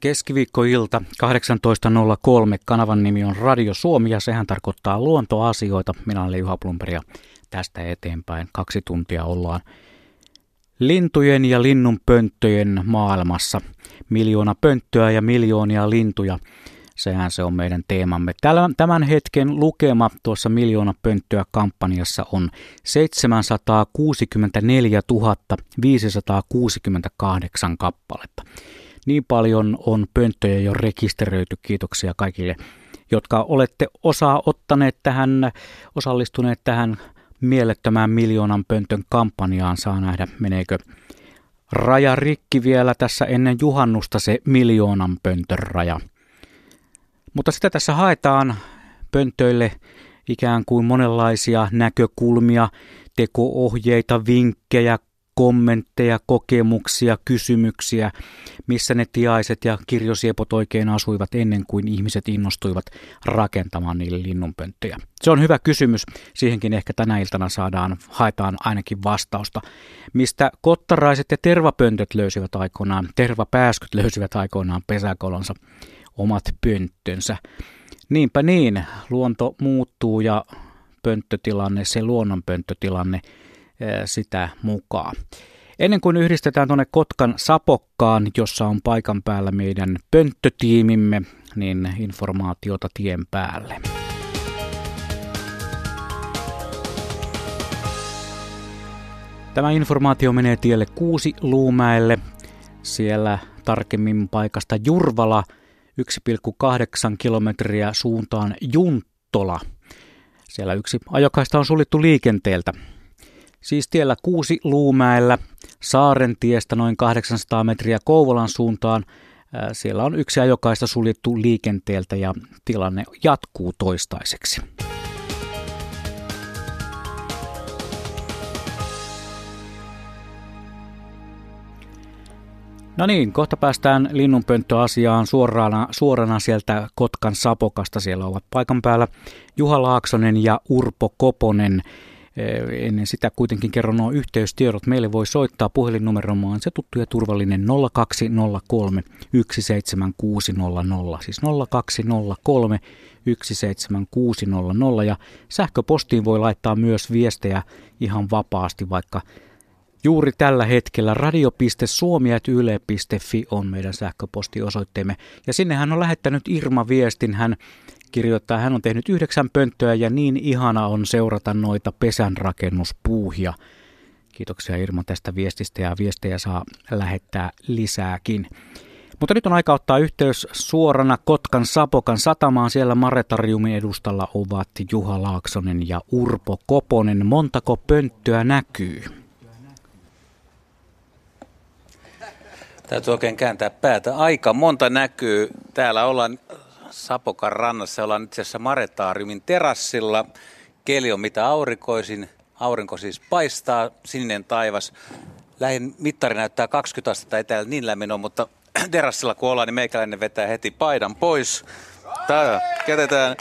Keskiviikkoilta 18.03. Kanavan nimi on Radio Suomi ja sehän tarkoittaa luontoasioita. Minä olen Juha Plumper ja tästä eteenpäin kaksi tuntia ollaan lintujen ja linnunpönttöjen maailmassa. Miljoona pönttöä ja miljoonia lintuja. Sehän se on meidän teemamme. Tämän hetken lukema tuossa miljoona pönttöä kampanjassa on 764 568 kappaletta. Niin paljon on pönttöjä jo rekisteröity. Kiitoksia kaikille, jotka olette osaa ottaneet tähän, osallistuneet tähän mielettömään miljoonan pöntön kampanjaan. Saa nähdä, meneekö raja rikki vielä tässä ennen juhannusta se miljoonan pöntön raja. Mutta sitä tässä haetaan pöntöille ikään kuin monenlaisia näkökulmia, tekoohjeita, vinkkejä, kommentteja, kokemuksia, kysymyksiä, missä ne tiaiset ja kirjosiepot oikein asuivat ennen kuin ihmiset innostuivat rakentamaan niille linnunpönttöjä. Se on hyvä kysymys. Siihenkin ehkä tänä iltana saadaan, haetaan ainakin vastausta. Mistä kottaraiset ja tervapöntöt löysivät aikoinaan, tervapääskyt löysivät aikoinaan pesäkolonsa omat pönttönsä. Niinpä niin, luonto muuttuu ja pönttötilanne, se luonnonpönttötilanne – sitä mukaan. Ennen kuin yhdistetään tuonne Kotkan Sapokkaan, jossa on paikan päällä meidän pönttötiimimme, niin informaatiota tien päälle. Tämä informaatio menee tielle kuusi Luumäelle. Siellä tarkemmin paikasta Jurvala 1,8 kilometriä suuntaan Junttola. Siellä yksi ajokaista on suljettu liikenteeltä. Siis tiellä kuusi Luumäellä, Saarentiestä noin 800 metriä Kouvolan suuntaan. Siellä on yksi ajokaista suljettu liikenteeltä ja tilanne jatkuu toistaiseksi. No niin, kohta päästään linnunpönttöasiaan suorana, suorana sieltä Kotkan Sapokasta. Siellä ovat paikan päällä Juha Laaksonen ja Urpo Koponen. Eh, ennen sitä kuitenkin kerron nuo yhteystiedot. Meille voi soittaa puhelinnumeromaan se tuttu ja turvallinen 0203 17600, siis 0203 17600 ja sähköpostiin voi laittaa myös viestejä ihan vapaasti, vaikka Juuri tällä hetkellä radio.suomi.yle.fi on meidän sähköpostiosoitteemme. Ja sinne hän on lähettänyt Irma viestin. Hän kirjoittaa, hän on tehnyt yhdeksän pönttöä ja niin ihana on seurata noita pesänrakennuspuuhia. Kiitoksia Irma tästä viestistä ja viestejä saa lähettää lisääkin. Mutta nyt on aika ottaa yhteys suorana Kotkan Sapokan satamaan. Siellä Maretariumin edustalla ovat Juha Laaksonen ja Urpo Koponen. Montako pönttöä näkyy? Täytyy oikein kääntää päätä. Aika monta näkyy. Täällä ollaan Sapokan rannassa. Ollaan itse asiassa Maretaariumin terassilla. Keli on mitä aurinkoisin. Aurinko siis paistaa, sininen taivas. Lähin mittari näyttää 20 astetta, ei täällä niin lämmin ole, mutta terassilla kun ollaan, niin meikäläinen vetää heti paidan pois. Täällä kätetään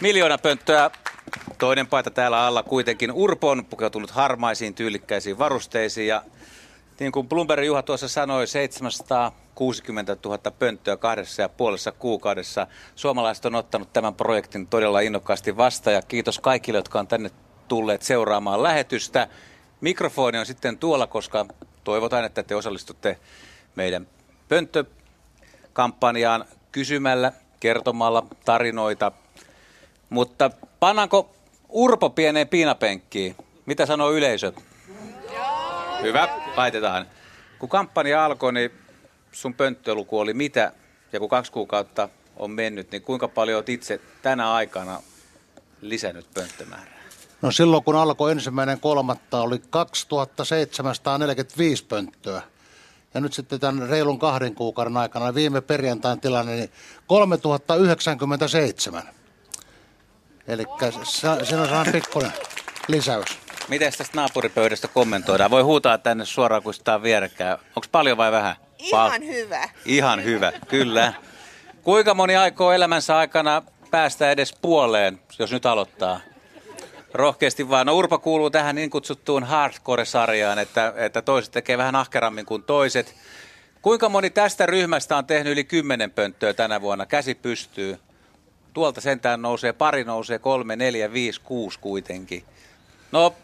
miljoona pönttöä. Toinen paita täällä alla kuitenkin Urpo on pukeutunut harmaisiin tyylikkäisiin varusteisiin ja niin kuin Bloomberg Juha tuossa sanoi, 760 000 pönttöä kahdessa ja puolessa kuukaudessa. Suomalaiset on ottanut tämän projektin todella innokkaasti vastaan ja kiitos kaikille, jotka on tänne tulleet seuraamaan lähetystä. Mikrofoni on sitten tuolla, koska toivotaan, että te osallistutte meidän pönttökampanjaan kysymällä, kertomalla tarinoita. Mutta pannaanko Urpo pieneen piinapenkkiin? Mitä sanoo yleisö? Hyvä, laitetaan. Kun kampanja alkoi, niin sun pönttöluku oli mitä? Ja kun kaksi kuukautta on mennyt, niin kuinka paljon olet itse tänä aikana lisännyt pönttömäärää? No silloin kun alkoi ensimmäinen kolmatta oli 2745 pönttöä. Ja nyt sitten tämän reilun kahden kuukauden aikana, viime perjantain tilanne, niin 3097. Eli siinä on sellainen pikkuinen lisäys. Miten tästä naapuripöydästä kommentoidaan? Voi huutaa tänne suoraan, kun sitä on vierekkäin. Onko paljon vai vähän? Ihan Pal- hyvä. Ihan hyvä, kyllä. Kuinka moni aikoo elämänsä aikana päästä edes puoleen, jos nyt aloittaa? Rohkeasti vaan. No Urpa kuuluu tähän niin kutsuttuun hardcore-sarjaan, että, että toiset tekee vähän ahkerammin kuin toiset. Kuinka moni tästä ryhmästä on tehnyt yli 10 pönttöä tänä vuonna? Käsi pystyy. Tuolta sentään nousee, pari nousee, kolme, neljä, viisi, kuusi kuitenkin. No,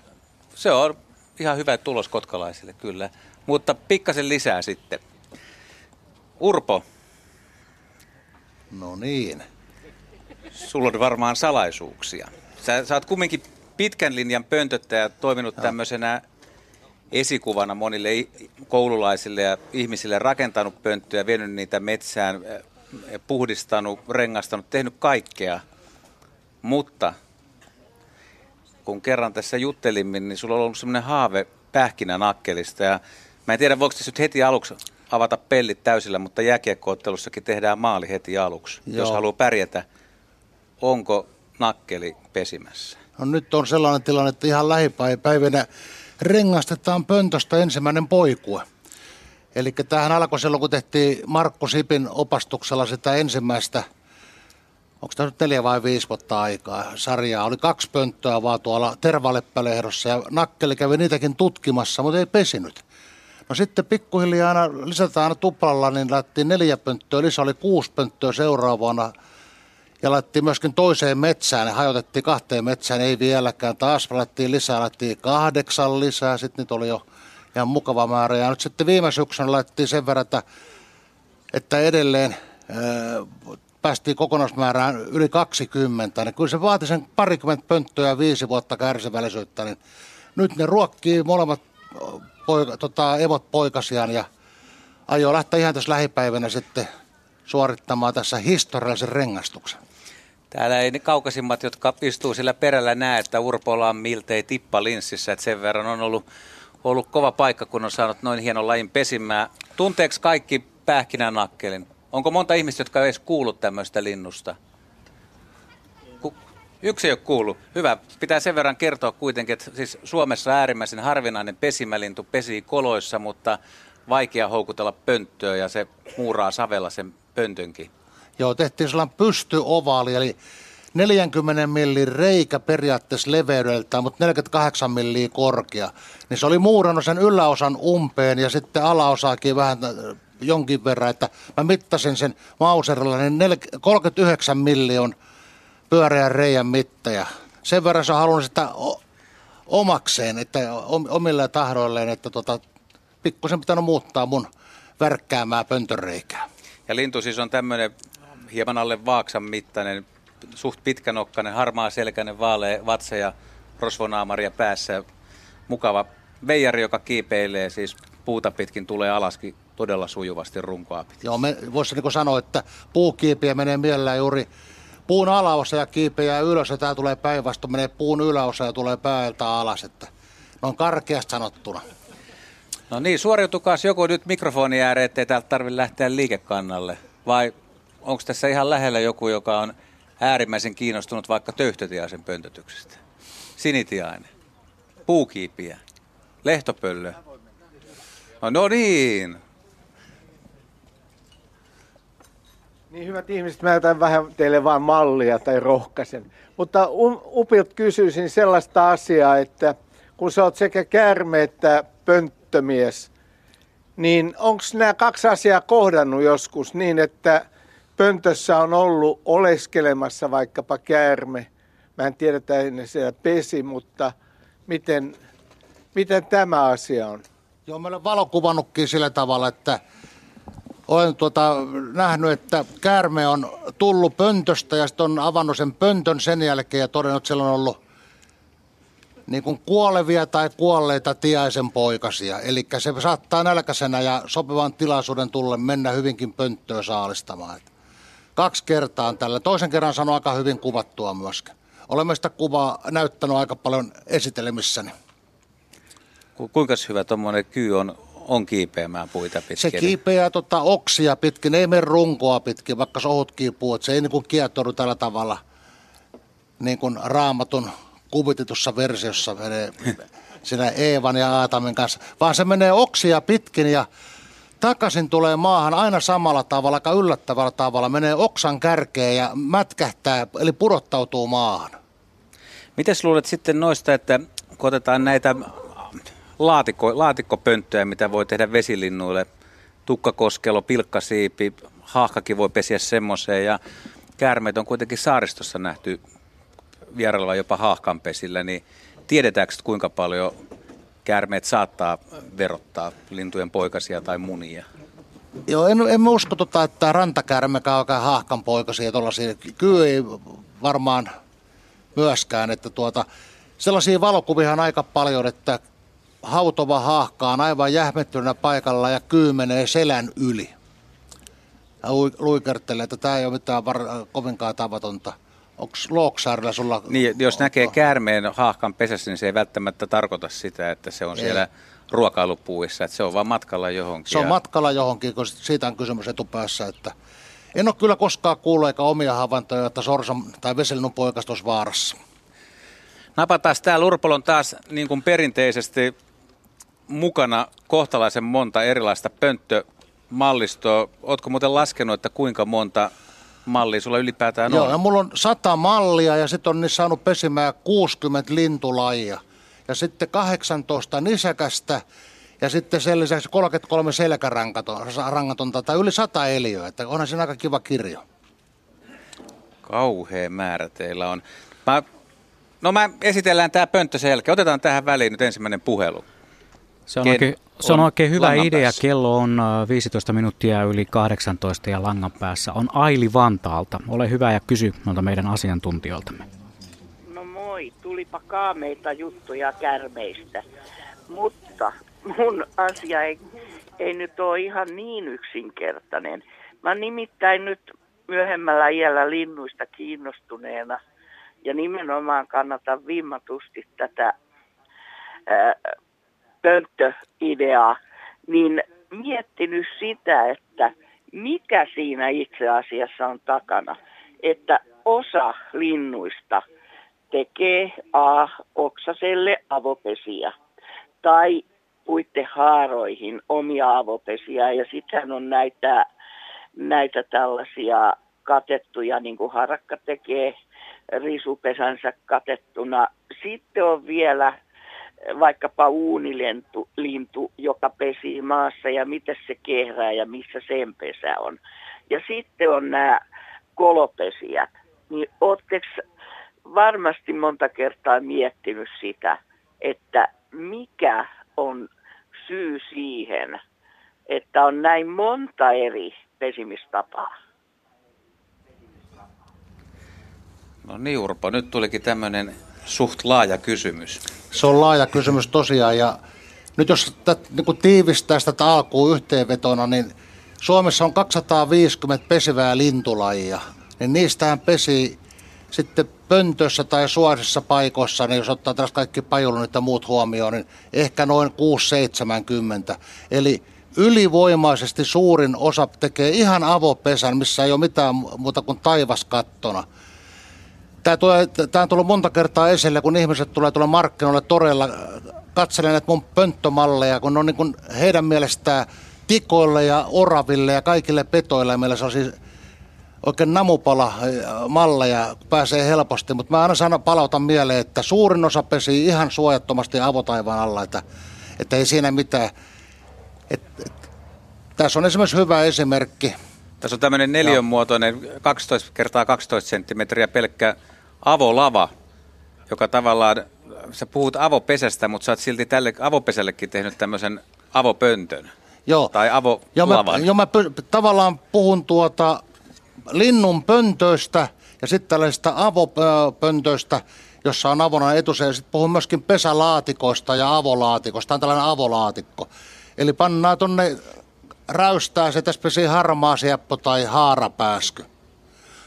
se on ihan hyvä tulos kotkalaisille kyllä. Mutta pikkasen lisää sitten. Urpo. No niin. Sulla on varmaan salaisuuksia. Sä, sä oot kumminkin pitkän linjan pöntöttäjä toiminut tämmöisenä esikuvana monille koululaisille ja ihmisille, rakentanut pönttöjä, vienyt niitä metsään, puhdistanut, rengastanut, tehnyt kaikkea. Mutta kun kerran tässä juttelimme, niin sulla on ollut semmoinen haave pähkinänakkelista. Ja mä en tiedä, voiko tässä nyt heti aluksi avata pellit täysillä, mutta jääkiekkoottelussakin tehdään maali heti aluksi, Joo. jos haluaa pärjätä. Onko nakkeli pesimässä? No nyt on sellainen tilanne, että ihan lähipäivinä rengastetaan pöntöstä ensimmäinen poikue. Eli tähän alkoi silloin, kun tehtiin Markku Sipin opastuksella sitä ensimmäistä, onko tämä nyt neljä vai viisi vuotta aikaa, sarjaa. Oli kaksi pönttöä vaan tuolla Tervaleppälehdessä ja Nakkeli kävi niitäkin tutkimassa, mutta ei pesinyt. No sitten pikkuhiljaa aina lisätään aina tuplalla, niin laitettiin neljä pönttöä, lisää oli kuusi pönttöä seuraavana ja laitettiin myöskin toiseen metsään, ja hajotettiin kahteen metsään, ei vieläkään. Taas laitettiin lisää, laitettiin kahdeksan lisää, sitten nyt oli jo ihan mukava määrä. Ja nyt sitten viime syksynä laitettiin sen verran, että, että edelleen ää, päästiin kokonaismäärään yli 20. Niin kyllä se vaati sen parikymmentä pönttöä ja viisi vuotta kärsivällisyyttä, niin nyt ne ruokkii molemmat poika, tota, evot poikasiaan ja ajo lähteä ihan tässä lähipäivänä sitten suorittamaan tässä historiallisen rengastuksen. Täällä ei ne kaukaisimmat, jotka istuu sillä perällä näe, että Urpola on miltei tippa linssissä, että sen verran on ollut, ollut kova paikka, kun on saanut noin hienon lajin pesimää. Tunteeko kaikki pähkinänakkelin? Onko monta ihmistä, jotka ei edes kuullut tämmöistä linnusta? Yksi ei ole kuullut. Hyvä. Pitää sen verran kertoa kuitenkin, että siis Suomessa äärimmäisen harvinainen pesimälintu pesii koloissa, mutta vaikea houkutella pönttöä ja se muuraa savella sen pöntönkin. Joo, tehtiin sellainen pystyovaali, eli 40 millin reikä periaatteessa leveydeltään, mutta 48 milliä korkea. Niin se oli muurannut sen yläosan umpeen ja sitten alaosaakin vähän äh, jonkin verran, että mä mittasin sen Mauserilla, niin 39 million pyöreän reijän mittaja. Sen verran se on halunnut sitä omakseen, että omille tahdoilleen, että tota, pikkusen pitänyt muuttaa mun värkkäämää pöntönreikää. Ja lintu siis on tämmöinen hieman alle vaaksan mittainen, suht pitkänokkainen, harmaa selkäinen, vaalea vatsa ja rosvonaamaria päässä. Mukava veijari, joka kiipeilee siis puuta pitkin, tulee alaskin todella sujuvasti runkoa pitkin. Joo, me voisi niin sanoa, että puukiipiä menee mielellään juuri puun alaosa ja kiipeää ylös ja tämä tulee päinvastoin, menee puun yläosa ja tulee päältä alas, että on karkeasti sanottuna. No niin, suoriutukaas joku nyt mikrofoni ääreen, ettei täältä tarvitse lähteä liikekannalle. Vai onko tässä ihan lähellä joku, joka on äärimmäisen kiinnostunut vaikka töyhtötiaisen pöntötyksestä? Sinitiainen, puukiipiä, lehtopöllö. No, no niin. Niin hyvät ihmiset, mä jätän vähän teille vaan mallia tai rohkaisen. Mutta Upilta kysyisin sellaista asiaa, että kun sä oot sekä käärme että pönttömies, niin onko nämä kaksi asiaa kohdannut joskus niin, että pöntössä on ollut oleskelemassa vaikkapa käärme. Mä en tiedä, että ne siellä pesi, mutta miten, miten tämä asia on? Joo, mä olen valokuvannutkin sillä tavalla, että olen tuota, nähnyt, että käärme on tullut pöntöstä ja sitten on avannut sen pöntön sen jälkeen ja todennut, että siellä on ollut niin kuin kuolevia tai kuolleita tiaisen poikasia. Eli se saattaa nälkäisenä ja sopivan tilaisuuden tulle mennä hyvinkin pönttöä saalistamaan. Kaksi kertaa on tällä. Toisen kerran sanoi aika hyvin kuvattua myöskin. Olemme sitä kuvaa näyttänyt aika paljon esitelemissäni. Kuinka hyvä tuommoinen kyy on, on kiipeämään puita pitkin? Se kiipeää tota, oksia pitkin, ei mene runkoa pitkin, vaikka se ohut kiipuu. Se ei niin kuin kietoudu tällä tavalla niin kuin raamatun kuvitetussa versiossa menee siinä Eevan ja Aatamin kanssa, vaan se menee oksia pitkin ja takaisin tulee maahan aina samalla tavalla, aika yllättävällä tavalla, menee oksan kärkeen ja mätkähtää, eli pudottautuu maahan. Miten luulet sitten noista, että kun otetaan näitä laatikko, laatikkopönttöjä, mitä voi tehdä vesilinnuille, tukkakoskelo, pilkkasiipi, haahkakin voi pesiä semmoiseen ja käärmeet on kuitenkin saaristossa nähty vierailla jopa haahkanpesillä, niin tiedetäänkö kuinka paljon käärmeet saattaa verottaa lintujen poikasia tai munia? Joo, en, en usko, tota, että rantakäärmekään oikein haahkan poikasia tuollaisia. Kyllä ei varmaan myöskään, että tuota, sellaisia valokuvia on aika paljon, että hautova haahka on aivan jähmettynä paikalla ja kyy menee selän yli. Ja luikertelee, että tämä ei ole mitään var- kovinkaan tavatonta. Onko Looksaarilla sulla... Niin, jos näkee käärmeen haahkan pesässä, niin se ei välttämättä tarkoita sitä, että se on ei. siellä ruokailupuissa, että se on vaan matkalla johonkin. Se on matkalla johonkin, kun siitä on kysymys etupäässä, että en ole kyllä koskaan kuullut eikä omia havaintoja, että sorsan tai veselinnun poikas olisi vaarassa. Napataan täällä Urpolon taas niin kuin perinteisesti mukana kohtalaisen monta erilaista pönttömallistoa. Oletko muuten laskenut, että kuinka monta mallia sulla ylipäätään Joo, on? ja mulla on sata mallia ja sitten on niissä saanut pesimään 60 lintulajia. Ja sitten 18 nisäkästä ja sitten sen lisäksi 33 selkärangatonta tai yli 100 eliöä. Että onhan se aika kiva kirjo. Kauhea määrä teillä on. Mä, no mä esitellään tämä pönttö sen jälkeen. Otetaan tähän väliin nyt ensimmäinen puhelu. Se on, oikein, se on oikein hyvä idea. Päässä. Kello on 15 äh, minuuttia yli 18 ja langan päässä on Aili Vantaalta. Ole hyvä ja kysy noilta meidän asiantuntijoiltamme. No moi, tulipa kaameita juttuja kärmeistä. Mutta mun asia ei, ei nyt ole ihan niin yksinkertainen. Mä nimittäin nyt myöhemmällä iällä linnuista kiinnostuneena ja nimenomaan kannatan vimmatusti tätä pönttöideaa, niin miettinyt sitä, että mikä siinä itse asiassa on takana. Että osa linnuista tekee A. oksaselle avopesiä tai puittehaaroihin omia avopesiä ja sitten on näitä, näitä tällaisia katettuja, niin kuin harakka tekee risupesänsä katettuna. Sitten on vielä vaikkapa uunilintu, lintu, joka pesii maassa ja miten se kehrää ja missä sen pesä on. Ja sitten on nämä kolopesijät. Niin ootteko varmasti monta kertaa miettinyt sitä, että mikä on syy siihen, että on näin monta eri pesimistapaa? No niin Urpo, nyt tulikin tämmöinen suht laaja kysymys. Se on laaja kysymys tosiaan ja nyt jos tät, niin tiivistää sitä alkuun yhteenvetona, niin Suomessa on 250 pesivää lintulajia, niin niistähän pesi sitten pöntössä tai suosissa paikoissa, niin jos ottaa taas kaikki pajulunit ja muut huomioon, niin ehkä noin 6-70. Eli ylivoimaisesti suurin osa tekee ihan avopesän, missä ei ole mitään muuta kuin taivas kattona. Tämä, tulee, tämä on tullut monta kertaa esille, kun ihmiset tulee tuolla markkinoille torella. Katselen näitä mun pönttömalleja, kun ne on niin kuin heidän mielestään tikoille ja oraville ja kaikille petoille. Meillä se on siis oikein namupala malleja, pääsee helposti. Mutta mä aina sanon, palautan mieleen, että suurin osa pesii ihan suojattomasti avotaivaan alla, että, että ei siinä mitään. Et, et, tässä on esimerkiksi hyvä esimerkki. Tässä on tämmöinen neliönmuotoinen 12 kertaa 12 senttimetriä pelkkä avolava, joka tavallaan, sä puhut avopesästä, mutta sä oot silti tälle avopesällekin tehnyt tämmöisen avopöntön. Joo. Tai avolavan. Joo, mä, jo mä tavallaan puhun tuota linnun pöntöistä ja sitten tällaisista avopöntöistä, jossa on avona etuseen. Sitten puhun myöskin pesälaatikoista ja avolaatikosta. Tämä on tällainen avolaatikko. Eli pannaan tuonne räystää se tässä pesii harmaa sieppo tai haarapääsky.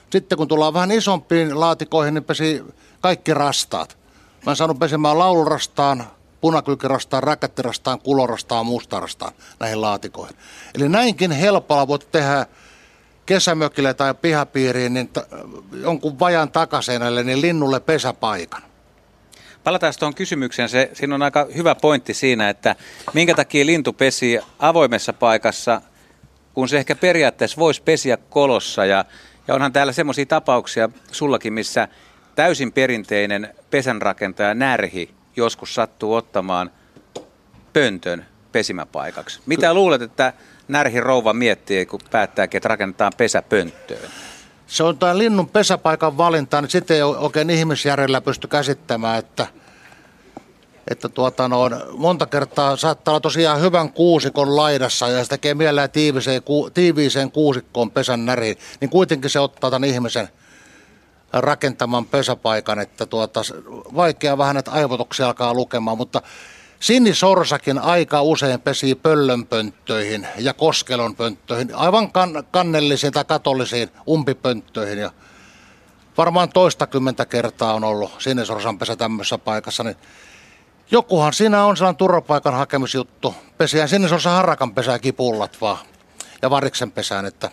Sitten kun tullaan vähän isompiin laatikoihin, niin pesi kaikki rastaat. Mä oon saanut pesemään laulurastaan, punakylkirastaan, räkättirastaan, kulorastaan, mustarastaan näihin laatikoihin. Eli näinkin helpolla voit tehdä kesämökille tai pihapiiriin niin t- jonkun vajan takaseinälle niin linnulle pesäpaikan. Palataan tuohon kysymykseen. Se, siinä on aika hyvä pointti siinä, että minkä takia lintu pesii avoimessa paikassa, kun se ehkä periaatteessa voisi pesiä kolossa. Ja, ja onhan täällä semmoisia tapauksia sullakin, missä täysin perinteinen pesänrakentaja närhi joskus sattuu ottamaan pöntön pesimäpaikaksi. Mitä luulet, että närhi rouva miettii, kun päättää, että rakennetaan pesäpönttöön? Se on tämä linnun pesäpaikan valinta, niin sitten ei oikein ihmisjärjellä pysty käsittämään, että, että tuota no, monta kertaa saattaa olla tosiaan hyvän kuusikon laidassa ja se tekee mielellään tiiviiseen, tiiviiseen kuusikkoon pesän näriin, niin kuitenkin se ottaa tämän ihmisen rakentaman pesäpaikan, että tuota, vaikea vähän näitä aivotuksia alkaa lukemaan, mutta Sinisorsakin aika usein pesi pöllönpönttöihin ja koskelonpönttöihin, aivan kan- kannellisiin tai katollisiin umpipönttöihin. Ja varmaan toistakymmentä kertaa on ollut sinisorsan pesä tämmöisessä paikassa, niin jokuhan siinä on sellainen turvapaikan hakemisjuttu. Pesiään sinisorsan harakan pesää kipullat vaan ja variksen pesään, että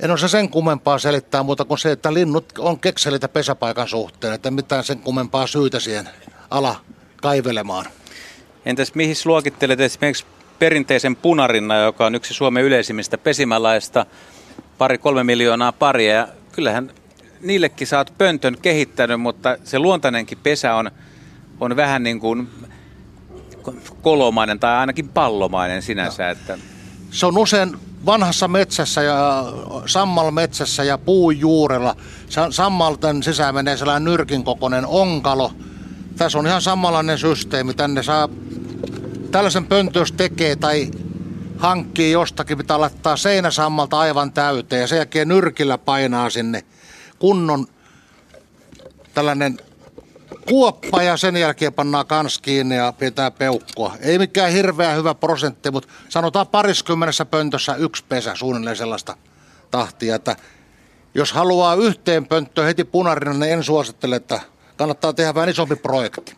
en osaa sen kummempaa selittää muuta kuin se, että linnut on kekselitä pesäpaikan suhteen, että mitään sen kummempaa syytä siihen ala kaivelemaan. Entäs mihin luokittelet esimerkiksi perinteisen punarinna, joka on yksi Suomen yleisimmistä pesimälaista, pari kolme miljoonaa paria. Ja kyllähän niillekin oot pöntön kehittänyt, mutta se luontainenkin pesä on, on vähän niin kuin kolomainen tai ainakin pallomainen sinänsä. Että... Se on usein vanhassa metsässä ja sammalmetsässä ja puun juurella. Sammalten sisään menee sellainen nyrkin kokoinen onkalo – tässä on ihan samanlainen systeemi. Tänne saa tällaisen pöntö, jos tekee tai hankkii jostakin, pitää laittaa seinäsammalta aivan täyteen ja sen jälkeen nyrkillä painaa sinne kunnon tällainen kuoppa ja sen jälkeen pannaan kans kiinni ja pitää peukkoa. Ei mikään hirveä hyvä prosentti, mutta sanotaan pariskymmenessä pöntössä yksi pesä suunnilleen sellaista tahtia, että jos haluaa yhteen pönttöön heti punarina, niin en suosittele, että kannattaa tehdä vähän isompi projekti.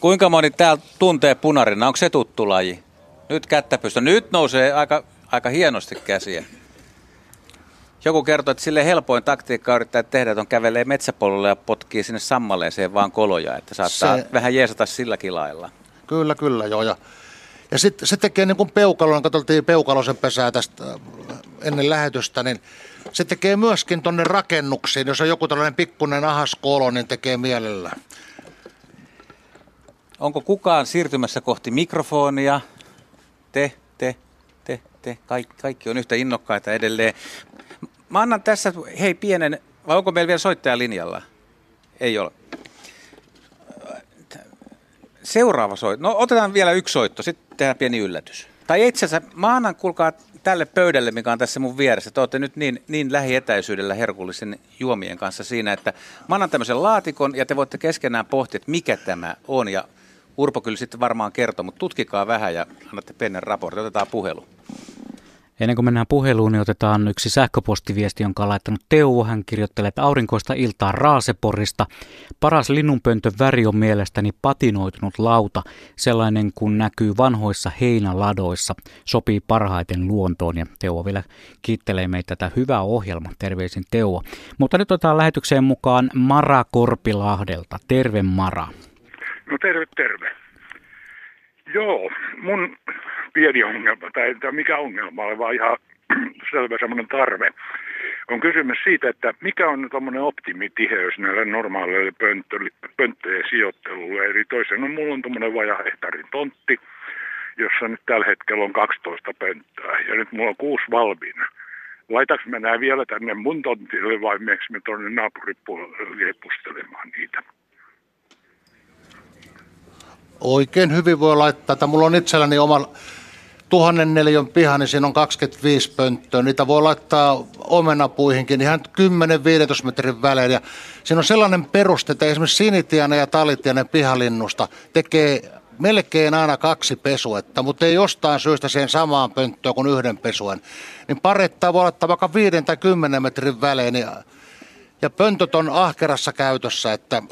Kuinka moni täällä tuntee punarina? Onko se tuttu laji? Nyt kättä pystö. Nyt nousee aika, aika hienosti käsiä. Joku kertoo, että sille helpoin taktiikka yrittää tehdä, että on kävelee metsäpolulle ja potkii sinne sammaleeseen vaan koloja, että saattaa se... vähän jeesata silläkin lailla. Kyllä, kyllä, joo. Ja, ja sitten se tekee niin kuin peukalon, katsottiin peukalosen pesää tästä äh, ennen lähetystä, niin se tekee myöskin tuonne rakennuksiin, jos on joku tällainen pikkuinen ahas kolo, niin tekee mielellä. Onko kukaan siirtymässä kohti mikrofonia? Te, te, te, te, kaikki, kaikki on yhtä innokkaita edelleen. Mä annan tässä, hei pienen, vai onko meillä vielä soittaja linjalla? Ei ole. Seuraava soitto. No otetaan vielä yksi soitto, sitten tehdään pieni yllätys. Tai itse asiassa mä annan, kuulkaa, tälle pöydälle, mikä on tässä mun vieressä. Te olette nyt niin, niin lähietäisyydellä herkullisen juomien kanssa siinä, että mä annan tämmöisen laatikon ja te voitte keskenään pohtia, että mikä tämä on. Ja Urpo kyllä sitten varmaan kertoo, mutta tutkikaa vähän ja annatte pennen raportti. Otetaan puhelu. Ennen kuin mennään puheluun, niin otetaan yksi sähköpostiviesti, jonka on laittanut Teuvo. Hän kirjoittelee, että aurinkoista iltaa Raaseporista. Paras linnunpöntön väri on mielestäni patinoitunut lauta, sellainen kun näkyy vanhoissa heinäladoissa. Sopii parhaiten luontoon ja Teuvo vielä kiittelee meitä tätä hyvää ohjelma. Terveisin Teuvo. Mutta nyt otetaan lähetykseen mukaan Mara Korpilahdelta. Terve Mara. No terve, terve. Joo, mun pieni ongelma, tai, tai mikä ongelma ole, vaan ihan selvä semmoinen tarve. On kysymys siitä, että mikä on tuommoinen optimitiheys näille normaaleille pönttöjen sijoittelulle. Eli toisen on, mulla on tuommoinen vaja hehtaarin tontti, jossa nyt tällä hetkellä on 12 pönttöä. Ja nyt mulla on kuusi valmiina. Laitaks mä nää vielä tänne mun tontille vai miksi me tuonne naapuripuolelle liepustelemaan niitä? Oikein hyvin voi laittaa, että mulla on itselläni oma tuhannen neliön piha, niin siinä on 25 pönttöä. Niitä voi laittaa omenapuihinkin ihan 10-15 metrin välein. Ja siinä on sellainen peruste, että esimerkiksi sinitiainen ja talitiainen pihalinnusta tekee melkein aina kaksi pesuetta, mutta ei jostain syystä siihen samaan pönttöön kuin yhden pesuen. Niin parettaa voi laittaa vaikka 5 tai 10 metrin välein. Ja, ja pöntöt on ahkerassa käytössä, että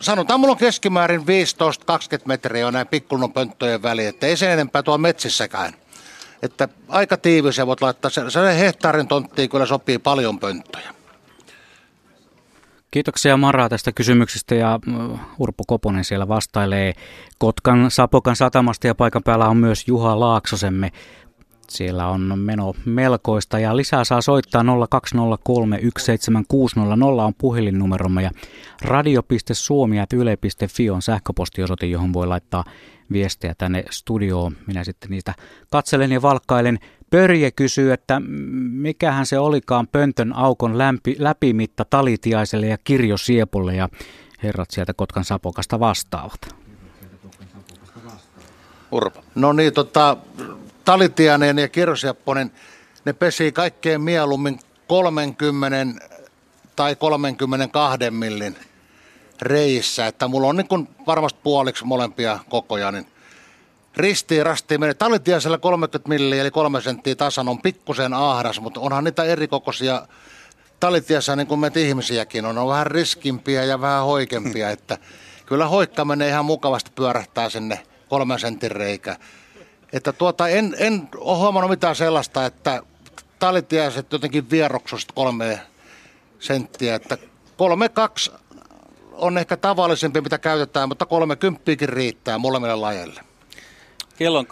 sanotaan mulla on keskimäärin 15-20 metriä on näin pikkulun pönttöjen väliin, että ei sen enempää tuo metsissäkään. Että aika tiivis ja voit laittaa, se, se hehtaarin tonttiin kyllä sopii paljon pönttöjä. Kiitoksia Mara tästä kysymyksestä ja Urpo Koponen siellä vastailee Kotkan Sapokan satamasta ja paikan päällä on myös Juha Laaksosemme Siellä on meno melkoista ja lisää saa soittaa 020317600 on puhelinnumeromme ja radio.suomi.yle.fi on sähköpostiosoite, johon voi laittaa viestejä tänne studioon. Minä sitten niistä katselen ja valkkailen. Pörje kysyy, että mikähän se olikaan pöntön aukon lämpi, läpimitta talitiaiselle ja kirjosiepulle ja herrat sieltä Kotkan sapokasta vastaavat. Urpa. No niin, tota, Talitianen ja Kirsiapponen, ne pesi kaikkein mieluummin 30 tai 32 millin reissä, että mulla on niin varmasti puoliksi molempia kokoja, niin ristiin rastiin menee. Talitiaisella 30 milliä eli 3 senttiä tasan on pikkusen ahdas, mutta onhan niitä erikokoisia talitiassa niin kuin meitä ihmisiäkin on, on vähän riskimpiä ja vähän hoikempia, että kyllä hoikka menee ihan mukavasti pyörähtää sinne kolmen sentin reikä. Että tuota, en, en ole huomannut mitään sellaista, että talitiaiset jotenkin vieroksuiset kolme senttiä, että kolme kaksi on ehkä tavallisempi, mitä käytetään, mutta kolme kymppiäkin riittää molemmille lajeille. Kello on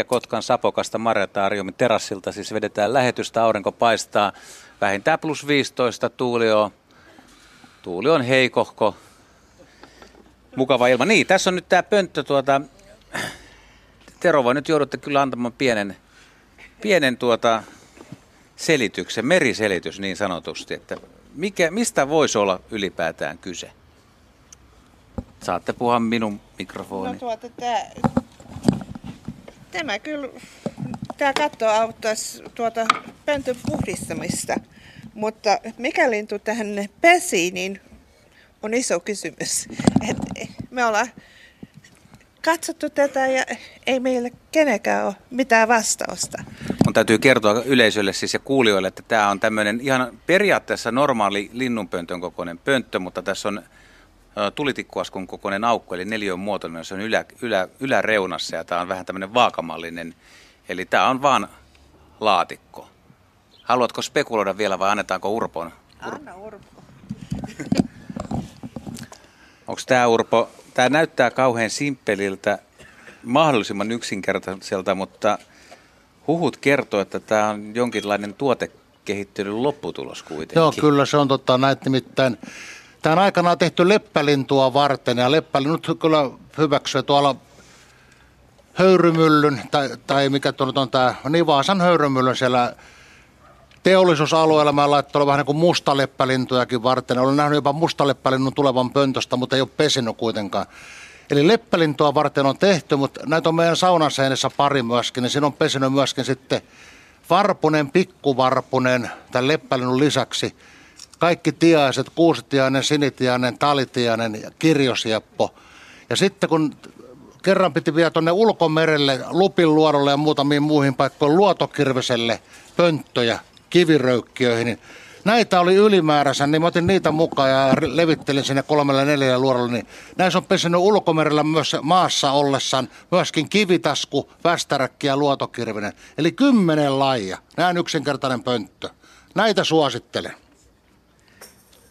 18.24 Kotkan Sapokasta Marjataariumin terassilta, siis vedetään lähetystä, aurinko paistaa vähintään plus 15, tuuli on, tuuli on heikohko, mukava ilma. Niin, tässä on nyt tämä pönttö tuota, Tero voi nyt joudutte kyllä antamaan pienen, pienen tuota selityksen, meriselitys niin sanotusti, että mikä, mistä voisi olla ylipäätään kyse? Saatte puhua minun mikrofoni. No tuota, tämä, tämä kyllä, tämä katto auttaisi tuota pöntön puhdistamista, mutta mikä lintu tähän pesi, niin on iso kysymys. Et me ollaan katsottu tätä ja ei meillä kenenkään ole mitään vastausta. On täytyy kertoa yleisölle siis ja kuulijoille, että tämä on tämmöinen ihan periaatteessa normaali linnunpöntön kokoinen pönttö, mutta tässä on tulitikkuaskun kokoinen aukko, eli neljön muotoinen, se on ylä, ylä, yläreunassa ja tämä on vähän tämmöinen vaakamallinen. Eli tämä on vaan laatikko. Haluatko spekuloida vielä vai annetaanko Urpon? Anna Urpo. Onko tämä Urpo Tämä näyttää kauhean simppeliltä, mahdollisimman yksinkertaiselta, mutta huhut kertoo, että tämä on jonkinlainen tuotekehittelyn lopputulos kuitenkin. Joo, kyllä se on totta. Näet nimittäin, tämä on aikanaan tehty leppälintua varten ja leppälinnut kyllä hyväksyy tuolla höyrymyllyn, tai, tai mikä tuo on tämä, niin Vaasan höyrymyllyn siellä teollisuusalueella mä laittanut vähän niin kuin mustaleppälintujakin varten. Olen nähnyt jopa mustaleppälinnun tulevan pöntöstä, mutta ei ole pesinyt kuitenkaan. Eli leppälintua varten on tehty, mutta näitä on meidän saunan seinässä pari myöskin, niin siinä on pesinyt myöskin sitten varpunen, pikkuvarpunen tämän leppälinnun lisäksi. Kaikki tiaiset, kuusitiainen, sinitiainen, talitiainen ja kirjosieppo. Ja sitten kun kerran piti vielä tuonne ulkomerelle, Lupin luodolle ja muutamiin muihin paikkoihin luotokirveselle pönttöjä, kiviröykkiöihin, niin näitä oli ylimääränsä, niin mä otin niitä mukaan ja levittelin sinne kolmelle neljälle luorolle, niin näissä on pesinyt ulkomerellä myös maassa ollessaan myöskin kivitasku, västäräkki ja luotokirvinen. Eli kymmenen lajia. Näin yksinkertainen pönttö. Näitä suosittelen.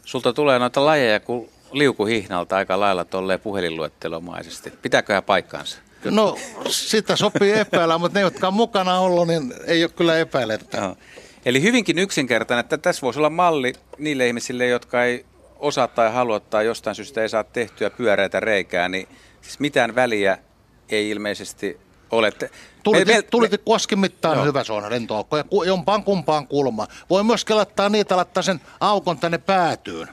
Sulta tulee noita lajeja kuin liukuhihnalta aika lailla tolleen puhelinluettelomaisesti. Pitääköhän paikkaansa? No, sitä sopii epäillä, mutta ne, jotka on mukana ollut, niin ei ole kyllä epäilettä. No. Eli hyvinkin yksinkertainen, että tässä voisi olla malli niille ihmisille, jotka ei osaa tai halua tai jostain syystä ei saa tehtyä pyöreitä reikää, niin siis mitään väliä ei ilmeisesti ole. Tulit, me, tulit me, mittaan hyvä suona lentoaukko ja jompaan kumpaan kulmaan. Voi myös laittaa niitä, laittaa sen aukon tänne päätyyn.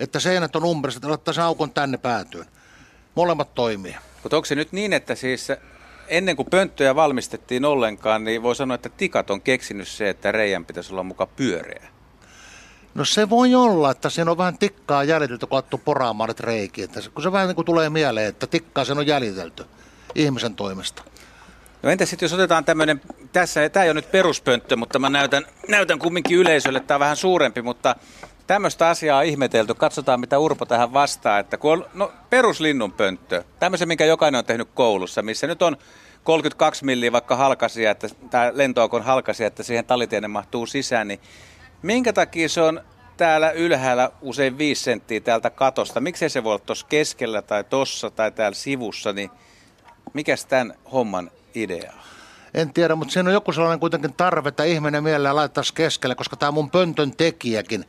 Että seinät on umperiset, laittaa sen aukon tänne päätyyn. Molemmat toimii. Mutta onko se nyt niin, että siis ennen kuin pönttöjä valmistettiin ollenkaan, niin voi sanoa, että tikat on keksinyt se, että reijän pitäisi olla muka pyöreä. No se voi olla, että siinä on vähän tikkaa jäljitelty, kun alettu poraamaan nyt reikiä. Että kun se vähän niin kuin tulee mieleen, että tikkaa sen on jäljitelty ihmisen toimesta. No entä sitten jos otetaan tämmöinen, tässä, tämä ei ole nyt peruspönttö, mutta mä näytän, näytän kumminkin yleisölle, tämä on vähän suurempi, mutta tämmöistä asiaa on ihmetelty. Katsotaan, mitä Urpo tähän vastaa. Että kun on no, peruslinnunpönttö, tämmöisen, minkä jokainen on tehnyt koulussa, missä nyt on 32 milliä vaikka halkasia, että tämä lentoaukon halkasia, että siihen talitienen mahtuu sisään, niin minkä takia se on täällä ylhäällä usein 5 senttiä täältä katosta? Miksei se voi olla tuossa keskellä tai tossa tai täällä sivussa, niin mikä tämän homman idea En tiedä, mutta siinä on joku sellainen kuitenkin tarve, että ihminen mielellään laittaisi keskelle, koska tämä mun pöntön tekijäkin,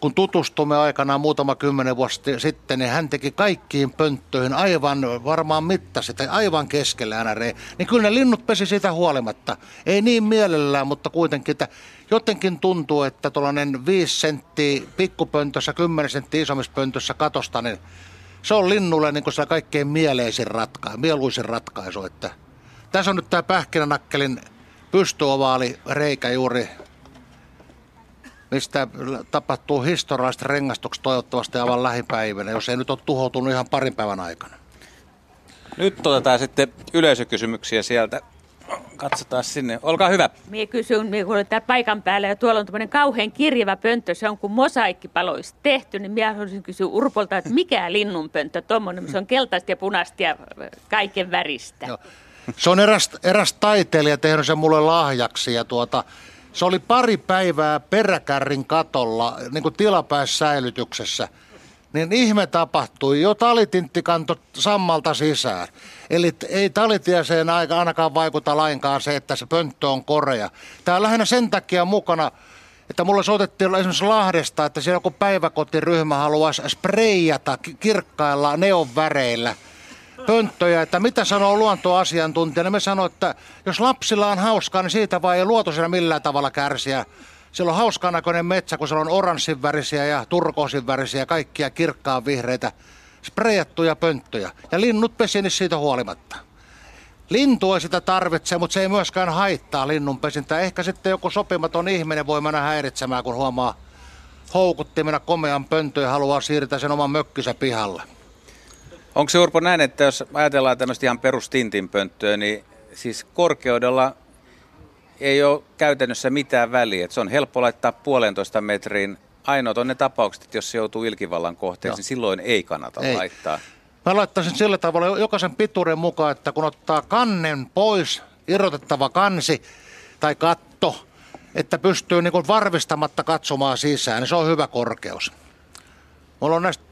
kun tutustumme aikanaan muutama kymmenen vuotta sitten, niin hän teki kaikkiin pönttöihin aivan varmaan mittasi, tai aivan keskellä NRE. Niin kyllä ne linnut pesi siitä huolimatta. Ei niin mielellään, mutta kuitenkin, että jotenkin tuntuu, että tuollainen 5 senttiä pikkupöntössä, 10 senttiä isommissa pöntössä katosta, niin se on linnulle niin se kaikkein mieleisin ratkaisu, mieluisin ratkaisu. Että tässä on nyt tämä pähkinänakkelin pystyovaali reikä juuri mistä tapahtuu historialliset rengastukset toivottavasti aivan lähipäivänä, jos ei nyt ole tuhoutunut ihan parin päivän aikana. Nyt otetaan sitten yleisökysymyksiä sieltä. Katsotaan sinne. Olkaa hyvä. Mie kysyn, mie kun olen täällä paikan päällä ja tuolla on tämmöinen kauhean kirjava pönttö, se on kuin mosaikkipalo olisi tehty, niin minä haluaisin kysyä Urpolta, että mikä linnunpönttö tuommoinen, se on keltaista ja punaista ja kaiken väristä. Joo. Se on eräs, eräs taiteilija tehnyt sen mulle lahjaksi ja tuota, se oli pari päivää peräkärrin katolla niin kuin tilapäissäilytyksessä. Niin ihme tapahtui. Jo talitintti kanto sammalta sisään. Eli ei talitieseen aika ainakaan vaikuta lainkaan se, että se pönttö on korea. Tämä on lähinnä sen takia mukana, että mulle soitettiin esimerkiksi Lahdesta, että siellä joku päiväkotiryhmä haluaisi spreijata kirkkailla neon väreillä – pönttöjä, että mitä sanoo luontoasiantuntija. Niin me sanoo, että jos lapsilla on hauskaa, niin siitä vai ei luotoisena millään tavalla kärsiä. Siellä on hauskan näköinen metsä, kun siellä on oranssin värisiä ja turkoosin värisiä, kaikkia kirkkaan vihreitä, sprejattuja pönttöjä. Ja linnut pesi siitä huolimatta. Lintu ei sitä tarvitse, mutta se ei myöskään haittaa linnun pesintää. Ehkä sitten joku sopimaton ihminen voi mennä häiritsemään, kun huomaa houkuttimena komean pöntön ja haluaa siirtää sen oman mökkisä pihalle. Onko se Urpo näin, että jos ajatellaan tämmöistä ihan perustintinpönttöä, niin siis korkeudella ei ole käytännössä mitään väliä. Et se on helppo laittaa puolentoista metriin. Ainoat on ne tapaukset, että jos se joutuu ilkivallan kohteeksi, niin silloin ei kannata ei. laittaa. Mä laittaisin sillä tavalla jokaisen pituuden mukaan, että kun ottaa kannen pois, irrotettava kansi tai katto, että pystyy niin varvistamatta katsomaan sisään, niin se on hyvä korkeus. Mulla on näistä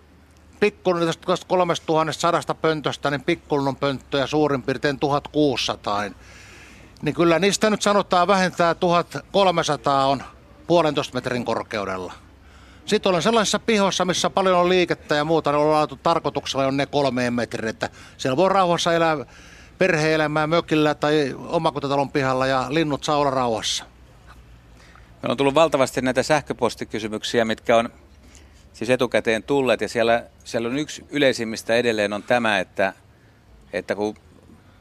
pikkulun tästä 3100 pöntöstä, niin pikkulun pönttöjä suurin piirtein 1600. Niin, kyllä niistä nyt sanotaan vähentää 1300 on puolentoista metrin korkeudella. Sitten olen sellaisissa pihoissa, missä paljon on liikettä ja muuta, niin on laatu tarkoituksella on ne kolmeen metrin, että siellä voi rauhassa elää perhe-elämää mökillä tai omakotitalon pihalla ja linnut saa olla rauhassa. Meillä on tullut valtavasti näitä sähköpostikysymyksiä, mitkä on siis etukäteen tulleet ja siellä, siellä on yksi yleisimmistä edelleen on tämä, että, että kun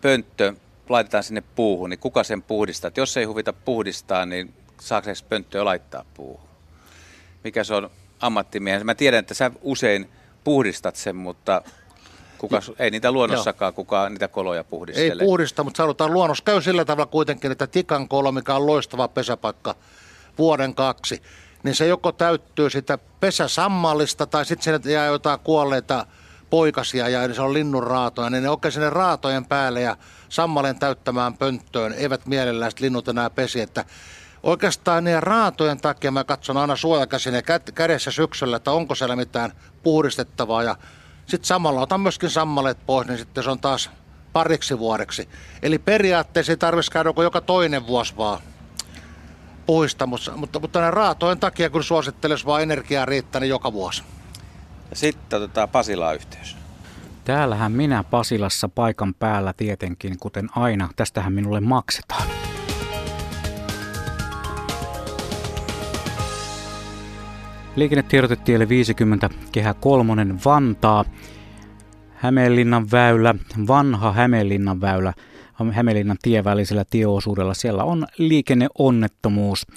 pönttö laitetaan sinne puuhun, niin kuka sen puhdistaa? Että jos ei huvita puhdistaa, niin saako se pönttöä laittaa puuhun? Mikä se on ammattimiehen? Mä tiedän, että sä usein puhdistat sen, mutta kuka, ei niitä luonnossakaan kukaan niitä koloja puhdistele. Ei puhdista, mutta sanotaan luonnos käy sillä tavalla kuitenkin, että tikan kolo, mikä on loistava pesäpaikka vuoden kaksi, niin se joko täyttyy sitä pesäsammallista tai sitten sinne jää jotain kuolleita poikasia ja se on linnun raatoja, niin ne oikein sinne raatojen päälle ja sammalen täyttämään pönttöön eivät mielellään linnut enää pesi, että Oikeastaan niiden raatojen takia mä katson aina suojakäsin ja kädessä syksyllä, että onko siellä mitään puhdistettavaa. Ja sitten samalla otan myöskin sammaleet pois, niin sitten se on taas pariksi vuodeksi. Eli periaatteessa ei tarvitsisi käydä joka toinen vuosi vaan puista, mutta, mutta, mutta raatojen takia kun suosittelisi vaan energiaa riittää, niin joka vuosi. Sitten otetaan Pasilaan yhteys. Täällähän minä Pasilassa paikan päällä tietenkin, kuten aina. Tästähän minulle maksetaan. Liikennetiedotetielle 50, kehä kolmonen Vantaa. Hämeenlinnan väylä, vanha Hämeenlinnan väylä Hämeenlinnan tievälisellä tieosuudella. Siellä on liikenneonnettomuus,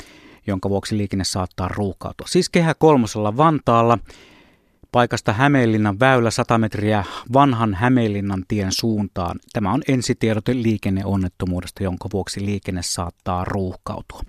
jonka vuoksi liikenne saattaa ruuhkautua. Siis kehä kolmosella Vantaalla paikasta Hämeenlinnan väylä 100 metriä vanhan Hämeenlinnan tien suuntaan. Tämä on ensitiedote liikenneonnettomuudesta, jonka vuoksi liikenne saattaa ruuhkautua.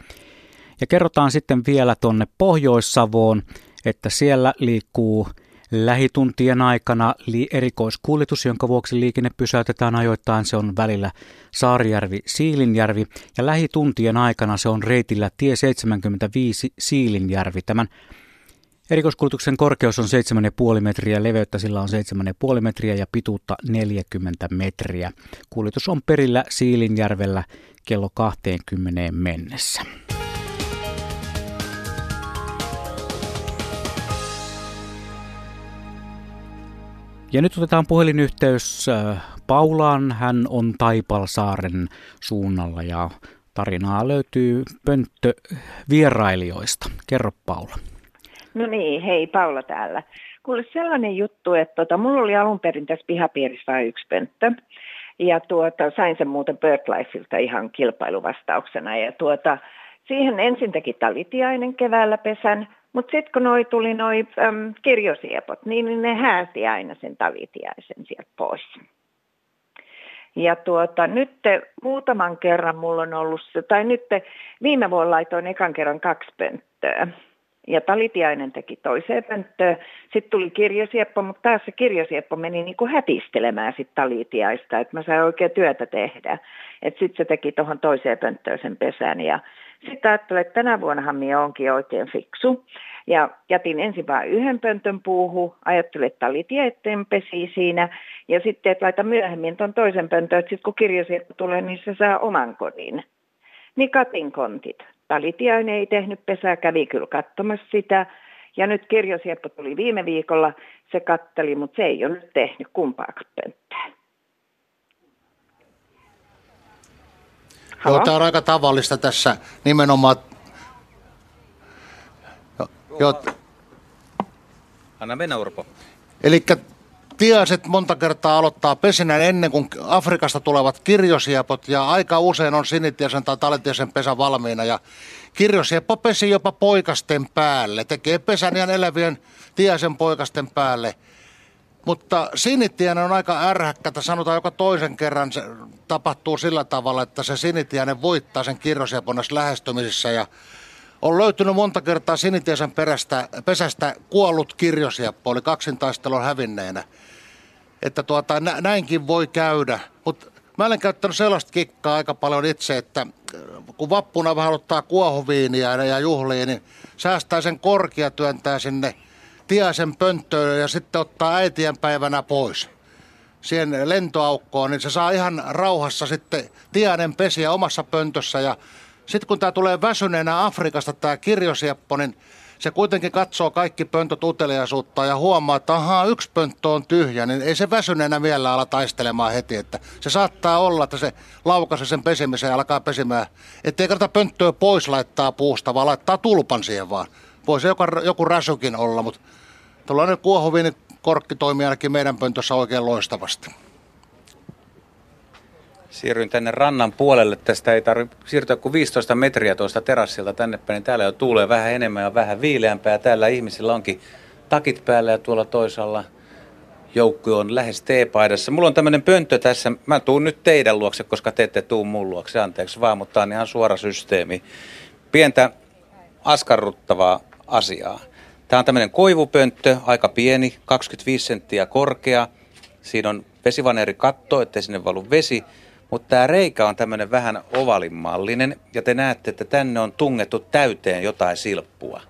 Ja kerrotaan sitten vielä tuonne Pohjois-Savoon, että siellä liikkuu lähituntien aikana li- erikoiskuljetus, jonka vuoksi liikenne pysäytetään ajoittain. Se on välillä Saarijärvi-Siilinjärvi ja lähituntien aikana se on reitillä tie 75 Siilinjärvi. Tämän Erikoiskuljetuksen korkeus on 7,5 metriä, leveyttä sillä on 7,5 metriä ja pituutta 40 metriä. Kuljetus on perillä Siilinjärvellä kello 20 mennessä. Ja nyt otetaan puhelinyhteys äh, Paulaan. Hän on Taipalsaaren suunnalla ja tarinaa löytyy pönttö vierailijoista. Kerro Paula. No niin, hei Paula täällä. Kuule sellainen juttu, että tota, mulla oli alun perin tässä pihapiirissä vain yksi pönttö. Ja tuota, sain sen muuten BirdLifeilta ihan kilpailuvastauksena. Ja tuota, siihen ensin teki talitiainen keväällä pesän, mutta sitten kun noi tuli noi äm, kirjosiepot, niin, niin ne hääti aina sen talitiaisen sieltä pois. Ja tuota, nyt muutaman kerran mulla on ollut, tai nyt viime vuonna laitoin ekan kerran kaksi pönttöä. Ja talitiainen teki toiseen pönttöön. Sitten tuli kirjosieppo, mutta taas se kirjosieppo meni niin kuin hätistelemään sitten talitiaista, että mä sain oikein työtä tehdä. Sitten se teki tuohon toiseen pönttöön sen pesän ja sitten ajattelin, että tänä vuonnahan minä onkin oikein fiksu. Ja jätin ensin vain yhden pöntön puuhu, ajattelin, että oli tieteen pesi siinä. Ja sitten, että laita myöhemmin tuon toisen pöntön, että sitten kun kirjasieppo tulee, niin se saa oman kodin. Niin katin kontit. Talitiainen ei tehnyt pesää, kävi kyllä katsomassa sitä. Ja nyt kirjosieppo tuli viime viikolla, se katteli, mutta se ei ole nyt tehnyt kumpaakaan pönttää. Joo, tämä on aika tavallista tässä nimenomaan. Jo, Anna mennä Urpo. Eli tiaset monta kertaa aloittaa pesinän ennen kuin Afrikasta tulevat kirjosiepot ja aika usein on sinitiesen tai taletiesen pesä valmiina ja kirjosieppo pesi jopa poikasten päälle, tekee pesän ihan elävien tiaisen poikasten päälle – mutta sinitiainen on aika ärhäkkätä. Sanotaan joka toisen kerran se tapahtuu sillä tavalla, että se sinitiainen voittaa sen kirrosjaponas lähestymisessä ja on löytynyt monta kertaa sinitiaisen perästä, pesästä kuollut kirjosjappo, oli kaksintaistelun hävinneenä. Että tuota, nä, näinkin voi käydä. Mutta mä olen käyttänyt sellaista kikkaa aika paljon itse, että kun vappuna vähän ottaa kuohuviiniä ja juhliin, niin säästää sen korkia työntää sinne – Tiaisen pönttöön ja sitten ottaa äitien päivänä pois siihen lentoaukkoon, niin se saa ihan rauhassa sitten Tiainen pesiä omassa pöntössä. Ja sitten kun tämä tulee väsyneenä Afrikasta, tämä kirjosieppo, niin se kuitenkin katsoo kaikki pöntöt uteliaisuutta ja huomaa, että ahaa, yksi pönttö on tyhjä, niin ei se väsyneenä vielä ala taistelemaan heti. Että se saattaa olla, että se laukaisi sen pesimisen ja alkaa pesimään. Että ei kannata pönttöä pois laittaa puusta, vaan laittaa tulpan siihen vaan. Voisi joku, joku räsykin olla, mutta Tuollainen kuohuviini korkki toimii ainakin meidän pöntössä oikein loistavasti. Siirryin tänne rannan puolelle. Tästä ei tarvitse siirtyä kuin 15 metriä tuosta terassilta tänne päin. Niin täällä jo tuulee vähän enemmän ja vähän viileämpää. Täällä ihmisillä onkin takit päällä ja tuolla toisaalla joukko on lähes T-paidassa. Mulla on tämmöinen pönttö tässä. Mä tuun nyt teidän luokse, koska te ette tuu mun luokse. Anteeksi vaan, mutta tämä on ihan suora systeemi. Pientä askarruttavaa asiaa. Tämä on tämmöinen koivupönttö, aika pieni, 25 senttiä korkea. Siinä on vesivaneri katto, ettei sinne valu vesi. Mutta tämä reikä on tämmöinen vähän ovalimallinen ja te näette, että tänne on tungettu täyteen jotain silppua.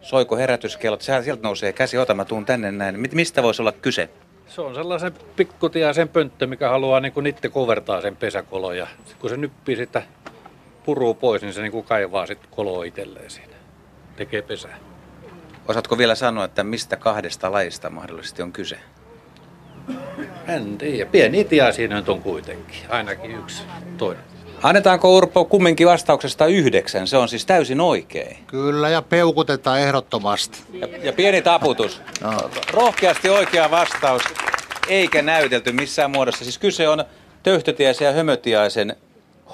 Soiko herätyskellot? Sieltä nousee käsi, ota mä tuun tänne näin. Mistä voisi olla kyse? Se on sellaisen pikkutiaisen pönttö, mikä haluaa niin kuin nitte kovertaa sen pesäkolon. Ja kun se nyppii sitä puruu pois, niin se niin kuin kaivaa sitten koloa itselleen siinä tekee pesää. Osaatko vielä sanoa, että mistä kahdesta lajista mahdollisesti on kyse? En tiedä. Pieni tia siinä on kuitenkin. Ainakin yksi toinen. Annetaanko Urpo kumminkin vastauksesta yhdeksän? Se on siis täysin oikein. Kyllä, ja peukutetaan ehdottomasti. Ja, ja pieni taputus. No. Rohkeasti oikea vastaus, eikä näytelty missään muodossa. Siis kyse on töyhtötiäisen ja hömötiaisen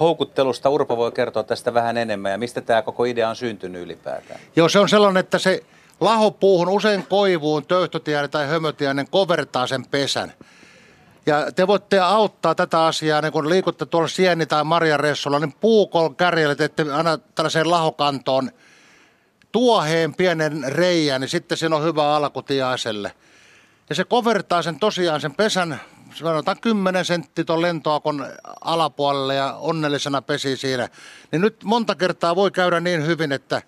houkuttelusta Urpo voi kertoa tästä vähän enemmän ja mistä tämä koko idea on syntynyt ylipäätään? Joo, se on sellainen, että se lahopuuhun, usein koivuun, töyhtötiainen tai hömötiainen kovertaa sen pesän. Ja te voitte auttaa tätä asiaa, niin kun liikutte tuolla sieni- tai marjaressulla, niin puukon kärjelle teette aina tällaiseen lahokantoon tuoheen pienen reijän, niin sitten siinä on hyvä alku tiaiselle. Ja se kovertaa sen tosiaan sen pesän sanotaan 10 sentti tuon lentoakon alapuolelle ja onnellisena pesi siinä. Niin nyt monta kertaa voi käydä niin hyvin, että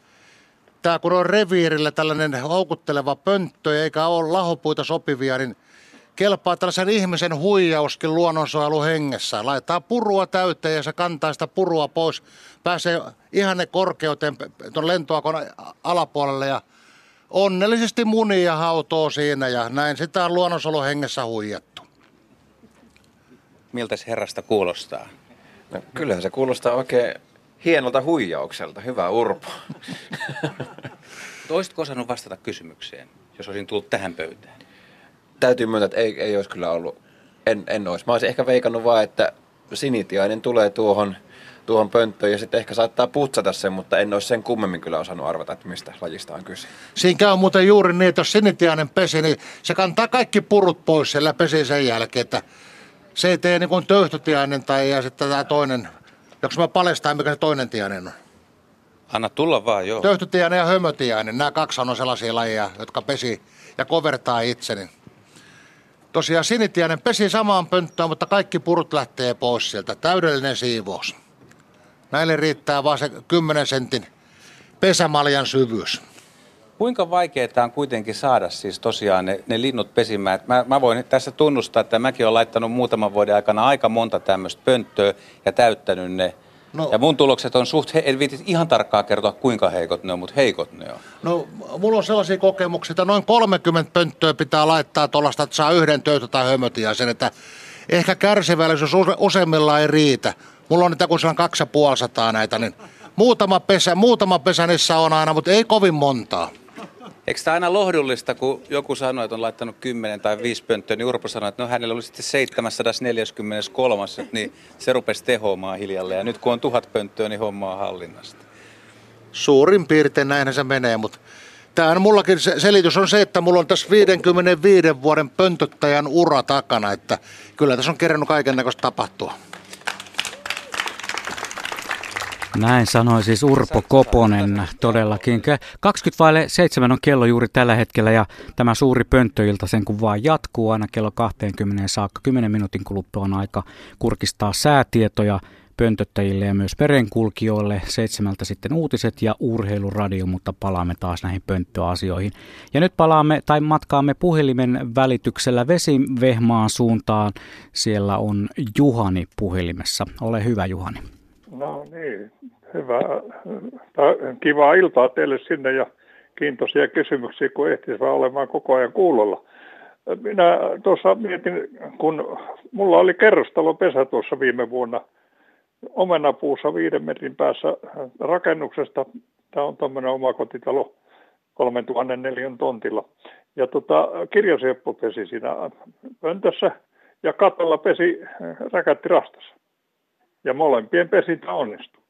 tämä kun on reviirillä tällainen houkutteleva pönttö eikä ole lahopuita sopivia, niin kelpaa tällaisen ihmisen huijauskin luonnonsuojelun hengessä. Laittaa purua täyteen ja se kantaa sitä purua pois. Pääsee ihan ne korkeuteen tuon lentoakon alapuolelle ja onnellisesti munia hautoo siinä ja näin sitä on luonnonsuojelun hengessä huijattu. Miltä se herrasta kuulostaa? No, kyllähän se kuulostaa oikein hienolta huijaukselta. Hyvä Urpo. Olisitko osannut vastata kysymykseen, jos olisin tullut tähän pöytään? Täytyy myöntää, että ei, ei olisi kyllä ollut. En, en olisi. Mä olisin ehkä veikannut vaan, että sinitiainen tulee tuohon, tuohon pönttöön ja sitten ehkä saattaa putsata sen, mutta en olisi sen kummemmin kyllä osannut arvata, että mistä lajista on kyse. Siinä käy muuten juuri niin, että jos sinitiainen pesi, niin se kantaa kaikki purut pois siellä pesi sen jälkeen, että se ei tee niin kuin töyhtötiainen tai ja sitten tämä toinen. Jos mä paljastan, mikä se toinen tiainen on. Anna tulla vaan, joo. Töyhtötiainen ja hömötiainen, nämä kaksi on sellaisia lajeja, jotka pesi ja kovertaa itseni. Tosiaan sinitiainen pesi samaan pönttöön, mutta kaikki purut lähtee pois sieltä. Täydellinen siivous. Näille riittää vaan se 10 sentin pesämaljan syvyys. Kuinka vaikeaa on kuitenkin saada siis tosiaan ne, ne linnut pesimään? Mä, mä voin tässä tunnustaa, että mäkin olen laittanut muutaman vuoden aikana aika monta tämmöistä pönttöä ja täyttänyt ne. No, ja mun tulokset on suht, en viitit ihan tarkkaan kertoa kuinka heikot ne on, mutta heikot ne on. No mulla on sellaisia kokemuksia, että noin 30 pönttöä pitää laittaa tuollaista, että saa yhden töytä tai hömötiä sen, että ehkä kärsivällisyys use, useimmilla ei riitä. Mulla on niitä kun se on 250 näitä, niin muutama pesä, muutama pesä niissä on aina, mutta ei kovin montaa. Eikö tämä aina lohdullista, kun joku sanoi, että on laittanut 10 tai 5 pönttöä, niin Urpo sanoi, että no hänellä oli sitten 743, niin se rupesi tehoamaan hiljalleen. Ja nyt kun on tuhat pönttöä, niin homma on hallinnasta. Suurin piirtein näinhän se menee, mutta Tämähän mullakin se selitys on se, että mulla on tässä 55 vuoden pöntöttäjän ura takana, että kyllä tässä on kerännyt kaiken näköistä tapahtua. Näin sanoi siis Urpo Koponen todellakin. 20 vaille 7 on kello juuri tällä hetkellä ja tämä suuri pönttöilta sen kun vaan jatkuu aina kello 20 saakka. 10 minuutin kuluttua on aika kurkistaa säätietoja pöntöttäjille ja myös merenkulkijoille. Seitsemältä sitten uutiset ja urheiluradio, mutta palaamme taas näihin pönttöasioihin. Ja nyt palaamme tai matkaamme puhelimen välityksellä Vesivehmaan suuntaan. Siellä on Juhani puhelimessa. Ole hyvä Juhani. No niin, hyvä. Kiva iltaa teille sinne ja kiintoisia kysymyksiä, kun ehtis vaan olemaan koko ajan kuulolla. Minä tuossa mietin, kun mulla oli pesä tuossa viime vuonna omenapuussa viiden metrin päässä rakennuksesta. Tämä on tuommoinen omakotitalo 3004 tontilla. Ja tota, kirjasieppu pesi siinä pöntössä ja katolla pesi räkätti rastassa. Ja molempien pesintä onnistuu.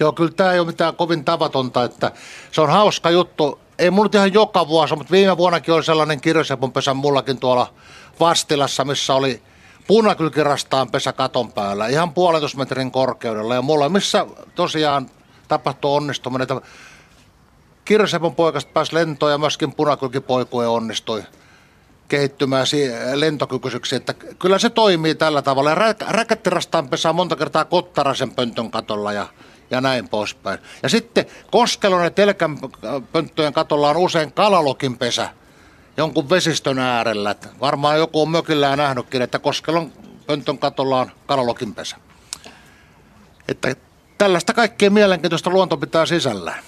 Joo, kyllä tämä ei ole mitään kovin tavatonta, että se on hauska juttu. Ei mun ihan joka vuosi, mutta viime vuonnakin oli sellainen kirjasepun pesä mullakin tuolla Vastilassa, missä oli punakylkirastaan pesä katon päällä, ihan puolentoista metrin korkeudella. Ja mulla missä tosiaan tapahtui onnistuminen, kirjasepun poikasta pääsi lentoon ja myöskin punakylkipoikue onnistui kehittymään lentokykyiseksi, että kyllä se toimii tällä tavalla. Ja räkättirastaan pesää monta kertaa kottarasen pöntön katolla ja, ja näin poispäin. Ja sitten Koskelon ja Telkän pönttöjen katolla on usein kalalokin pesä jonkun vesistön äärellä. Että varmaan joku on mökillään nähnytkin, että Koskelon pöntön katolla on kalalokin pesä. Että tällaista kaikkea mielenkiintoista luonto pitää sisällään.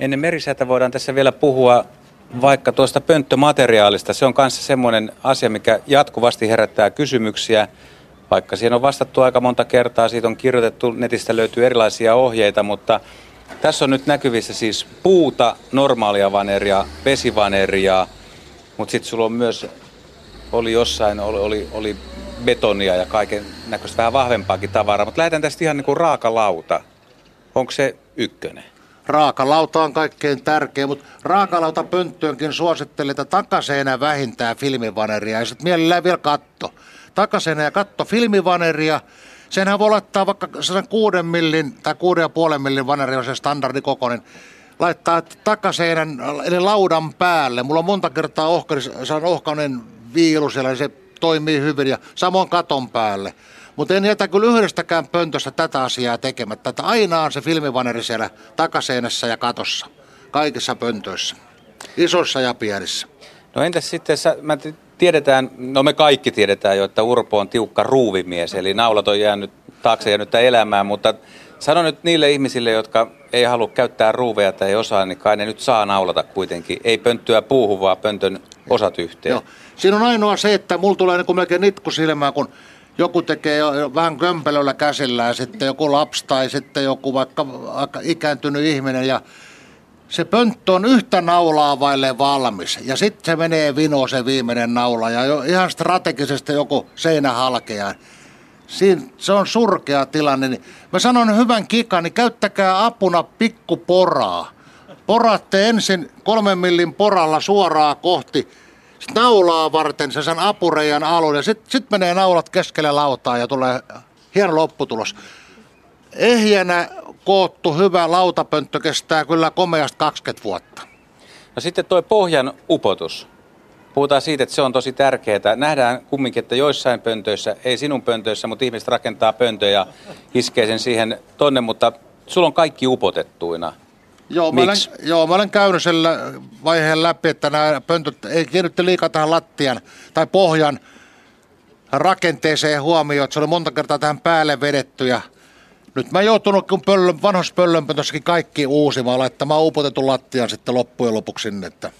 Ennen merisätä voidaan tässä vielä puhua vaikka tuosta pönttömateriaalista. Se on kanssa semmoinen asia, mikä jatkuvasti herättää kysymyksiä. Vaikka siihen on vastattu aika monta kertaa, siitä on kirjoitettu, netistä löytyy erilaisia ohjeita, mutta tässä on nyt näkyvissä siis puuta, normaalia vaneria, vesivaneria, mutta sitten sulla on myös, oli jossain, oli, oli, oli betonia ja kaiken näköistä vähän vahvempaakin tavaraa, mutta lähdetään tästä ihan niin kuin raakalauta. Onko se ykkönen? Raakalauta on kaikkein tärkeä, mutta raakalauta pönttöönkin suosittelee, että takaseinä vähintään filmivaneria ja sitten mielellään vielä katto. Takaseinä ja katto filmivaneria. Senhän voi laittaa vaikka sen kuuden millin tai kuuden ja puolen millin vaneri on se standardikokoinen. Laittaa takaseinän eli laudan päälle. Mulla on monta kertaa ohkaris, se on ohkainen viilu siellä, niin se toimii hyvin ja samoin katon päälle. Mutta en jätä kyllä yhdestäkään pöntöstä tätä asiaa tekemättä, että aina on se filmivaneri siellä takaseinässä ja katossa. kaikissa pöntöissä, isoissa ja pienissä. No entäs sitten, mä tiedetään, no me kaikki tiedetään jo, että Urpo on tiukka ruuvimies, eli naulat on jäänyt taakse jäänyttä elämään, mutta sano nyt niille ihmisille, jotka ei halua käyttää ruuveja tai ei osaa, niin kai ne nyt saa naulata kuitenkin. Ei pönttyä puuhun, vaan pöntön osat yhteen. Joo. Siinä on ainoa se, että mulla tulee niin melkein nitku silmään, kun joku tekee vähän kömpelöllä käsillä ja sitten joku lapsi tai sitten joku vaikka aika ikääntynyt ihminen ja se pönttö on yhtä naulaa vaille valmis. Ja sitten se menee vino se viimeinen naula ja jo ihan strategisesti joku seinä halkeaa. Siin, se on surkea tilanne. Niin mä sanon hyvän kikan, niin käyttäkää apuna pikkuporaa. Poratte ensin kolmen millin poralla suoraan kohti naulaa varten se sen apureijan alun ja sitten sit menee naulat keskelle lautaa ja tulee hieno lopputulos. Ehjänä koottu hyvä lautapönttö kestää kyllä komeasti 20 vuotta. No sitten tuo pohjan upotus. Puhutaan siitä, että se on tosi tärkeää. Nähdään kumminkin, että joissain pöntöissä, ei sinun pöntöissä, mutta ihmiset rakentaa pöntöjä ja iskee sen siihen tonne, mutta sulla on kaikki upotettuina. Joo, mä olen, joo, mä olen käynyt sen vaiheen läpi, että nämä pöntöt ei kiinnitte liikaa tähän lattian tai pohjan rakenteeseen huomioon, että se oli monta kertaa tähän päälle vedetty ja nyt mä joutunut kun pöllön, vanhassa pöllönpöntössäkin kaikki uusimaan, laittamaan upotetun lattian sitten loppujen lopuksi sinne. Että.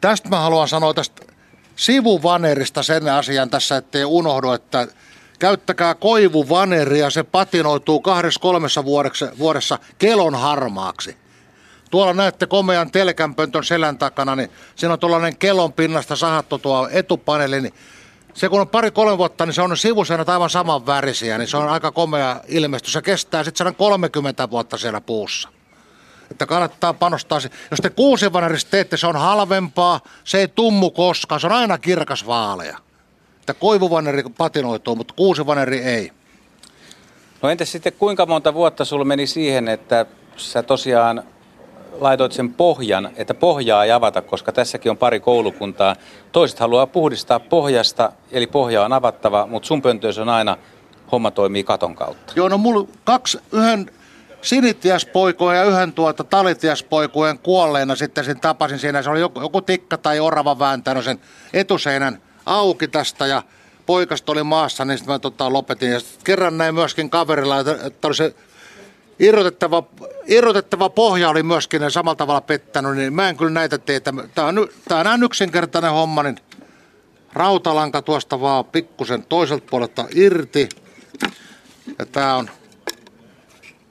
Tästä mä haluan sanoa tästä sivuvanerista sen asian tässä, ettei unohdu, että käyttäkää koivuvaneria, se patinoituu kahdessa kolmessa vuodessa, vuodessa kelon harmaaksi. Tuolla näette komean telkänpöntön selän takana, niin siinä on tuollainen kelon pinnasta sahattu tuo etupaneeli, niin se kun on pari-kolme vuotta, niin se on sivuseinät aivan saman värisiä, niin se on aika komea ilmestys. Se kestää sitten 130 vuotta siellä puussa. Että kannattaa panostaa. Jos te kuusivanerista teette, se on halvempaa, se ei tummu koskaan, se on aina kirkas vaalea. Että koivuvaneri patinoituu, mutta kuusivaneri ei. No entäs sitten kuinka monta vuotta sulla meni siihen, että sä tosiaan laitoit sen pohjan, että pohjaa ei avata, koska tässäkin on pari koulukuntaa. Toiset haluaa puhdistaa pohjasta, eli pohja on avattava, mutta sun pöntöys on aina, homma toimii katon kautta. Joo, no mulla kaksi, yhden sinitiaspoikojen ja yhden tuota talitiaspoikojen kuolleena sitten sen tapasin siinä. Se oli joku, joku tikka tai orava vääntänyt sen etuseinän auki tästä ja poikasta oli maassa, niin sitten mä tota, lopetin. Ja kerran näin myöskin kaverilla, että, oli se irrotettava, irrotettava pohja oli myöskin samalla tavalla pettänyt, niin mä en kyllä näitä tee. Tämä on, tämä on näin yksinkertainen homma, niin rautalanka tuosta vaan pikkusen toiselta puolelta irti. Ja tämä on,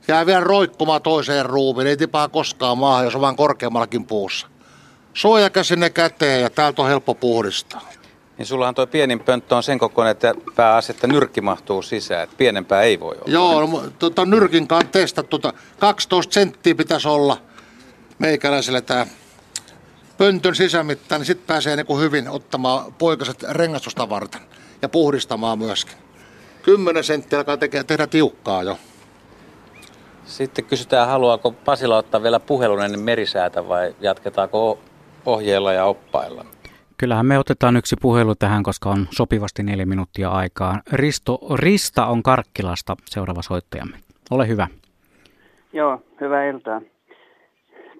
jää vielä roikkumaan toiseen ruumiin, ei tipaa koskaan maahan, jos on vaan korkeammallakin puussa. Suojakäsinne käteen ja täältä on helppo puhdistaa. Niin sullahan tuo pienin pönttö on sen kokoinen, että pääasia, että nyrkki mahtuu sisään, että pienempää ei voi olla. Joo, no, tota, nyrkin kanssa testattu, tota, 12 senttiä pitäisi olla meikäläiselle tämä pöntön sisämitta, niin sitten pääsee niin hyvin ottamaan poikaset rengastusta varten ja puhdistamaan myöskin. 10 senttiä alkaa teke, tehdä tiukkaa jo. Sitten kysytään, haluaako Pasila ottaa vielä puhelun ennen merisäätä vai jatketaanko ohjeella ja oppailla? Kyllähän me otetaan yksi puhelu tähän, koska on sopivasti neljä minuuttia aikaa. Risto, Rista on Karkkilasta seuraava soittajamme. Ole hyvä. Joo, hyvää iltaa.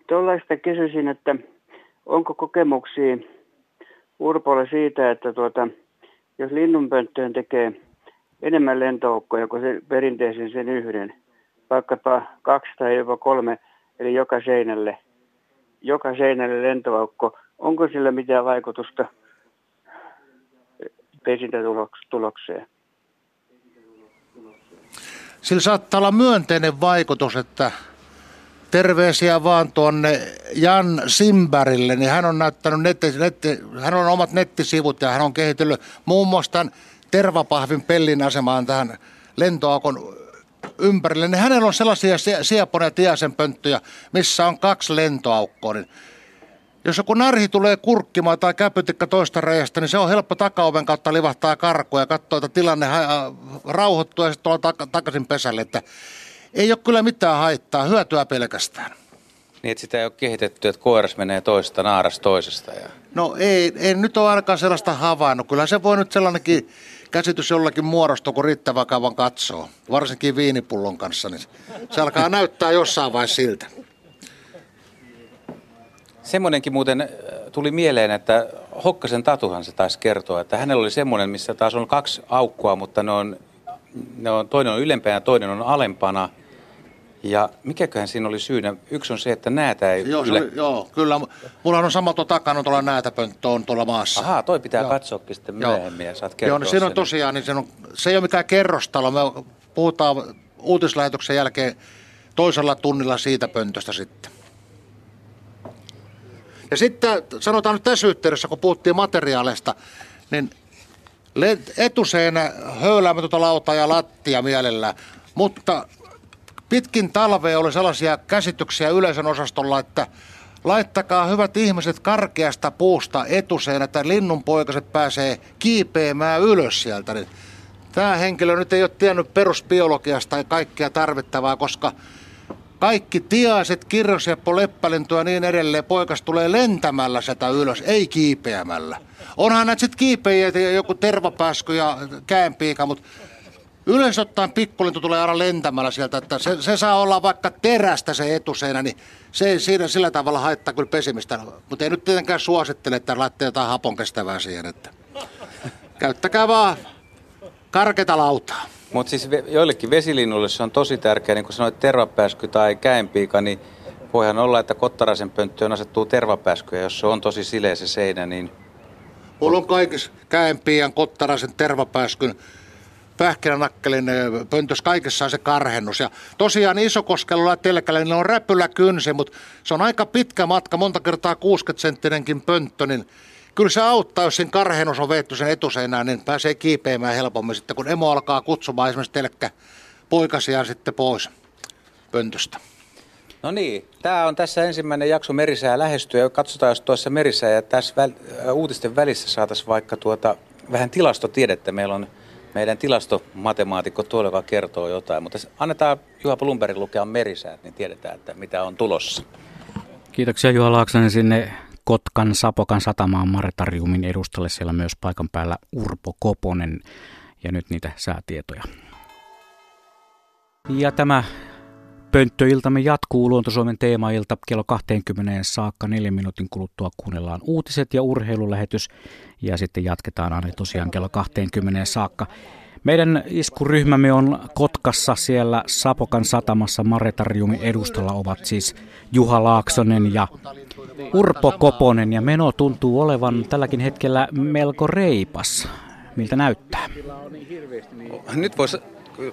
Tuollaista kysyisin, että onko kokemuksia Urpolle siitä, että tuota, jos linnunpönttöön tekee enemmän lentoukkoja kuin se perinteisen sen yhden, vaikkapa kaksi tai jopa kolme, eli joka seinälle, joka seinälle lentoaukko, Onko sillä mitään vaikutusta pesintätulokseen? Sillä saattaa olla myönteinen vaikutus, että terveisiä vaan tuonne Jan Simberille, niin hän on näyttänyt netti, netti, hän on omat nettisivut ja hän on kehitellyt muun muassa tämän tervapahvin pellin asemaan tähän lentoakon ympärille, niin hänellä on sellaisia sieponeja tiasenpönttöjä, missä on kaksi lentoaukkoa, niin jos joku narhi tulee kurkkimaan tai käpytikka toista reistä, niin se on helppo takaoven kautta livahtaa karkuun ja katsoa, että tilanne rauhoittuu ja sitten tuolla tak- takaisin pesälle. Että ei ole kyllä mitään haittaa, hyötyä pelkästään. Niin, että sitä ei ole kehitetty, että koiras menee toista, naaras toisesta. Ja... No ei, ei nyt ole ainakaan sellaista havainnut. Kyllä se voi nyt sellainenkin käsitys jollakin muodostua, kun riittävän kauan katsoo. Varsinkin viinipullon kanssa, niin se alkaa näyttää jossain vaiheessa siltä. Semmoinenkin muuten äh, tuli mieleen, että Hokkasen Tatuhan se taisi kertoa, että hänellä oli semmoinen, missä taas on kaksi aukkoa, mutta ne on, ne on, toinen on ylempänä ja toinen on alempana. Ja mikäköhän siinä oli syynä? Yksi on se, että näätä ei Joo, yle... oli, joo kyllä. Mulla on sama tuo takana tuolla näätäpönttö on tuolla maassa. Ahaa, toi pitää Joo. katsoakin sitten Joo. myöhemmin ja saat kertoa Joo, niin siinä on tosiaan, niin siinä on, se ei ole mikään kerrostalo. Me puhutaan uutislähetyksen jälkeen toisella tunnilla siitä pöntöstä sitten. Ja sitten sanotaan nyt tässä yhteydessä, kun puhuttiin materiaaleista, niin etuseinä höyläämätöntä lautaa ja lattia mielellä, mutta pitkin talvea oli sellaisia käsityksiä yleisön osastolla, että laittakaa hyvät ihmiset karkeasta puusta etuseen, että linnunpoikaset pääsee kiipeämään ylös sieltä. Niin Tämä henkilö nyt ei ole tiennyt perusbiologiasta ja kaikkea tarvittavaa, koska kaikki tiaiset, kirjoseppo, leppälintu ja niin edelleen, poikas tulee lentämällä sitä ylös, ei kiipeämällä. Onhan näitä sitten ja joku tervapääsky ja käänpiika, mutta yleensä ottaen pikkulintu tulee aina lentämällä sieltä, että se, se saa olla vaikka terästä se etuseinä, niin se ei siinä sillä tavalla haittaa kyllä pesimistä. Mutta ei nyt tietenkään suosittele, että laittaa jotain hapon kestävää siihen, että käyttäkää vaan karkeita lautaa. Mutta siis joillekin vesilinnuille se on tosi tärkeää, niin kuin sanoit tervapääsky tai käenpiika, niin voihan olla, että kottaraisen pönttöön asettuu tervapääskyjä, jos se on tosi sileä se seinä, niin Mulla on kaikissa käenpiian, kottaraisen, tervapääskyn, pähkinänakkelin, eh, pöntös, kaikessa on se karhennus. Ja tosiaan Isokoskella ja Telkällä, niin on räpylä kynsi, mutta se on aika pitkä matka, monta kertaa 60-senttinenkin pönttö, niin kyllä se auttaa, jos siinä karhennus on veetty sen etuseinään, niin pääsee kiipeämään helpommin sitten, kun emo alkaa kutsumaan esimerkiksi telkkä poikasia sitten pois pöntöstä. No niin, tämä on tässä ensimmäinen jakso Merisää lähestyä. Katsotaan, jos tuossa Merisää ja tässä väl, uutisten välissä saataisiin vaikka tuota, vähän tilastotiedettä. Meillä on meidän tilastomatemaatikko tuolla, joka kertoo jotain. Mutta annetaan Juha Blumbergin lukea Merisäät, niin tiedetään, että mitä on tulossa. Kiitoksia Juha Laaksonen sinne Kotkan Sapokan satamaan Maretariumin edustalle. Siellä myös paikan päällä Urpo Koponen ja nyt niitä säätietoja. Ja tämä pönttöiltamme jatkuu Luontosuomen teemailta kello 20 saakka. Neljän minuutin kuluttua kuunnellaan uutiset ja urheilulähetys ja sitten jatketaan aina tosiaan kello 20 saakka. Meidän iskuryhmämme on Kotkassa siellä Sapokan satamassa Maretariumin edustalla ovat siis Juha Laaksonen ja Urpo Koponen ja meno tuntuu olevan tälläkin hetkellä melko reipas. Miltä näyttää? Nyt voisi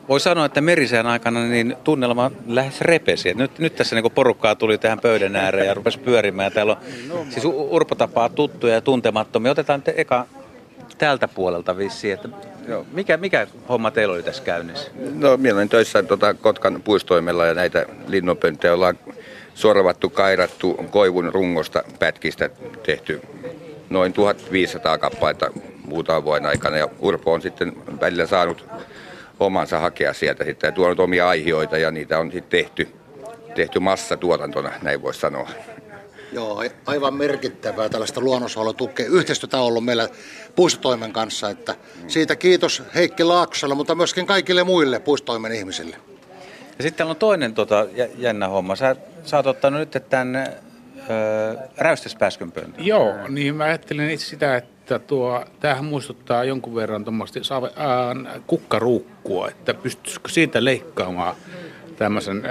voi sanoa, että merisään aikana niin tunnelma lähes repesi. Et Nyt, nyt tässä niin porukkaa tuli tähän pöydän ääreen ja rupesi pyörimään. Täällä on siis Urpo tapaa tuttuja ja tuntemattomia. Otetaan nyt eka tältä puolelta vissiin, että joo, mikä, mikä homma teillä oli tässä käynnissä? No, minä olen töissä tota, Kotkan puistoimella ja näitä linnunpönttöjä ollaan sorvattu, kairattu koivun rungosta pätkistä tehty noin 1500 kappaletta muutaman vuoden aikana. Ja Urpo on sitten välillä saanut omansa hakea sieltä sitten ja tuonut omia aihioita ja niitä on sitten tehty, tehty massatuotantona, näin voisi sanoa. Joo, aivan merkittävää tällaista luonnonsuojelutukea. Yhteistyötä on ollut meillä puistotoimen kanssa, että siitä kiitos Heikki Laaksolle, mutta myöskin kaikille muille puistotoimen ihmisille. Ja sitten täällä on toinen tota, jä- jännä homma. Sä, sä oot ottanut nyt tämän ö, räystäspääskyn pöntön. Joo, niin mä ajattelin itse sitä, että tuo, tämähän muistuttaa jonkun verran tuommoista äh, kukkaruukkua, että pystyisikö siitä leikkaamaan tämmöisen,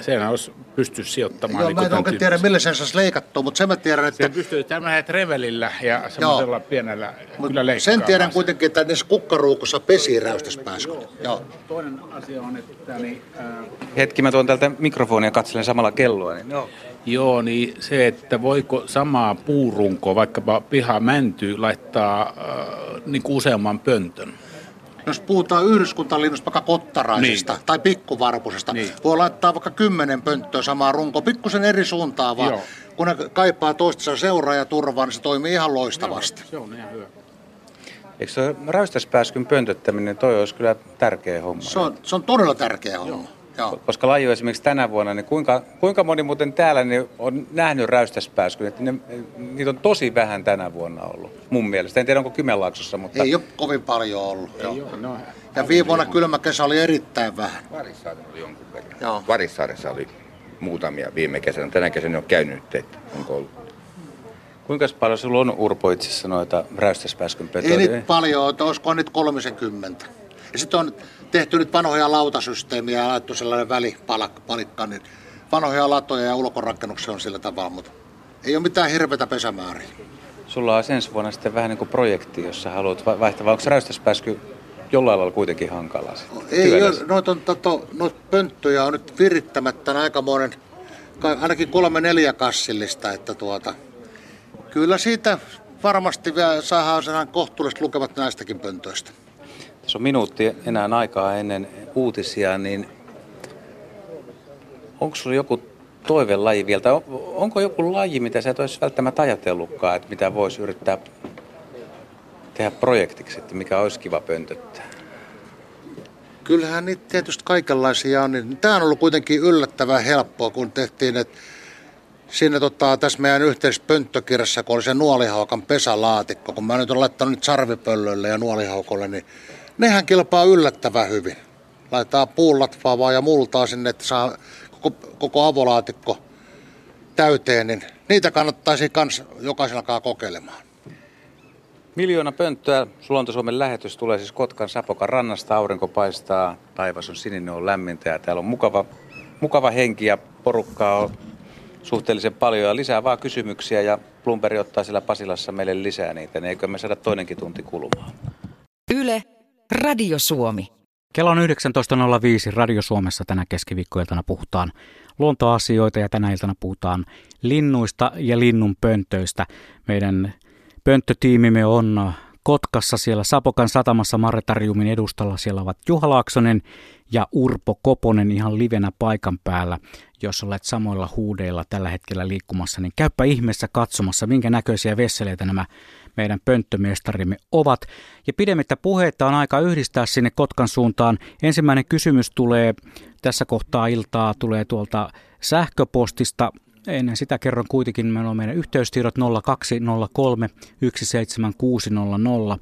sen olisi pysty sijoittamaan. Joo, niin mä en oikein tiedä, millä sen saisi leikattua, mutta sen mä tiedän, että... Se pystyy tämmöisellä trevelillä ja semmoisella pienellä kyllä leikkaamaan. Sen tiedän kuitenkin, että niissä kukkaruukossa pesii räystäspääskyt. Joo. Toinen asia on, että niin, äh, Hetki, mä tuon täältä mikrofonia ja katselen samalla kelloa. Niin, joo. Joo, niin se, että voiko samaa puurunkoa, vaikkapa piha mänty, laittaa äh, niin kuin useamman pöntön. Jos puhutaan yhdyskuntalinnusta, vaikka kottaraisesta niin. tai pikkuvarpusesta, niin. voi laittaa vaikka kymmenen pönttöä samaa runkoa, pikkusen eri suuntaan vaan. Joo. Kun ne kaipaa toistensa seuraa ja turvaa, niin se toimii ihan loistavasti. Se on ihan hyvä. Eikö se räystäspääskyn pöntöttäminen, toi olisi kyllä tärkeä homma. Se on, se on todella tärkeä homma. Joo. Koska laji on esimerkiksi tänä vuonna, niin kuinka, kuinka moni muuten täällä niin on nähnyt räystäspääskyn? Että ne, niitä on tosi vähän tänä vuonna ollut, mun mielestä. En tiedä, onko Kymenlaaksossa, mutta... Ei ole kovin paljon ollut. Ei joo. ole, no, Ja viime vuonna kylmä kesä oli erittäin vähän. Varissaaressa oli jonkun verran. Joo. Varissaaressa oli muutamia viime kesänä. Tänä kesänä on käynyt, että onko ollut. Kuinka paljon sulla on Urpo itse noita räystäspääskyn Ei nyt paljon, että olisiko nyt 30. Ja sitten on tehty nyt vanhoja lautasysteemiä ja laittu sellainen välipalikka, niin vanhoja latoja ja ulkorakennuksia on sillä tavalla, mutta ei ole mitään hirveätä pesämääriä. Sulla on ensi vuonna sitten vähän niin kuin projekti, jossa haluat vaihtaa, vai onko räystäspääsky jollain lailla kuitenkin hankala? Ei, noita, on, toto, noita pönttöjä on nyt virittämättä aikamoinen, ainakin kolme neljä kassillista, että tuota, kyllä siitä varmasti vielä saadaan kohtuulliset lukevat näistäkin pöntöistä. Tässä on minuutti enää aikaa ennen uutisia, niin onko sinulla joku toivelaji vielä, tai onko joku laji, mitä sä et olisi välttämättä ajatellutkaan, että mitä voisi yrittää tehdä projektiksi, että mikä olisi kiva pöntöttää? Kyllähän niitä tietysti kaikenlaisia on. Niin tämä on ollut kuitenkin yllättävän helppoa, kun tehtiin, että siinä tota, tässä meidän yhteisessä pönttökirjassa, kun oli se nuolihaukan pesälaatikko, kun mä nyt olen laittanut nyt sarvipöllöille ja nuolihaukolle, niin nehän kilpaa yllättävän hyvin. Laitetaan puulatvaa ja multaa sinne, että saa koko, koko avolaatikko täyteen, niin niitä kannattaisi myös jokaisella kokeilemaan. Miljoona pönttöä. Luonto-Suomen lähetys tulee siis Kotkan Sapokan rannasta. Aurinko paistaa, taivas on sininen, on lämmintä ja täällä on mukava, mukava henki ja porukkaa on suhteellisen paljon ja lisää vaan kysymyksiä ja Plumperi ottaa siellä Pasilassa meille lisää niitä, niin eikö me saada toinenkin tunti kulumaan. Yle, Radio Suomi. Kello on 19.05 Radio Suomessa tänä keskiviikkoiltana puhutaan luontoasioita ja tänä iltana puhutaan linnuista ja linnun pöntöistä. Meidän pönttötiimimme on Kotkassa siellä Sapokan satamassa Maretariumin edustalla. Siellä ovat Juha Laaksonen ja Urpo Koponen ihan livenä paikan päällä. Jos olet samoilla huudeilla tällä hetkellä liikkumassa, niin käypä ihmeessä katsomassa, minkä näköisiä vesseleitä nämä meidän pönttömestarimme ovat. Ja pidemmittä puheita on aika yhdistää sinne Kotkan suuntaan. Ensimmäinen kysymys tulee tässä kohtaa iltaa, tulee tuolta sähköpostista. Ennen sitä kerron kuitenkin, meillä on meidän yhteystiedot 0203 17600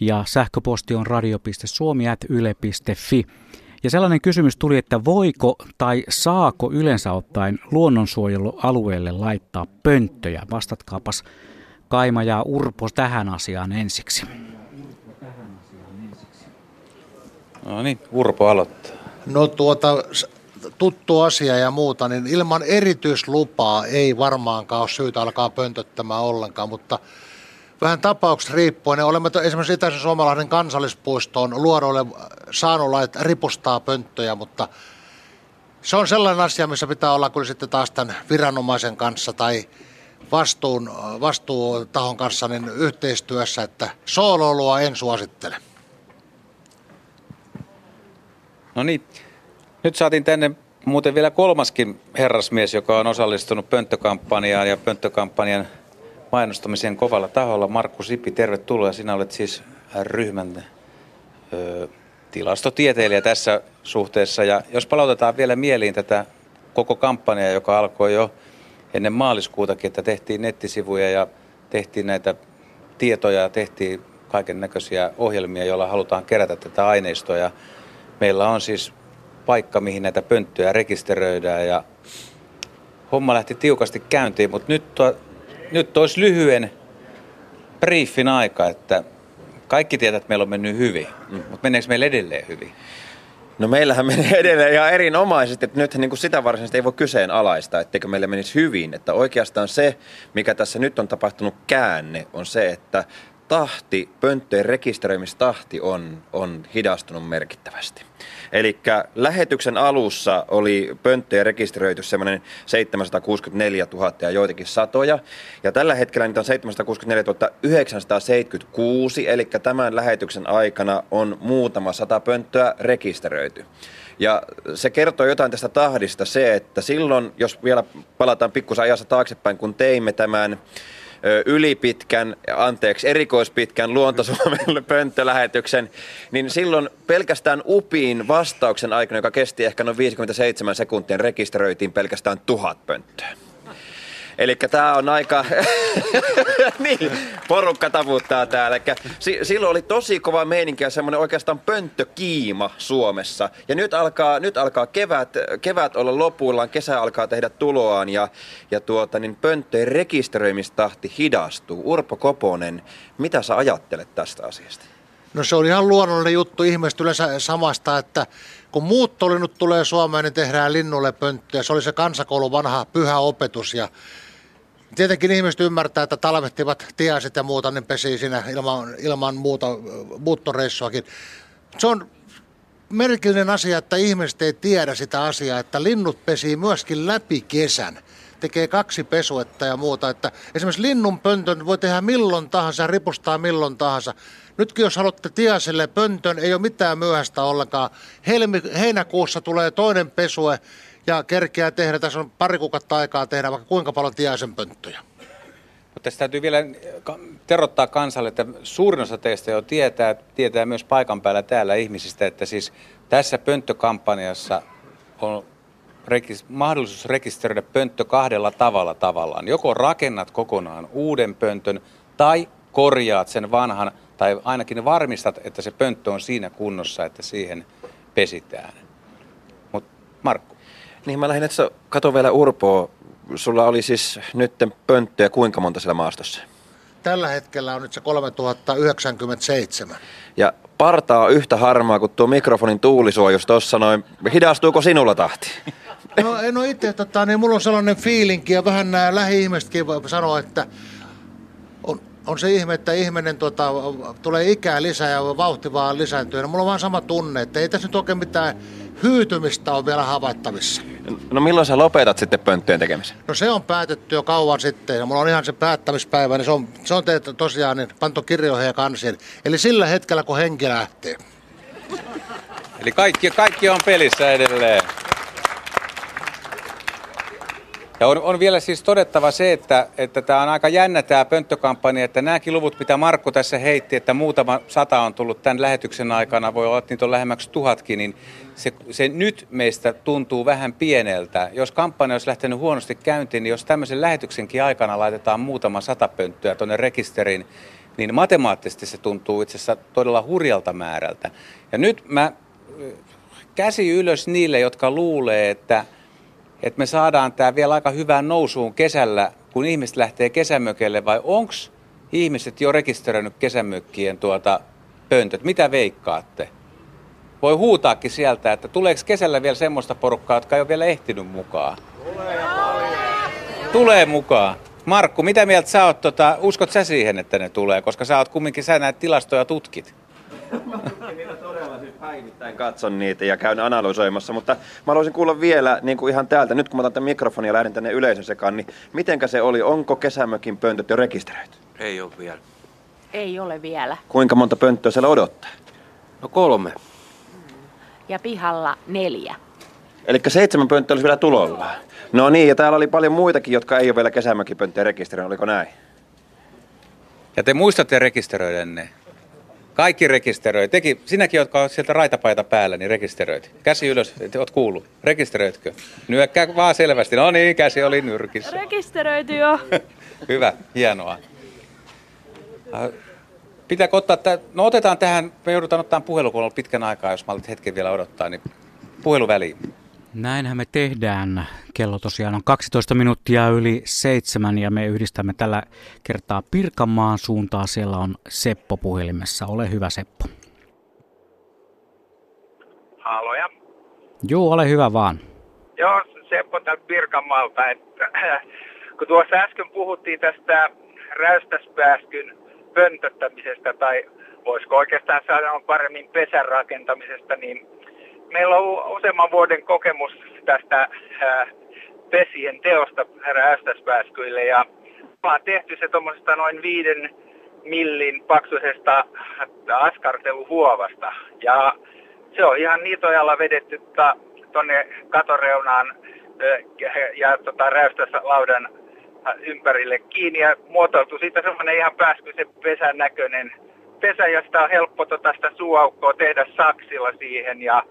ja sähköposti on radio.suomi.yle.fi. Ja sellainen kysymys tuli, että voiko tai saako yleensä ottaen luonnonsuojelualueelle laittaa pönttöjä? Vastatkaapas Kaima ja Urpo tähän asiaan ensiksi. No niin, Urpo aloittaa. No tuota, tuttu asia ja muuta, niin ilman erityislupaa ei varmaankaan ole syytä alkaa pöntöttämään ollenkaan, mutta vähän tapauksesta riippuen. Olemme esimerkiksi Itäisen Suomalahden kansallispuistoon luodoille saanut lait ripustaa pönttöjä, mutta se on sellainen asia, missä pitää olla kyllä sitten taas tämän viranomaisen kanssa tai vastuun, vastuutahon kanssa niin yhteistyössä, että sooloilua en suosittele. No niin, nyt saatiin tänne muuten vielä kolmaskin herrasmies, joka on osallistunut pönttökampanjaan ja pönttökampanjan mainostamisen kovalla taholla. Markku Sipi, tervetuloa. Sinä olet siis ryhmän ö, tilastotieteilijä tässä suhteessa. Ja jos palautetaan vielä mieliin tätä koko kampanjaa, joka alkoi jo ennen maaliskuutakin, että tehtiin nettisivuja ja tehtiin näitä tietoja ja tehtiin kaiken näköisiä ohjelmia, joilla halutaan kerätä tätä aineistoa. Ja meillä on siis paikka, mihin näitä pönttöjä rekisteröidään ja homma lähti tiukasti käyntiin, mutta nyt, to, nyt olisi lyhyen briefin aika, että kaikki tietää, että meillä on mennyt hyvin, mm. mutta meneekö meillä edelleen hyvin? No meillähän menee edelleen ihan erinomaisesti, että nyt niin kuin sitä varsinaisesti ei voi kyseenalaista, etteikö meillä menisi hyvin. Että oikeastaan se, mikä tässä nyt on tapahtunut käänne, on se, että tahti, pönttöjen rekisteröimistahti on, on hidastunut merkittävästi. Eli lähetyksen alussa oli pönttöjä rekisteröity semmoinen 764 000 ja joitakin satoja. Ja tällä hetkellä niitä on 764 976, eli tämän lähetyksen aikana on muutama sata pönttöä rekisteröity. Ja se kertoo jotain tästä tahdista se, että silloin, jos vielä palataan pikkusen ajassa taaksepäin, kun teimme tämän ylipitkän, anteeksi, erikoispitkän Luontosuomen pönttölähetyksen, niin silloin pelkästään UPIin vastauksen aikana, joka kesti ehkä noin 57 sekuntia, rekisteröitiin pelkästään tuhat pönttöä. Eli tämä on aika... niin, porukka tavuttaa täällä. Eli si- silloin oli tosi kova meininki ja semmoinen oikeastaan pönttökiima Suomessa. Ja nyt alkaa, nyt alkaa kevät, kevät olla lopuillaan, kesä alkaa tehdä tuloaan ja, ja tuota, niin pönttöjen rekisteröimistahti hidastuu. Urpo Koponen, mitä sä ajattelet tästä asiasta? No se on ihan luonnollinen juttu. Ihmiset yleensä samasta, että kun muuttolinnut tulee Suomeen, niin tehdään linnulle pönttöjä. Se oli se kansakoulun vanha pyhä opetus ja Tietenkin ihmiset ymmärtää, että talvehtivat tiaiset ja muuta, niin pesii siinä ilman, ilman muuta muuttoreissuakin. Se on merkillinen asia, että ihmiset ei tiedä sitä asiaa, että linnut pesii myöskin läpi kesän. Tekee kaksi pesuetta ja muuta. Että esimerkiksi linnun pöntön voi tehdä milloin tahansa, ripustaa milloin tahansa. Nytkin jos haluatte tiaselle pöntön, ei ole mitään myöhäistä ollenkaan. Helmi, heinäkuussa tulee toinen pesue ja kerkeää tehdä, tässä on pari kuukautta aikaa tehdä vaikka kuinka paljon tiaisen pönttöjä. Mutta tässä täytyy vielä terottaa kansalle, että suurin osa teistä jo tietää, tietää myös paikan päällä täällä ihmisistä, että siis tässä pönttökampanjassa on rekis, mahdollisuus rekisteröidä pönttö kahdella tavalla tavallaan. Joko rakennat kokonaan uuden pöntön tai korjaat sen vanhan tai ainakin varmistat, että se pönttö on siinä kunnossa, että siihen pesitään. Mutta Markku. Niin mä lähdin, että kato vielä Urpoa. Sulla oli siis nytten pönttöjä kuinka monta siellä maastossa? Tällä hetkellä on nyt se 3097. Ja partaa on yhtä harmaa kuin tuo mikrofonin tuulisuojus tuossa noin. Hidastuuko sinulla tahti? No en ole itse, tota, niin mulla on sellainen fiilinki ja vähän nämä lähi-ihmisetkin voi sanoa, että on, on se ihme, että ihminen tuota, tulee ikää lisää ja vauhti vaan lisääntyy. No, mulla on vaan sama tunne, että ei tässä nyt oikein mitään hyytymistä on vielä havaittavissa. No milloin sä lopetat sitten pönttöjen tekemisen? No se on päätetty jo kauan sitten ja mulla on ihan se päättämispäivä, niin se on, se on teet, tosiaan niin pantu kirjoihin ja kansiin. Eli sillä hetkellä, kun henki lähtee. Eli kaikki, kaikki on pelissä edelleen. Ja on, on vielä siis todettava se, että, että tämä on aika jännä tämä pönttökampanja, että nämäkin luvut, mitä Markku tässä heitti, että muutama sata on tullut tämän lähetyksen aikana, voi olla, että niitä on lähemmäksi tuhatkin, niin se, se nyt meistä tuntuu vähän pieneltä. Jos kampanja olisi lähtenyt huonosti käyntiin, niin jos tämmöisen lähetyksenkin aikana laitetaan muutama sata pönttöä tuonne rekisteriin, niin matemaattisesti se tuntuu itse asiassa todella hurjalta määrältä. Ja nyt mä käsi ylös niille, jotka luulee, että – että me saadaan tämä vielä aika hyvään nousuun kesällä, kun ihmiset lähtee kesämökelle, vai onko ihmiset jo rekisteröinyt kesämökkien tuota pöntöt? Mitä veikkaatte? Voi huutaakin sieltä, että tuleeko kesällä vielä semmoista porukkaa, jotka ei ole vielä ehtinyt mukaan? Tulee Tulee mukaan. Markku, mitä mieltä sä oot, tota, uskot sä siihen, että ne tulee? Koska sä oot kumminkin, sä näet tilastoja tutkit. Minä todella siis päivittäin katson niitä ja käyn analysoimassa, mutta mä haluaisin kuulla vielä niin kuin ihan täältä, nyt kun mä otan tämän mikrofonin ja lähden tänne yleisön sekaan, niin mitenkä se oli, onko kesämökin pöntöt jo rekisteröity? Ei ole vielä. Ei ole vielä. Kuinka monta pönttöä siellä odottaa? No kolme. Ja pihalla neljä. Eli seitsemän pönttöä olisi vielä tulolla. No niin, ja täällä oli paljon muitakin, jotka ei ole vielä kesämökipönttöjä rekisteröinyt, oliko näin? Ja te muistatte rekisteröidä ne? Kaikki rekisteröi. Teki, sinäkin, jotka olet sieltä raitapaita päällä, niin rekisteröit. Käsi ylös, oot kuullut. Rekisteröitkö? Nyökkää vaan selvästi. No niin, käsi oli nyrkissä. Rekisteröity jo. Hyvä, hienoa. Äh, pitääkö ottaa, tä- no otetaan tähän, me joudutaan ottaa puhelu, kun on ollut pitkän aikaa, jos mä hetken vielä odottaa, niin puhelu väliin. Näinhän me tehdään. Kello tosiaan on 12 minuuttia yli seitsemän ja me yhdistämme tällä kertaa Pirkanmaan suuntaa. Siellä on Seppo puhelimessa. Ole hyvä Seppo. Haloja. Joo, ole hyvä vaan. Joo, Seppo täältä Pirkanmaalta. Että, kun tuossa äsken puhuttiin tästä räystäspääskyn pöntöttämisestä tai voisiko oikeastaan saada paremmin pesän rakentamisesta, niin meillä on useamman vuoden kokemus tästä pesien teosta räystäspääskyille ja ollaan tehty se tuommoisesta noin viiden millin paksuisesta askarteluhuovasta. Ja se on ihan niitojalla vedetty tuonne katoreunaan ja tota, räystäslaudan ympärille kiinni ja muotoiltu siitä semmoinen ihan pääskyisen pesän näköinen pesä, josta on helppo tota sitä suuaukkoa tehdä saksilla siihen ja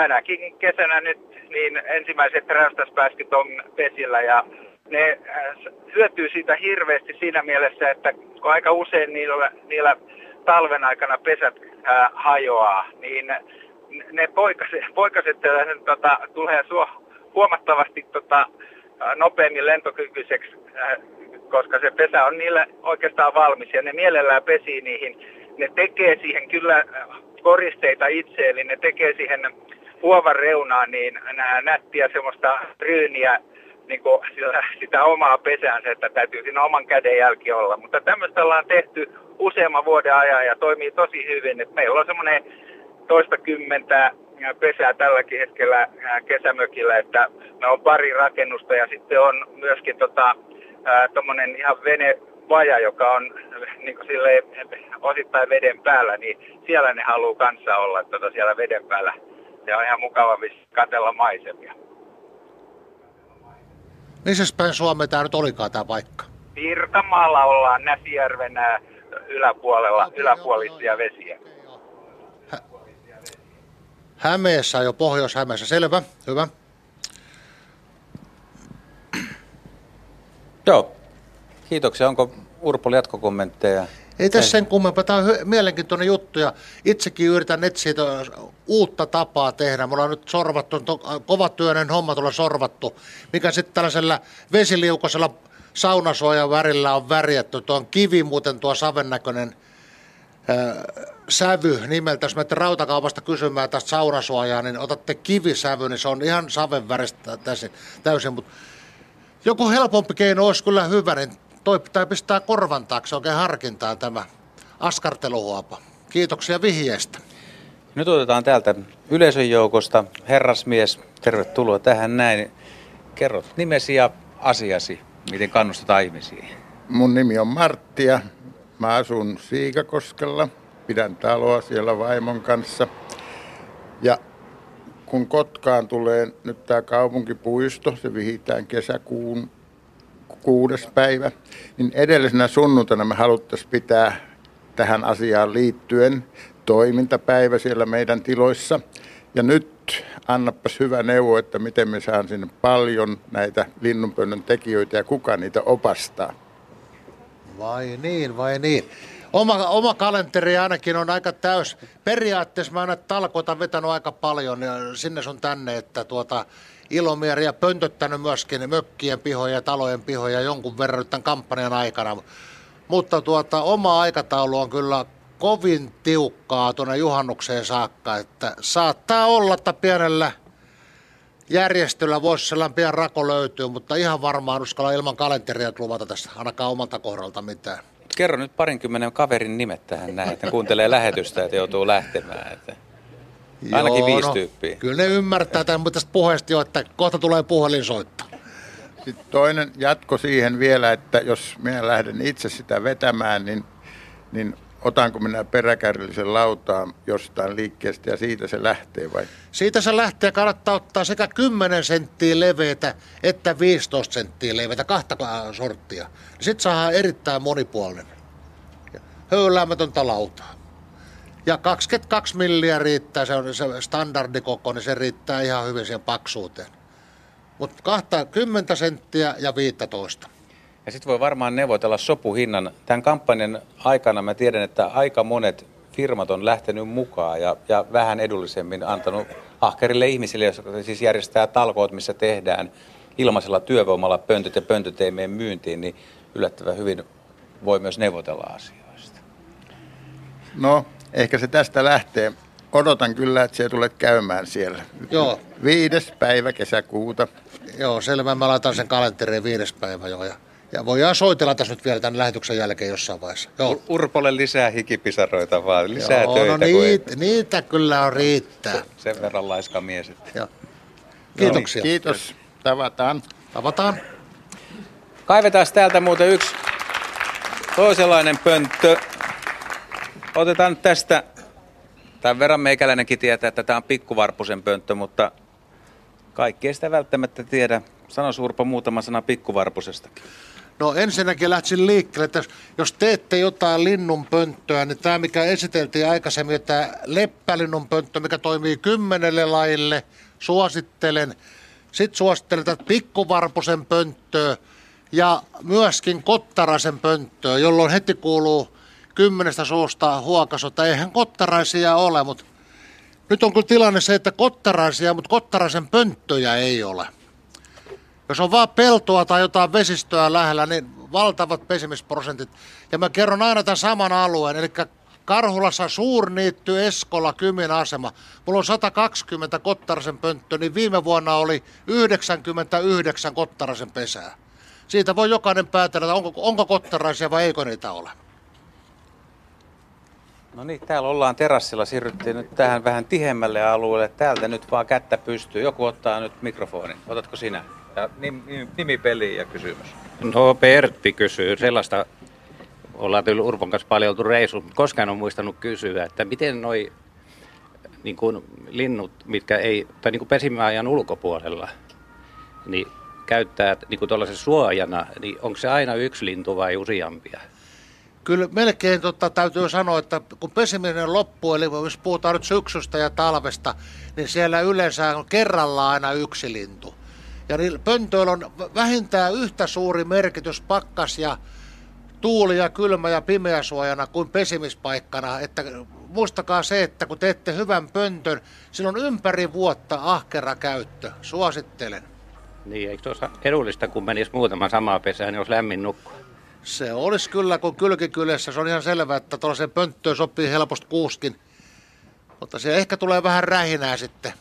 tänäkin kesänä nyt niin ensimmäiset räystäspääskyt on pesillä ja ne äh, hyötyy siitä hirveästi siinä mielessä, että kun aika usein niillä, niillä talven aikana pesät ää, hajoaa, niin ne poikaset, poikaset tota, tulee suo, huomattavasti tota, nopeammin lentokykyiseksi, ää, koska se pesä on niille oikeastaan valmis ja ne mielellään pesii niihin. Ne tekee siihen kyllä koristeita itse, eli ne tekee siihen huovan reunaan niin nättiä semmoista ryyniä niin kuin sitä, sitä omaa pesäänsä, että täytyy siinä oman käden jälki olla. Mutta tämmöistä ollaan tehty useamman vuoden ajan ja toimii tosi hyvin. että meillä on semmoinen toista kymmentä pesää tälläkin hetkellä kesämökillä, että me on pari rakennusta ja sitten on myöskin tota, tuommoinen ihan venevaja, joka on niin kuin silleen, osittain veden päällä, niin siellä ne haluaa kanssa olla tota, siellä veden päällä. Se on ihan mukava katella maisemia. Missä päin Suomea tämä nyt olikaan tämä paikka? Pirkanmaalla ollaan Näsijärven yläpuolella, yläpuolisia vesiä. Hämeessä jo, Pohjois-Hämeessä. Selvä, hyvä. Joo, kiitoksia. Onko Urpo jatkokommentteja? Ei tässä sen kummempaa. Tämä on mielenkiintoinen juttu ja itsekin yritän etsiä uutta tapaa tehdä. Mulla on nyt sorvattu, kovatyöinen homma tuolla sorvattu, mikä sitten tällaisella vesiliukosella saunasuojan värillä on värjätty. Tuo on kivi muuten tuo savennäköinen äh, sävy nimeltä. Jos menette rautakaupasta kysymään tästä saunasuojaa, niin otatte kivisävy, niin se on ihan saven väristä täysin. Mutta joku helpompi keino olisi kyllä hyvä, niin toi pitää pistää korvan taakse oikein harkintaan tämä askarteluhuopa. Kiitoksia vihjeestä. Nyt otetaan täältä yleisön joukosta. Herrasmies, tervetuloa tähän näin. Kerrot nimesi ja asiasi, miten kannustetaan ihmisiä. Mun nimi on Martti ja mä asun Siikakoskella. Pidän taloa siellä vaimon kanssa. Ja kun Kotkaan tulee nyt tämä kaupunkipuisto, se vihitään kesäkuun kuudes päivä, niin edellisenä sunnuntaina me haluttaisiin pitää tähän asiaan liittyen toimintapäivä siellä meidän tiloissa. Ja nyt annapas hyvä neuvo, että miten me saan sinne paljon näitä linnunpönnön tekijöitä ja kuka niitä opastaa. Vai niin, vai niin. Oma, oma kalenteri ainakin on aika täys. Periaatteessa mä aina talkoita vetänyt aika paljon ja sinne sun tänne, että tuota, ilomieriä pöntöttänyt myöskin mökkien pihoja ja talojen pihoja jonkun verran tämän kampanjan aikana. Mutta tuota, oma aikataulu on kyllä kovin tiukkaa tuonne juhannukseen saakka, että saattaa olla, että pienellä järjestöllä voisi sellainen pian rako löytyä, mutta ihan varmaan uskalla ilman kalenteria luvata tästä ainakaan omalta kohdalta mitään. Kerro nyt parinkymmenen kaverin nimet tähän näin, että kuuntelee lähetystä, että joutuu lähtemään. Että ainakin Joo, viisi no, tyyppiä. Kyllä ne ymmärtää tämän, mutta tästä puheesta jo, että kohta tulee puhelinsoitto. Sitten toinen jatko siihen vielä, että jos minä lähden itse sitä vetämään, niin, niin otanko minä peräkärryllisen lautaan jostain liikkeestä ja siitä se lähtee vai? Siitä se lähtee, kannattaa ottaa sekä 10 senttiä leveitä että 15 senttiä leveitä, kahta sorttia. Sitten saa erittäin monipuolinen. Höyläämätöntä lautaa. Ja 22 milliä riittää, se on se standardikoko, niin se riittää ihan hyvin siihen paksuuteen. Mutta 20 senttiä ja 15. Ja sitten voi varmaan neuvotella sopuhinnan. Tämän kampanjan aikana mä tiedän, että aika monet firmat on lähtenyt mukaan ja, ja vähän edullisemmin antanut ahkerille ihmisille, jotka siis järjestää talkoot, missä tehdään ilmaisella työvoimalla pöntöt ja pöntöteimeen myyntiin, niin yllättävän hyvin voi myös neuvotella asioista. No, ehkä se tästä lähtee. Odotan kyllä, että se tulet käymään siellä. Joo. Viides päivä kesäkuuta. Joo, selvä. Mä laitan sen kalenteriin viides päivä jo. Ja ja voidaan soitella tässä nyt vielä tämän lähetyksen jälkeen jossain vaiheessa. Joo. Urpolle lisää hikipisaroita vaan, lisää Joo, töitä. No niitä, kun... niitä kyllä on riittää. Sen verran laiska mies. Että... Joo. Kiitoksia. No, kiitos. Tavataan. Tavataan. Kaivetaan täältä muuten yksi toisenlainen pönttö. Otetaan tästä, tämän verran meikäläinenkin tietää, että tämä on pikkuvarpusen pönttö, mutta kaikki ei sitä välttämättä tiedä. Sano Surpa muutama sana pikkuvarpusestakin. No ensinnäkin lähtisin liikkeelle, että jos teette jotain linnunpönttöä, niin tämä mikä esiteltiin aikaisemmin, tämä leppälinnunpönttö, mikä toimii kymmenelle lajille, suosittelen. Sitten suosittelen tätä pikkuvarpusen pönttöä, ja myöskin Kottaraisen pönttöön, jolloin heti kuuluu kymmenestä suusta huokasota. Eihän kottaraisia ole, mutta nyt on kyllä tilanne se, että kottaraisia, mutta kottaraisen pönttöjä ei ole. Jos on vaan peltoa tai jotain vesistöä lähellä, niin valtavat pesimisprosentit. Ja mä kerron aina tämän saman alueen, eli Karhulassa suurniitty Eskola Kymin asema. Mulla on 120 Kottarasen pönttö, niin viime vuonna oli 99 Kottarasen pesää. Siitä voi jokainen päätellä, onko, onko kottaraisia vai eikö niitä ole. No niin, täällä ollaan terassilla, siirryttiin nyt tähän vähän tihemmälle alueelle. Täältä nyt vaan kättä pystyy. Joku ottaa nyt mikrofonin. Otatko sinä? Ja nimi, peli ja kysymys. No Pertti kysyy sellaista, ollaan tullut Urpon kanssa paljon oltu reisu, mutta koskaan on muistanut kysyä, että miten noi niin kuin linnut, mitkä ei, tai niin kuin pesimäajan ulkopuolella, niin käyttää niin kuin suojana, niin onko se aina yksi lintu vai useampia? Kyllä melkein totta, täytyy sanoa, että kun pesiminen loppuu, eli jos puhutaan nyt syksystä ja talvesta, niin siellä yleensä on kerrallaan aina yksi lintu. Ja niin pöntöillä on vähintään yhtä suuri merkitys pakkas ja tuuli ja kylmä ja pimeä suojana kuin pesimispaikkana. Että muistakaa se, että kun teette hyvän pöntön, silloin ympäri vuotta ahkera käyttö. Suosittelen. Niin, eikö tuossa edullista, kun menisi muutama samaa pesää, niin olisi lämmin nukkua? Se olisi kyllä, kun kylkikylässä se on ihan selvää, että tuollaiseen pönttöön sopii helposti kuuskin. Mutta se ehkä tulee vähän rähinää sitten.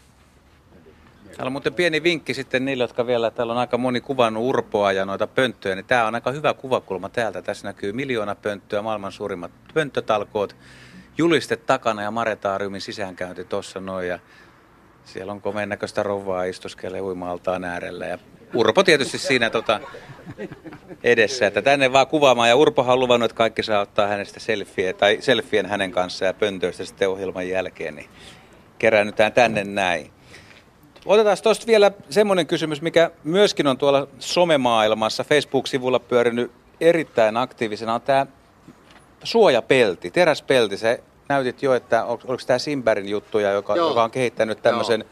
Täällä on muuten pieni vinkki sitten niille, jotka vielä, täällä on aika moni kuvannut urpoa ja noita pönttöjä, niin tämä on aika hyvä kuvakulma täältä. Tässä näkyy miljoona pönttöä, maailman suurimmat pönttötalkoot, juliste takana ja maretaariumin sisäänkäynti tuossa noin. Ja siellä on komeen näköistä rouvaa istuskelee uimaaltaan äärellä ja Urpo tietysti siinä tota, edessä, että tänne vaan kuvaamaan. Ja Urpo on luvannut, että kaikki saa ottaa hänestä selfie, tai selfien hänen kanssaan ja pöntöistä sitten ohjelman jälkeen. Niin keräännytään tänne näin. Otetaan tuosta vielä semmoinen kysymys, mikä myöskin on tuolla somemaailmassa, Facebook-sivulla pyörinyt erittäin aktiivisena, on tämä suojapelti, teräspelti. Se näytit jo, että oliko tämä Simberin juttuja, joka, joka on kehittänyt tämmöisen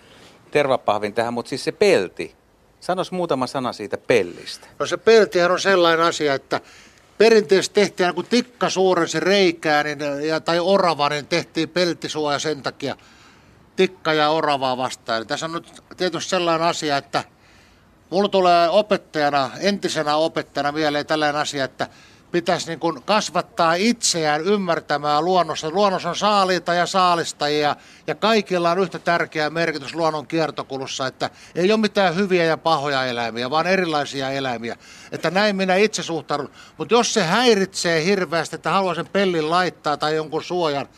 tervapahvin tähän, mutta siis se pelti, Sanois muutama sana siitä pellistä. No se peltihän on sellainen asia, että perinteisesti tehtiin, kun tikka suurensi reikää niin, ja, tai orava, niin tehtiin peltisuoja sen takia tikka ja oravaa vastaan. Eli tässä on nyt tietysti sellainen asia, että mulla tulee opettajana, entisenä opettajana mieleen tällainen asia, että pitäisi niin kuin kasvattaa itseään ymmärtämään luonnossa. Luonnossa on saaliita ja saalistajia ja kaikilla on yhtä tärkeä merkitys luonnon kiertokulussa, että ei ole mitään hyviä ja pahoja eläimiä, vaan erilaisia eläimiä. Että näin minä itse suhtaudun. Mutta jos se häiritsee hirveästi, että haluaa sen pellin laittaa tai jonkun suojan,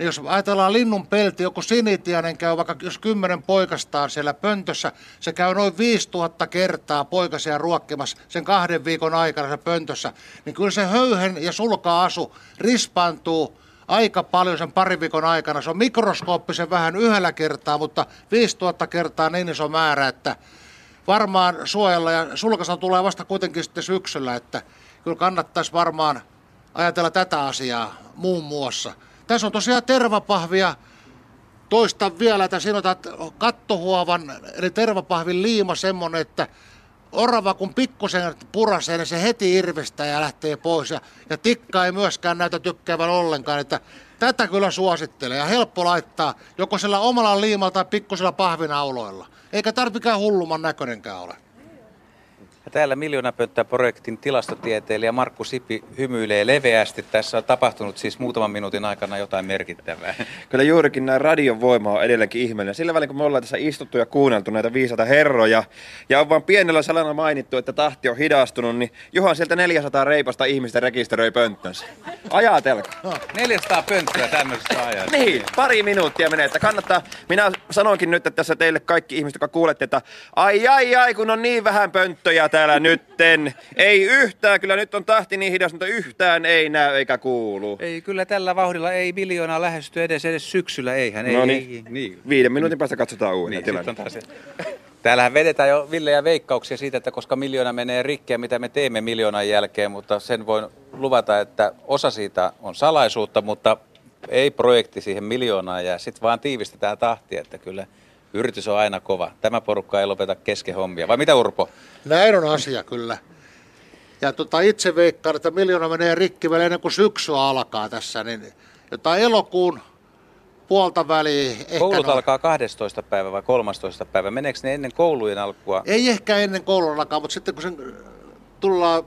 niin jos ajatellaan linnun pelti, joku sinitiainen käy vaikka jos kymmenen poikastaan siellä pöntössä, se käy noin 5000 kertaa poikasia ruokkimassa sen kahden viikon aikana se pöntössä, niin kyllä se höyhen ja sulka-asu rispaantuu aika paljon sen parin viikon aikana. Se on mikroskooppisen vähän yhdellä kertaa, mutta 5000 kertaa niin iso määrä, että varmaan suojella ja sulkasa tulee vasta kuitenkin sitten syksyllä, että kyllä kannattaisi varmaan ajatella tätä asiaa muun muassa. Tässä on tosiaan tervapahvia. Toista vielä, että siinä otat kattohuovan, eli tervapahvin liima semmonen, että orava kun pikkusen purasee, niin se heti irvistää ja lähtee pois. Ja, ja tikka ei myöskään näytä tykkäävän ollenkaan, että tätä kyllä suosittelen ja helppo laittaa joko sillä omalla liimalla tai pikkusella pahvinauloilla. Eikä tarvikään hulluman näköinenkään ole. Ja täällä Miljoonapönttä-projektin tilastotieteilijä Markku Sipi hymyilee leveästi. Tässä on tapahtunut siis muutaman minuutin aikana jotain merkittävää. Kyllä juurikin näin radion voima on edelleenkin ihmeellinen. Sillä välin kun me ollaan tässä istuttu ja kuunneltu näitä viisaita herroja ja on vain pienellä salana mainittu, että tahti on hidastunut, niin Juhan sieltä 400 reipasta ihmistä rekisteröi pönttönsä. Ajatelkaa. No, 400 pönttöä tämmöisessä ajassa. niin, pari minuuttia menee, että kannattaa. Minä sanoinkin nyt että tässä teille kaikki ihmiset, jotka kuulette, että ai ai ai, kun on niin vähän pönttöjä täällä nytten. Ei yhtään, kyllä nyt on tahti niin hidas, mutta yhtään ei näy eikä kuulu. Ei, kyllä tällä vauhdilla ei miljoonaa lähesty edes, edes syksyllä, eihän. Ei, no niin. Ei, niin. Viiden minuutin päästä katsotaan uudelleen niin, tilanne. Täällähän vedetään jo Ville ja veikkauksia siitä, että koska miljoona menee rikkeä, mitä me teemme miljoonan jälkeen, mutta sen voin luvata, että osa siitä on salaisuutta, mutta ei projekti siihen miljoonaan ja sitten vaan tiivistetään tahtia, että kyllä – Yritys on aina kova. Tämä porukka ei lopeta kesken hommia. Vai mitä Urpo? Näin on asia kyllä. Ja tota, itse veikkaan, että miljoona menee rikki vielä ennen kuin syksy alkaa tässä, niin jotain elokuun puolta väliä. Ehkä Koulut no, alkaa 12. päivä vai 13. päivä. Meneekö ne ennen koulujen alkua? Ei ehkä ennen koulun alkaa, mutta sitten kun sen tullaan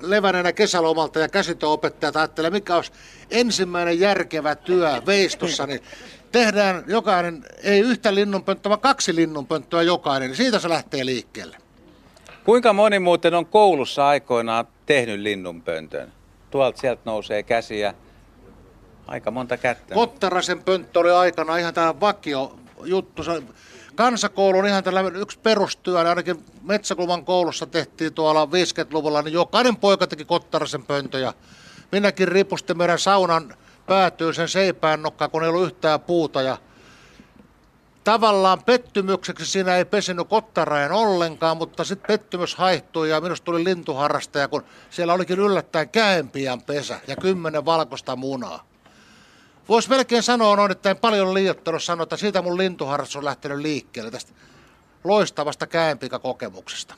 leväneenä kesälomalta ja käsitöopettajat ajattelee, mikä olisi ensimmäinen järkevä työ veistossa, niin tehdään jokainen, ei yhtä linnunpönttöä, vaan kaksi linnunpönttöä jokainen, niin siitä se lähtee liikkeelle. Kuinka moni muuten on koulussa aikoinaan tehnyt linnunpöntön? Tuolta sieltä nousee käsiä. Aika monta kättä. Kottarasen pönttö oli aikana ihan tämä vakio juttu. Se kansakoulu on ihan tällainen yksi perustyö, niin ainakin Metsäkulman koulussa tehtiin tuolla 50-luvulla, niin jokainen poika teki Kottarasen pöntöjä. Minäkin ripustin meidän saunan päätyy sen seipään nokkaan, kun ei ollut yhtään puuta. Ja tavallaan pettymykseksi siinä ei pesinyt kottarajan ollenkaan, mutta sitten pettymys haihtui ja minusta tuli lintuharrastaja, kun siellä olikin yllättäen käempiän pesä ja kymmenen valkoista munaa. Voisi melkein sanoa noin, että en paljon liioittanut sanoa, että siitä mun lintuharrastus on lähtenyt liikkeelle tästä loistavasta käempikakokemuksesta.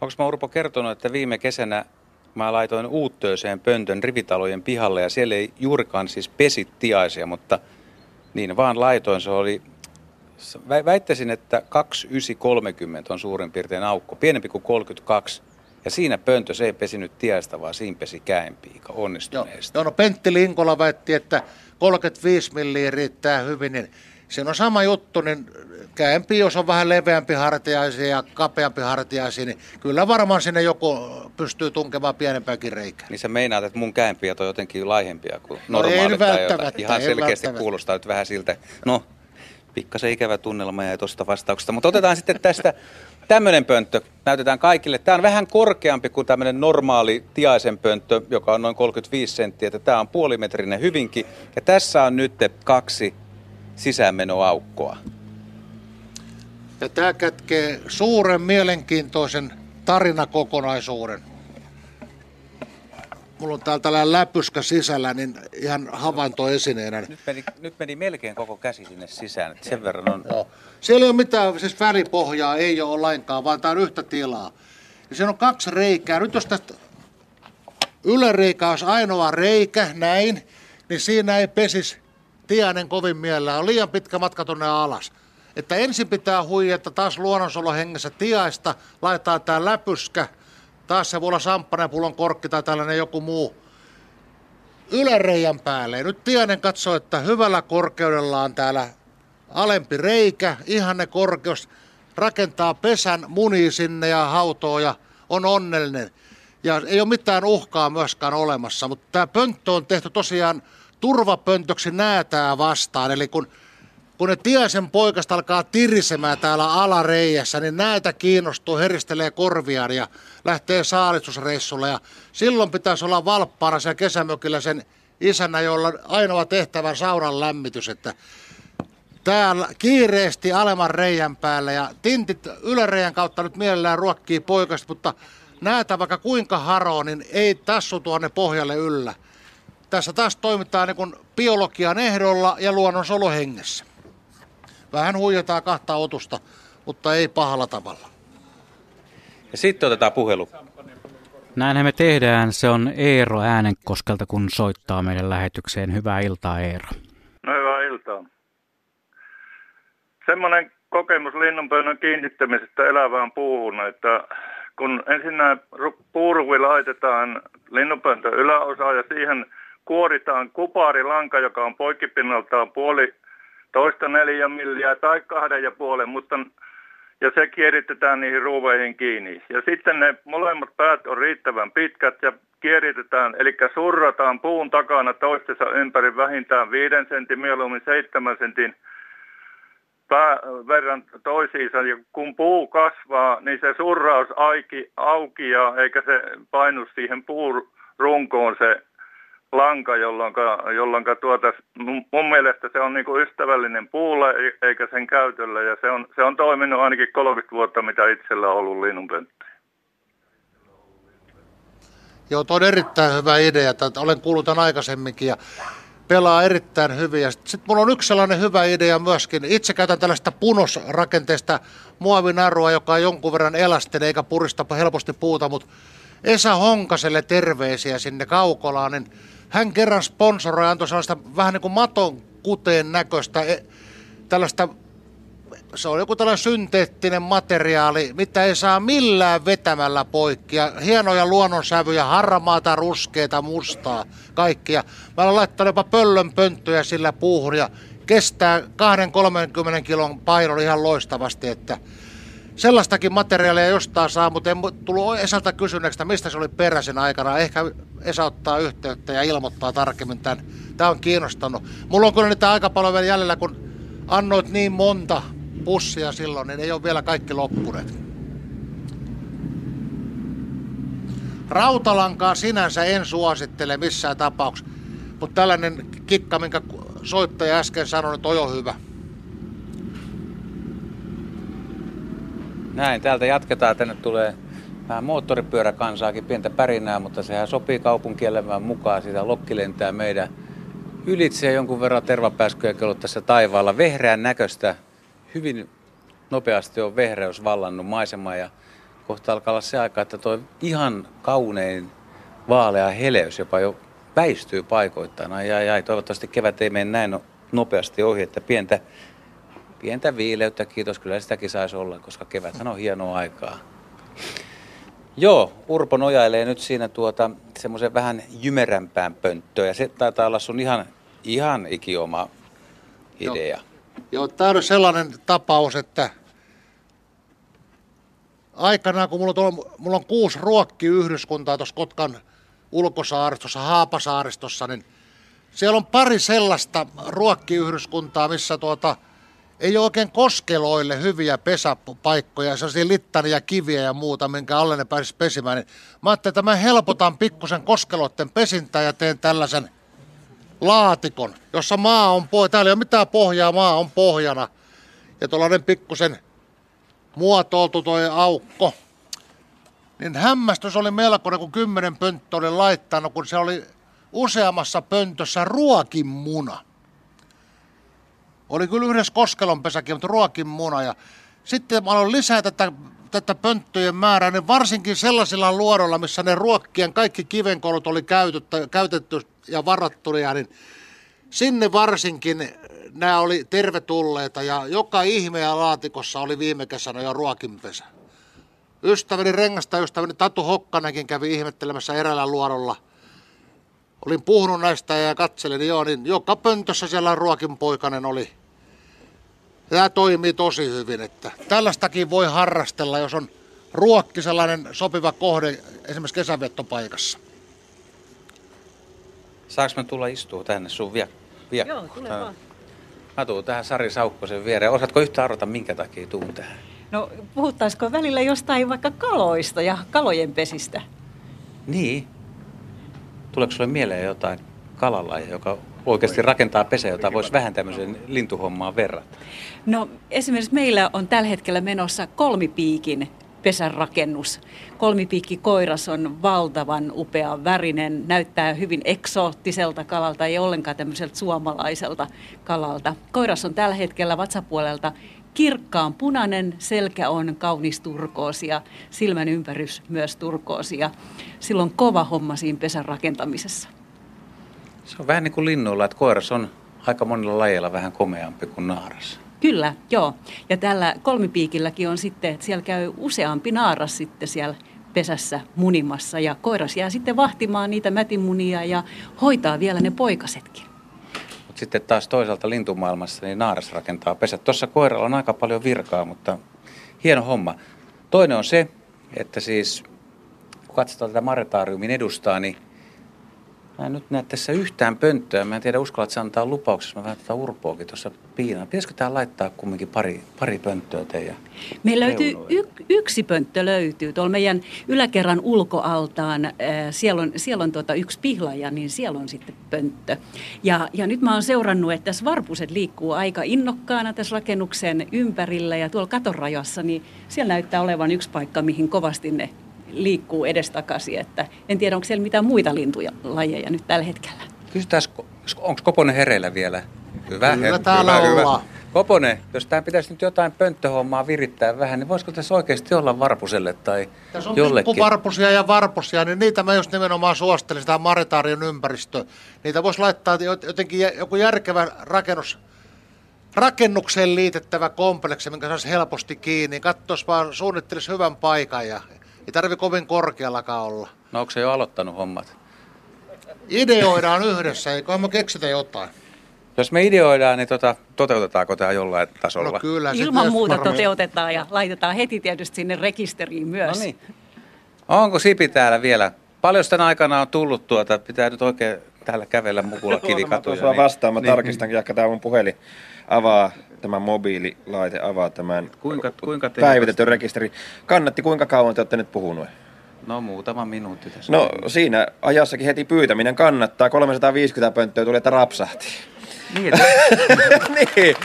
Onko mä Urpo kertonut, että viime kesänä mä laitoin uuttööseen pöntön rivitalojen pihalle ja siellä ei juurikaan siis pesi tiaisia, mutta niin vaan laitoin. Se oli, väittäisin, että 2930 on suurin piirtein aukko, pienempi kuin 32. Ja siinä pöntö se ei pesinyt tiaista, vaan siinä pesi käenpiika onnistuneesti. Joo, no Pentti Linkola väitti, että 35 milliä riittää hyvin, niin siinä on sama juttu, niin käempi, jos on vähän leveämpi hartiaisia ja kapeampi hartiaisia, niin kyllä varmaan sinne joku pystyy tunkemaan pienempääkin reikää. Niin sä meinaat, että mun käempiä on jotenkin laihempia kuin No ei normaalit tai välttämättä, jotain. Ihan ei selkeästi välttämättä. kuulostaa nyt vähän siltä. No, pikkasen ikävä tunnelma jäi tuosta vastauksesta. Mutta otetaan sitten tästä tämmöinen pönttö. Näytetään kaikille. Tämä on vähän korkeampi kuin tämmöinen normaali tiaisen pönttö, joka on noin 35 senttiä. Että Tämä on puolimetrinen hyvinkin. Ja tässä on nyt kaksi sisäänmenoaukkoa. Ja tämä kätkee suuren mielenkiintoisen tarinakokonaisuuden. Mulla on täällä tällainen läpyskä sisällä, niin ihan havaintoesineenä. Nyt meni, nyt meni melkein koko käsi sinne sisään. Että sen verran on... Joo. Siellä ei ole mitään, siis välipohjaa ei ole lainkaan, vaan tämä on yhtä tilaa. Ja siinä on kaksi reikää. Nyt jos tästä yläreikä olisi ainoa reikä, näin, niin siinä ei pesis tiainen kovin mielellään. On liian pitkä matka tuonne alas. Että ensin pitää huijata taas luonnonsolohengessä tiaista, laitetaan tää läpyskä, taas se voi olla samppanepullon korkki tai tällainen joku muu yläreijän päälle. Nyt tiainen katsoo, että hyvällä korkeudella on täällä alempi reikä, ihanne korkeus, rakentaa pesän, munii sinne ja hautoo ja on onnellinen. Ja ei ole mitään uhkaa myöskään olemassa, mutta tämä pönttö on tehty tosiaan turvapöntöksi näätää vastaan. Eli kun, kun ne tiaisen poikasta alkaa tirisemään täällä alareijässä, niin näitä kiinnostuu, heristelee korviaan ja lähtee saalistusreissulle. Ja silloin pitäisi olla valppaana siellä kesämökillä sen isänä, jolla on ainoa tehtävä saunan lämmitys, että täällä kiireesti alemman reijän päällä ja tintit yläreijän kautta nyt mielellään ruokkii poikasta, mutta näitä vaikka kuinka haroo, niin ei tassu tuonne pohjalle yllä. Tässä taas toimitaan niin biologian ehdolla ja luonnon solohengessä. Vähän huijataan kahta otusta, mutta ei pahalla tavalla. Ja sitten otetaan puhelu. Näinhän me tehdään. Se on Eero Äänenkoskelta, kun soittaa meidän lähetykseen. Hyvää iltaa, Eero. No hyvää iltaa. Semmoinen kokemus linnunpöydän kiinnittämisestä elävään puuhun, että kun ensin puuruvi laitetaan linnunpöntön yläosa ja siihen kuoritaan kuparilanka, joka on poikkipinnaltaan puoli toista neljä milliä tai kahden ja puolen, mutta ja se kieritetään niihin ruuveihin kiinni. Ja sitten ne molemmat päät on riittävän pitkät ja kieritetään, eli surrataan puun takana toistensa ympäri vähintään viiden sentin, mieluummin seitsemän sentin pää, verran toisiinsa. Ja kun puu kasvaa, niin se surraus aiki, aukiaa, eikä se painu siihen puurunkoon se lanka, jolloin, tuota, mun mielestä se on niin kuin ystävällinen puulle eikä sen käytölle. Ja se on, se on toiminut ainakin 30 vuotta, mitä itsellä on ollut linnunpönttö. Joo, tuo on erittäin hyvä idea. Että olen kuullut tämän aikaisemminkin ja pelaa erittäin hyvin. Sitten sit mulla on yksi sellainen hyvä idea myöskin. Itse käytän tällaista punosrakenteesta muovinarua, joka on jonkun verran elastinen eikä purista helposti puuta, mutta Esa Honkaselle terveisiä sinne Kaukolaan, niin hän kerran sponsoroi antoi sellaista vähän niin kuin maton kuteen näköistä, e, tällaista, se on joku tällainen synteettinen materiaali, mitä ei saa millään vetämällä poikki. Ja hienoja luonnonsävyjä, harmaata, ruskeita, mustaa, kaikkia. Mä olen laittanut jopa pöllön pönttöjä sillä puuhun ja kestää 2-30 kilon painon ihan loistavasti, että sellaistakin materiaalia jostain saa, mutta en tullut Esalta kysyneeksi, mistä se oli peräisin aikana. Ehkä Esa ottaa yhteyttä ja ilmoittaa tarkemmin tämän. Tämä on kiinnostanut. Mulla on kyllä niitä aika paljon vielä jäljellä, kun annoit niin monta pussia silloin, niin ei ole vielä kaikki loppuneet. Rautalankaa sinänsä en suosittele missään tapauksessa, mutta tällainen kikka, minkä soittaja äsken sanoi, että on hyvä. Näin, täältä jatketaan. Tänne tulee vähän moottoripyöräkansaakin, pientä pärinää, mutta sehän sopii kaupunkielämään mukaan. Sitä lokki lentää meidän ylitse ja jonkun verran tervapääskyjä kello tässä taivaalla. Vehreän näköistä, hyvin nopeasti on vehreys vallannut maisema ja kohta alkaa olla se aika, että tuo ihan kaunein vaalea heleys jopa jo väistyy paikoittain. Ai, ai. Toivottavasti kevät ei mene näin nopeasti ohi, että pientä pientä viileyttä, kiitos, kyllä sitäkin saisi olla, koska keväthän on hienoa aikaa. Joo, Urpo nojailee nyt siinä tuota, semmoisen vähän jymerämpään pönttöön ja se taitaa olla sun ihan, ihan ikioma idea. Joo, Joo tämä on sellainen tapaus, että aikanaan kun mulla on, mulla on kuusi ruokkiyhdyskuntaa tuossa Kotkan ulkosaaristossa, Haapasaaristossa, niin siellä on pari sellaista ruokkiyhdyskuntaa, missä tuota, ei ole oikein koskeloille hyviä pesäpaikkoja, sellaisia littania kiviä ja muuta, minkä alle ne pääsisi pesimään. Niin mä ajattelin, että mä helpotan pikkusen koskeloiden pesintää ja teen tällaisen laatikon, jossa maa on pohjana. Täällä ei ole mitään pohjaa, maa on pohjana. Ja tuollainen pikkusen muotoiltu toi aukko. Niin hämmästys oli melkoinen, kun kymmenen pönttö oli laittanut, kun se oli useammassa pöntössä ruokin muna. Oli kyllä yhdessä koskelonpesäkin, mutta ruokin muna. Ja sitten mä aloin lisää tätä, tätä pönttöjen määrää, niin varsinkin sellaisilla luodoilla, missä ne ruokkien kaikki kivenkolut oli käytetty, käytetty ja varattuja, niin sinne varsinkin nämä oli tervetulleita ja joka ihme ja laatikossa oli viime kesänä jo ruokinpesä. Ystäväni rengasta ystäväni Tatu Hokkanenkin kävi ihmettelemässä eräällä luodolla. Olin puhunut näistä ja katselin, niin joo, niin joka pöntössä siellä ruokinpoikainen oli tämä toimii tosi hyvin, että tällaistakin voi harrastella, jos on ruokki sellainen sopiva kohde esimerkiksi kesävettopaikassa. Saanko mä tulla istua tänne sun vie, vie Joo, tule vaan. Mä tuun tähän Sari Saukkosen viereen. Osaatko yhtä arvata, minkä takia tuun tähän? No puhuttaisiko välillä jostain vaikka kaloista ja kalojen pesistä? Niin. Tuleeko sulle mieleen jotain kalalaja, joka oikeasti rakentaa pesä, jota voisi vähän tämmöisen lintuhommaan verrata? No esimerkiksi meillä on tällä hetkellä menossa kolmipiikin pesänrakennus. Kolmipiikki koiras on valtavan upea värinen, näyttää hyvin eksoottiselta kalalta, ei ollenkaan tämmöiseltä suomalaiselta kalalta. Koiras on tällä hetkellä vatsapuolelta kirkkaan punainen, selkä on kaunis turkoosi ja silmän ympärys myös turkoosi silloin kova homma siinä pesän rakentamisessa. Se on vähän niin kuin linnuilla, että koiras on aika monilla lajeilla vähän komeampi kuin naaras. Kyllä, joo. Ja tällä kolmipiikilläkin on sitten, että siellä käy useampi naaras sitten siellä pesässä munimassa ja koiras jää sitten vahtimaan niitä mätimunia ja hoitaa vielä ne poikasetkin. Mutta sitten taas toisaalta lintumaailmassa niin naaras rakentaa pesät. Tuossa koiralla on aika paljon virkaa, mutta hieno homma. Toinen on se, että siis kun katsotaan tätä maretaariumin edustaa, niin Mä en nyt näe tässä yhtään pönttöä. Mä en tiedä, uskallat se antaa lupauksessa. Mä vähän tätä urpoakin tuossa piinaan. Pitäisikö tää laittaa kumminkin pari, pari pönttöä teidän Meillä löytyy y- yksi pönttö löytyy tuolla meidän yläkerran ulkoaltaan. Äh, Siellä on, siellä on tuota yksi pihlaja, niin siellä on sitten pönttö. Ja, ja nyt mä oon seurannut, että tässä varpuset liikkuu aika innokkaana tässä rakennuksen ympärillä ja tuolla katorajassa, niin siellä näyttää olevan yksi paikka, mihin kovasti ne liikkuu edestakaisin. Että en tiedä, onko siellä mitään muita lintuja lajeja nyt tällä hetkellä. Kysytään, onko Koponen hereillä vielä? Hyvä, Kyllä he- täällä hyvä, hyvä. Koponen, jos tämä pitäisi nyt jotain pönttöhommaa virittää vähän, niin voisiko tässä oikeasti olla varpuselle tai Tässä on jollekin? pikkuvarpusia ja varpusia, niin niitä mä just nimenomaan suosittelin, sitä maritaarion ympäristö. Niitä voisi laittaa jot- jotenkin joku järkevä rakennus, rakennukseen liitettävä kompleksi, minkä saisi helposti kiinni. Katsois vaan, suunnittelisi hyvän paikan ja ei tarvi kovin korkeallakaan olla. No onko se jo aloittanut hommat? Ideoidaan yhdessä, eiköhän me keksitä jotain. Jos me ideoidaan, niin tota, toteutetaanko tämä jollain tasolla? No kyllä. Ilman muuta toteutetaan ja laitetaan heti tietysti sinne rekisteriin myös. No niin. Onko Sipi täällä vielä? Paljon tämän aikana on tullut tuota, pitää nyt oikein täällä kävellä mukulla kivikatuja. Tuossa vastaan, mä niin, tarkistan, jahka tämä mun puhelin avaa, tämä mobiililaite avaa tämän Kuinka, kuinka te päivitetyn rekisteri. Kannatti, kuinka kauan te olette nyt puhunut? No muutama minuutti tässä. No siinä ajassakin heti pyytäminen kannattaa. 350 pönttöä tuli, että rapsahti. Niin, niin.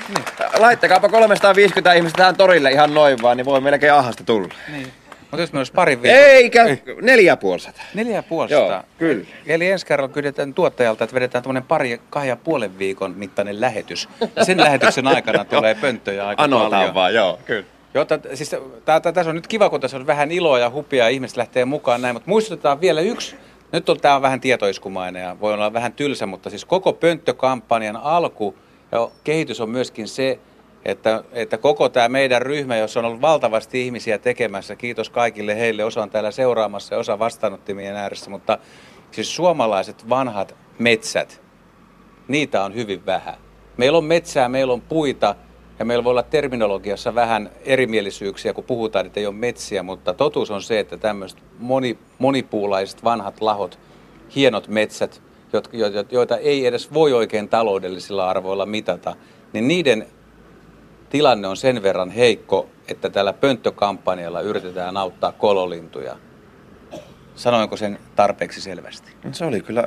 Laittakaapa 350 ihmistä tähän torille ihan noin vaan, niin voi melkein ahasta tulla. Niin. Mutta jos me olisi parin viikon... Eikä, neljä ja puoli sataa. Neljä puoli Joo, kyllä. Eli ensi kerralla pyydetään tuottajalta, että vedetään tuommoinen pari, kahden ja puolen viikon mittainen lähetys. Ja sen lähetyksen aikana tulee pönttöjä aika Anotaan paljon. vaan, joo, kyllä. Jotta, siis, tässä on nyt kiva, kun tässä on vähän iloa ja hupia ja ihmiset lähtee mukaan näin, mutta muistutetaan vielä yksi. Nyt on, tämä on vähän tietoiskumainen ja voi olla vähän tylsä, mutta siis koko pönttökampanjan alku ja kehitys on myöskin se, että, että koko tämä meidän ryhmä, jossa on ollut valtavasti ihmisiä tekemässä, kiitos kaikille heille, osa on täällä seuraamassa ja osa vastaanottimien ääressä, mutta siis suomalaiset vanhat metsät, niitä on hyvin vähän. Meillä on metsää, meillä on puita ja meillä voi olla terminologiassa vähän erimielisyyksiä, kun puhutaan, että ei ole metsiä, mutta totuus on se, että tämmöiset moni, monipuulaiset vanhat lahot, hienot metsät, jot- jo- joita ei edes voi oikein taloudellisilla arvoilla mitata, niin niiden tilanne on sen verran heikko, että tällä pönttökampanjalla yritetään auttaa kololintuja. Sanoinko sen tarpeeksi selvästi? Se oli kyllä...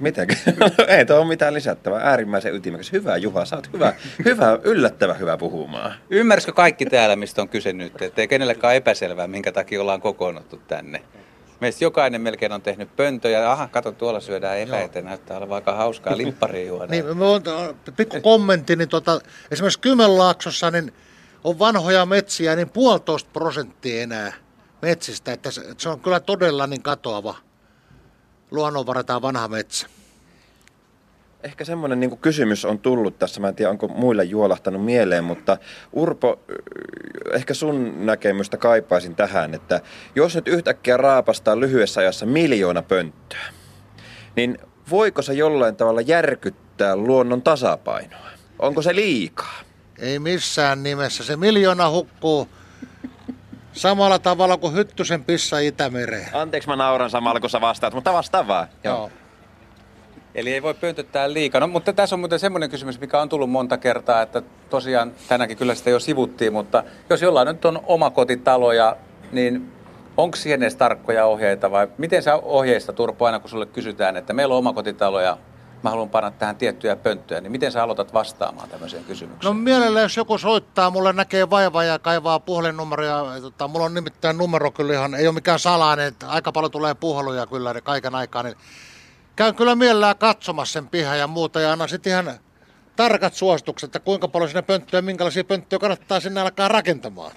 Miten? Ei tuo ole mitään lisättävää. Äärimmäisen ytimekäs. Hyvä Juha, sä oot hyvä, hyvä yllättävän hyvä puhumaan. Ymmärsikö kaikki täällä, mistä on kyse nyt? Ettei kenellekään epäselvää, minkä takia ollaan kokoonnuttu tänne. Meistä jokainen melkein on tehnyt pöntöjä. Aha, kato, tuolla syödään eväitä. Näyttää olevan aika hauskaa. Limpparia juodaan. Niin, pikku kommentti, niin tota, esimerkiksi Kymenlaaksossa niin on vanhoja metsiä, niin puolitoista prosenttia enää metsistä, että se, se on kyllä todella niin katoava luonnonvara tämä vanha metsä. Ehkä semmoinen niin kysymys on tullut tässä, mä en tiedä onko muille juolahtanut mieleen, mutta Urpo, ehkä sun näkemystä kaipaisin tähän, että jos nyt yhtäkkiä raapastaa lyhyessä ajassa miljoona pönttöä, niin voiko se jollain tavalla järkyttää luonnon tasapainoa? Onko se liikaa? Ei missään nimessä. Se miljoona hukkuu samalla tavalla kuin hyttysen pissa Itämereen. Anteeksi mä nauran samalla kun sä vastaat, mutta vastaa vaan. Joo. Eli ei voi pöntöttää liikaa. No, mutta tässä on muuten semmoinen kysymys, mikä on tullut monta kertaa, että tosiaan tänäänkin kyllä sitä jo sivuttiin, mutta jos jollain nyt on omakotitaloja, niin onko siihen edes tarkkoja ohjeita vai miten sä ohjeista Turpo aina kun sulle kysytään, että meillä on omakotitaloja, mä haluan panna tähän tiettyjä pönttöjä, niin miten sä aloitat vastaamaan tämmöiseen kysymykseen? No mielellään, jos joku soittaa, mulle näkee vaivaa ja kaivaa puhelinnumeroja. Tota, mulla on nimittäin numero kyllä ihan, ei ole mikään salainen, aika paljon tulee puheluja kyllä niin kaiken aikaa. Niin käyn kyllä mielellään katsomassa sen pihan ja muuta ja annan sitten ihan tarkat suositukset, että kuinka paljon sinne pönttöjä, minkälaisia pönttöjä kannattaa sinne alkaa rakentamaan.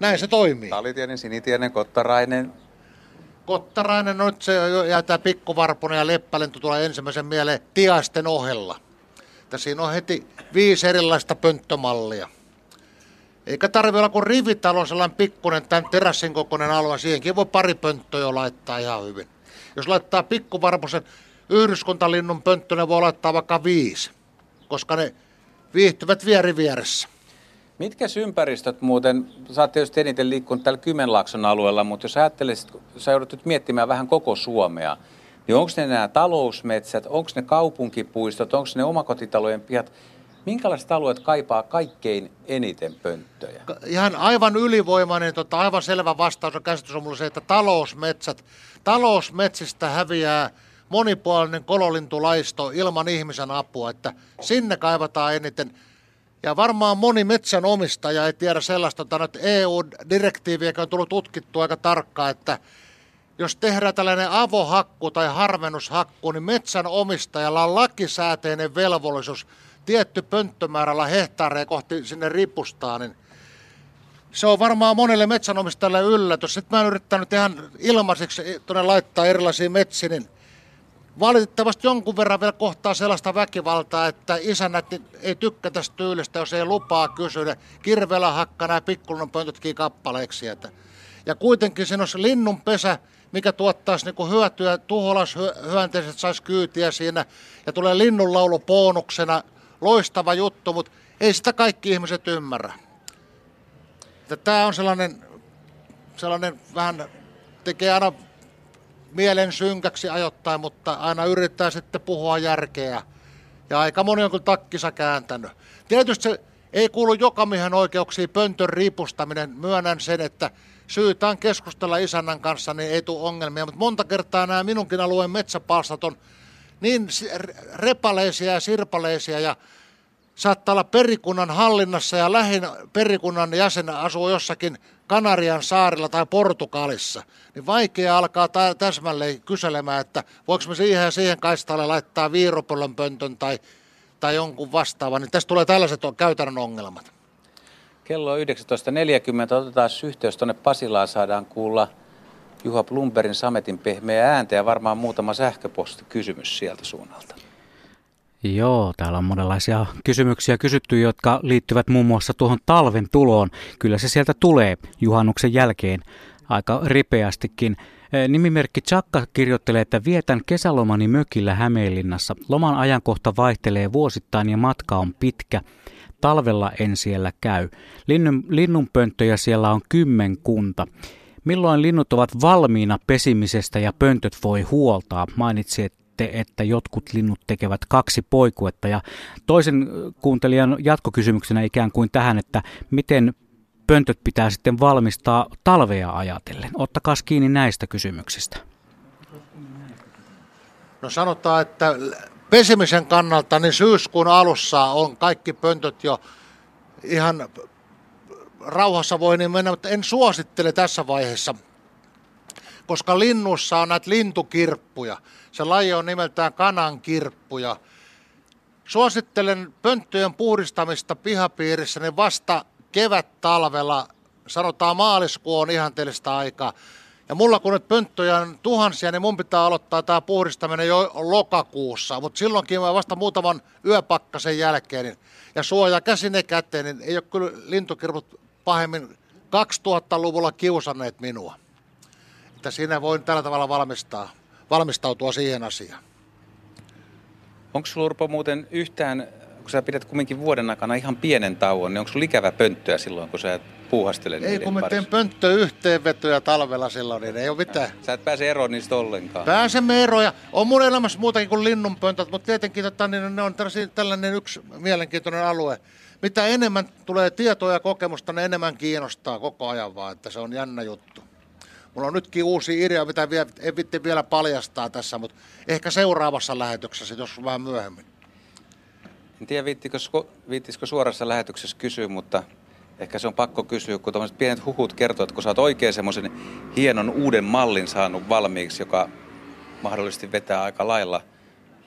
Näin se toimii. Talitienen, sinitienen, kottarainen. Kottarainen, no nyt se ja tämä pikkuvarpunen ja leppälento tulee ensimmäisen mieleen tiaisten ohella. Että siinä on heti viisi erilaista pönttömallia. Eikä tarvi olla kuin rivitalo, sellainen pikkunen, tämän terassin kokoinen alue. Siihenkin voi pari pönttöä jo laittaa ihan hyvin. Jos laittaa pikkuvarpusen yhdyskuntalinnun pönttö, ne voi laittaa vaikka viisi, koska ne viihtyvät vieri vieressä. Mitkä ympäristöt muuten, sä oot tietysti eniten liikkunut täällä Kymenlaakson alueella, mutta jos ajattelisit, sä joudut nyt miettimään vähän koko Suomea, niin onko ne nämä talousmetsät, onko ne kaupunkipuistot, onko ne omakotitalojen pihat, minkälaiset alueet kaipaa kaikkein eniten pönttöjä? ihan aivan ylivoimainen, tota, aivan selvä vastaus on käsitys on mulla se, että talousmetsät, talousmetsistä häviää monipuolinen kololintulaisto ilman ihmisen apua, että sinne kaivataan eniten. Ja varmaan moni metsän omistaja ei tiedä sellaista, että EU-direktiivi, joka on tullut tutkittua aika tarkkaan, että jos tehdään tällainen avohakku tai harvennushakku, niin metsän omistajalla on lakisääteinen velvollisuus tietty pönttömäärällä hehtaareja kohti sinne ripustaa, niin se on varmaan monelle metsänomistajalle yllätys. Sitten mä oon yrittänyt ihan ilmaiseksi tuonne laittaa erilaisia metsiä, niin valitettavasti jonkun verran vielä kohtaa sellaista väkivaltaa, että isännät ei tykkää tästä tyylistä, jos ei lupaa kysyä. Kirveellä hakkaa nämä pikkulun pöntötkin kappaleiksi. Että. Ja kuitenkin siinä se linnun pesä, mikä tuottaisi niin hyötyä, tuholashyönteiset saisi kyytiä siinä ja tulee linnunlaulu bonuksena, loistava juttu, mutta ei sitä kaikki ihmiset ymmärrä. Tämä on sellainen, sellainen vähän, tekee aina mielen synkäksi ajoittain, mutta aina yrittää sitten puhua järkeä. Ja aika moni on kyllä takkisa kääntänyt. Tietysti se ei kuulu jokamiehen oikeuksiin pöntön riipustaminen. Myönnän sen, että syytä on keskustella isännän kanssa, niin ei tule ongelmia. Mutta monta kertaa nämä minunkin alueen metsäpalstat on niin repaleisia ja sirpaleisia ja saattaa olla perikunnan hallinnassa ja lähin perikunnan jäsen asuu jossakin Kanarian saarilla tai Portugalissa, niin vaikea alkaa täsmälleen kyselemään, että voiko me siihen ja siihen kaistalle laittaa viiropöllön pöntön tai, tai jonkun vastaavan, niin tästä tulee tällaiset käytännön ongelmat. Kello on 19.40, otetaan yhteys tuonne Pasilaan, saadaan kuulla Juha Blumberin Sametin pehmeä ääntä ja varmaan muutama sähköpostikysymys sieltä suunnalta. Joo, täällä on monenlaisia kysymyksiä kysytty, jotka liittyvät muun muassa tuohon talven tuloon. Kyllä se sieltä tulee juhannuksen jälkeen aika ripeästikin. E, nimimerkki Chakka kirjoittelee, että vietän kesälomani mökillä Hämeenlinnassa. Loman ajankohta vaihtelee vuosittain ja matka on pitkä. Talvella en siellä käy. Linnun, linnunpönttöjä siellä on kymmenkunta. Milloin linnut ovat valmiina pesimisestä ja pöntöt voi huoltaa? Mainitsi, sitten, että jotkut linnut tekevät kaksi poikuetta. Ja toisen kuuntelijan jatkokysymyksenä ikään kuin tähän, että miten pöntöt pitää sitten valmistaa talvea ajatellen. Ottakaa kiinni näistä kysymyksistä. No sanotaan, että pesimisen kannalta niin syyskuun alussa on kaikki pöntöt jo ihan rauhassa voi niin mennä, mutta en suosittele tässä vaiheessa, koska linnussa on näitä lintukirppuja. Se laji on nimeltään kanankirppuja. Suosittelen pönttöjen puhdistamista pihapiirissä niin vasta kevät-talvella, sanotaan maaliskuu on ihanteellista aikaa. Ja mulla kun nyt pönttöjä on tuhansia, niin mun pitää aloittaa tämä puhdistaminen jo lokakuussa. Mutta silloinkin mä vasta muutaman yöpakkasen jälkeen. Niin, ja suoja käsine käteen, niin ei ole kyllä lintukirput pahemmin 2000-luvulla kiusanneet minua. Että siinä voin tällä tavalla valmistaa valmistautua siihen asiaan. Onko sinulla Urpo muuten yhtään, kun sä pidät kumminkin vuoden aikana ihan pienen tauon, niin onko sinulla ikävä pönttöä silloin, kun sä puuhastelet Ei, kun mä teen pönttöyhteenvetoja talvella silloin, niin ei ole mitään. Sä et pääse eroon niistä ollenkaan. Pääsemme eroon ja on mun elämässä muutakin kuin linnunpöntöt, mutta tietenkin tota, niin ne on tällainen yksi mielenkiintoinen alue. Mitä enemmän tulee tietoa ja kokemusta, ne enemmän kiinnostaa koko ajan vaan, että se on jännä juttu. Mulla on nytkin uusi idea, mitä vielä, en vitti vielä paljastaa tässä, mutta ehkä seuraavassa lähetyksessä, jos vähän myöhemmin. En tiedä, viittisikö, viittisikö suorassa lähetyksessä kysyä, mutta ehkä se on pakko kysyä, kun tuommoiset pienet huhut kertoo, että kun sä oot oikein semmoisen hienon uuden mallin saanut valmiiksi, joka mahdollisesti vetää aika lailla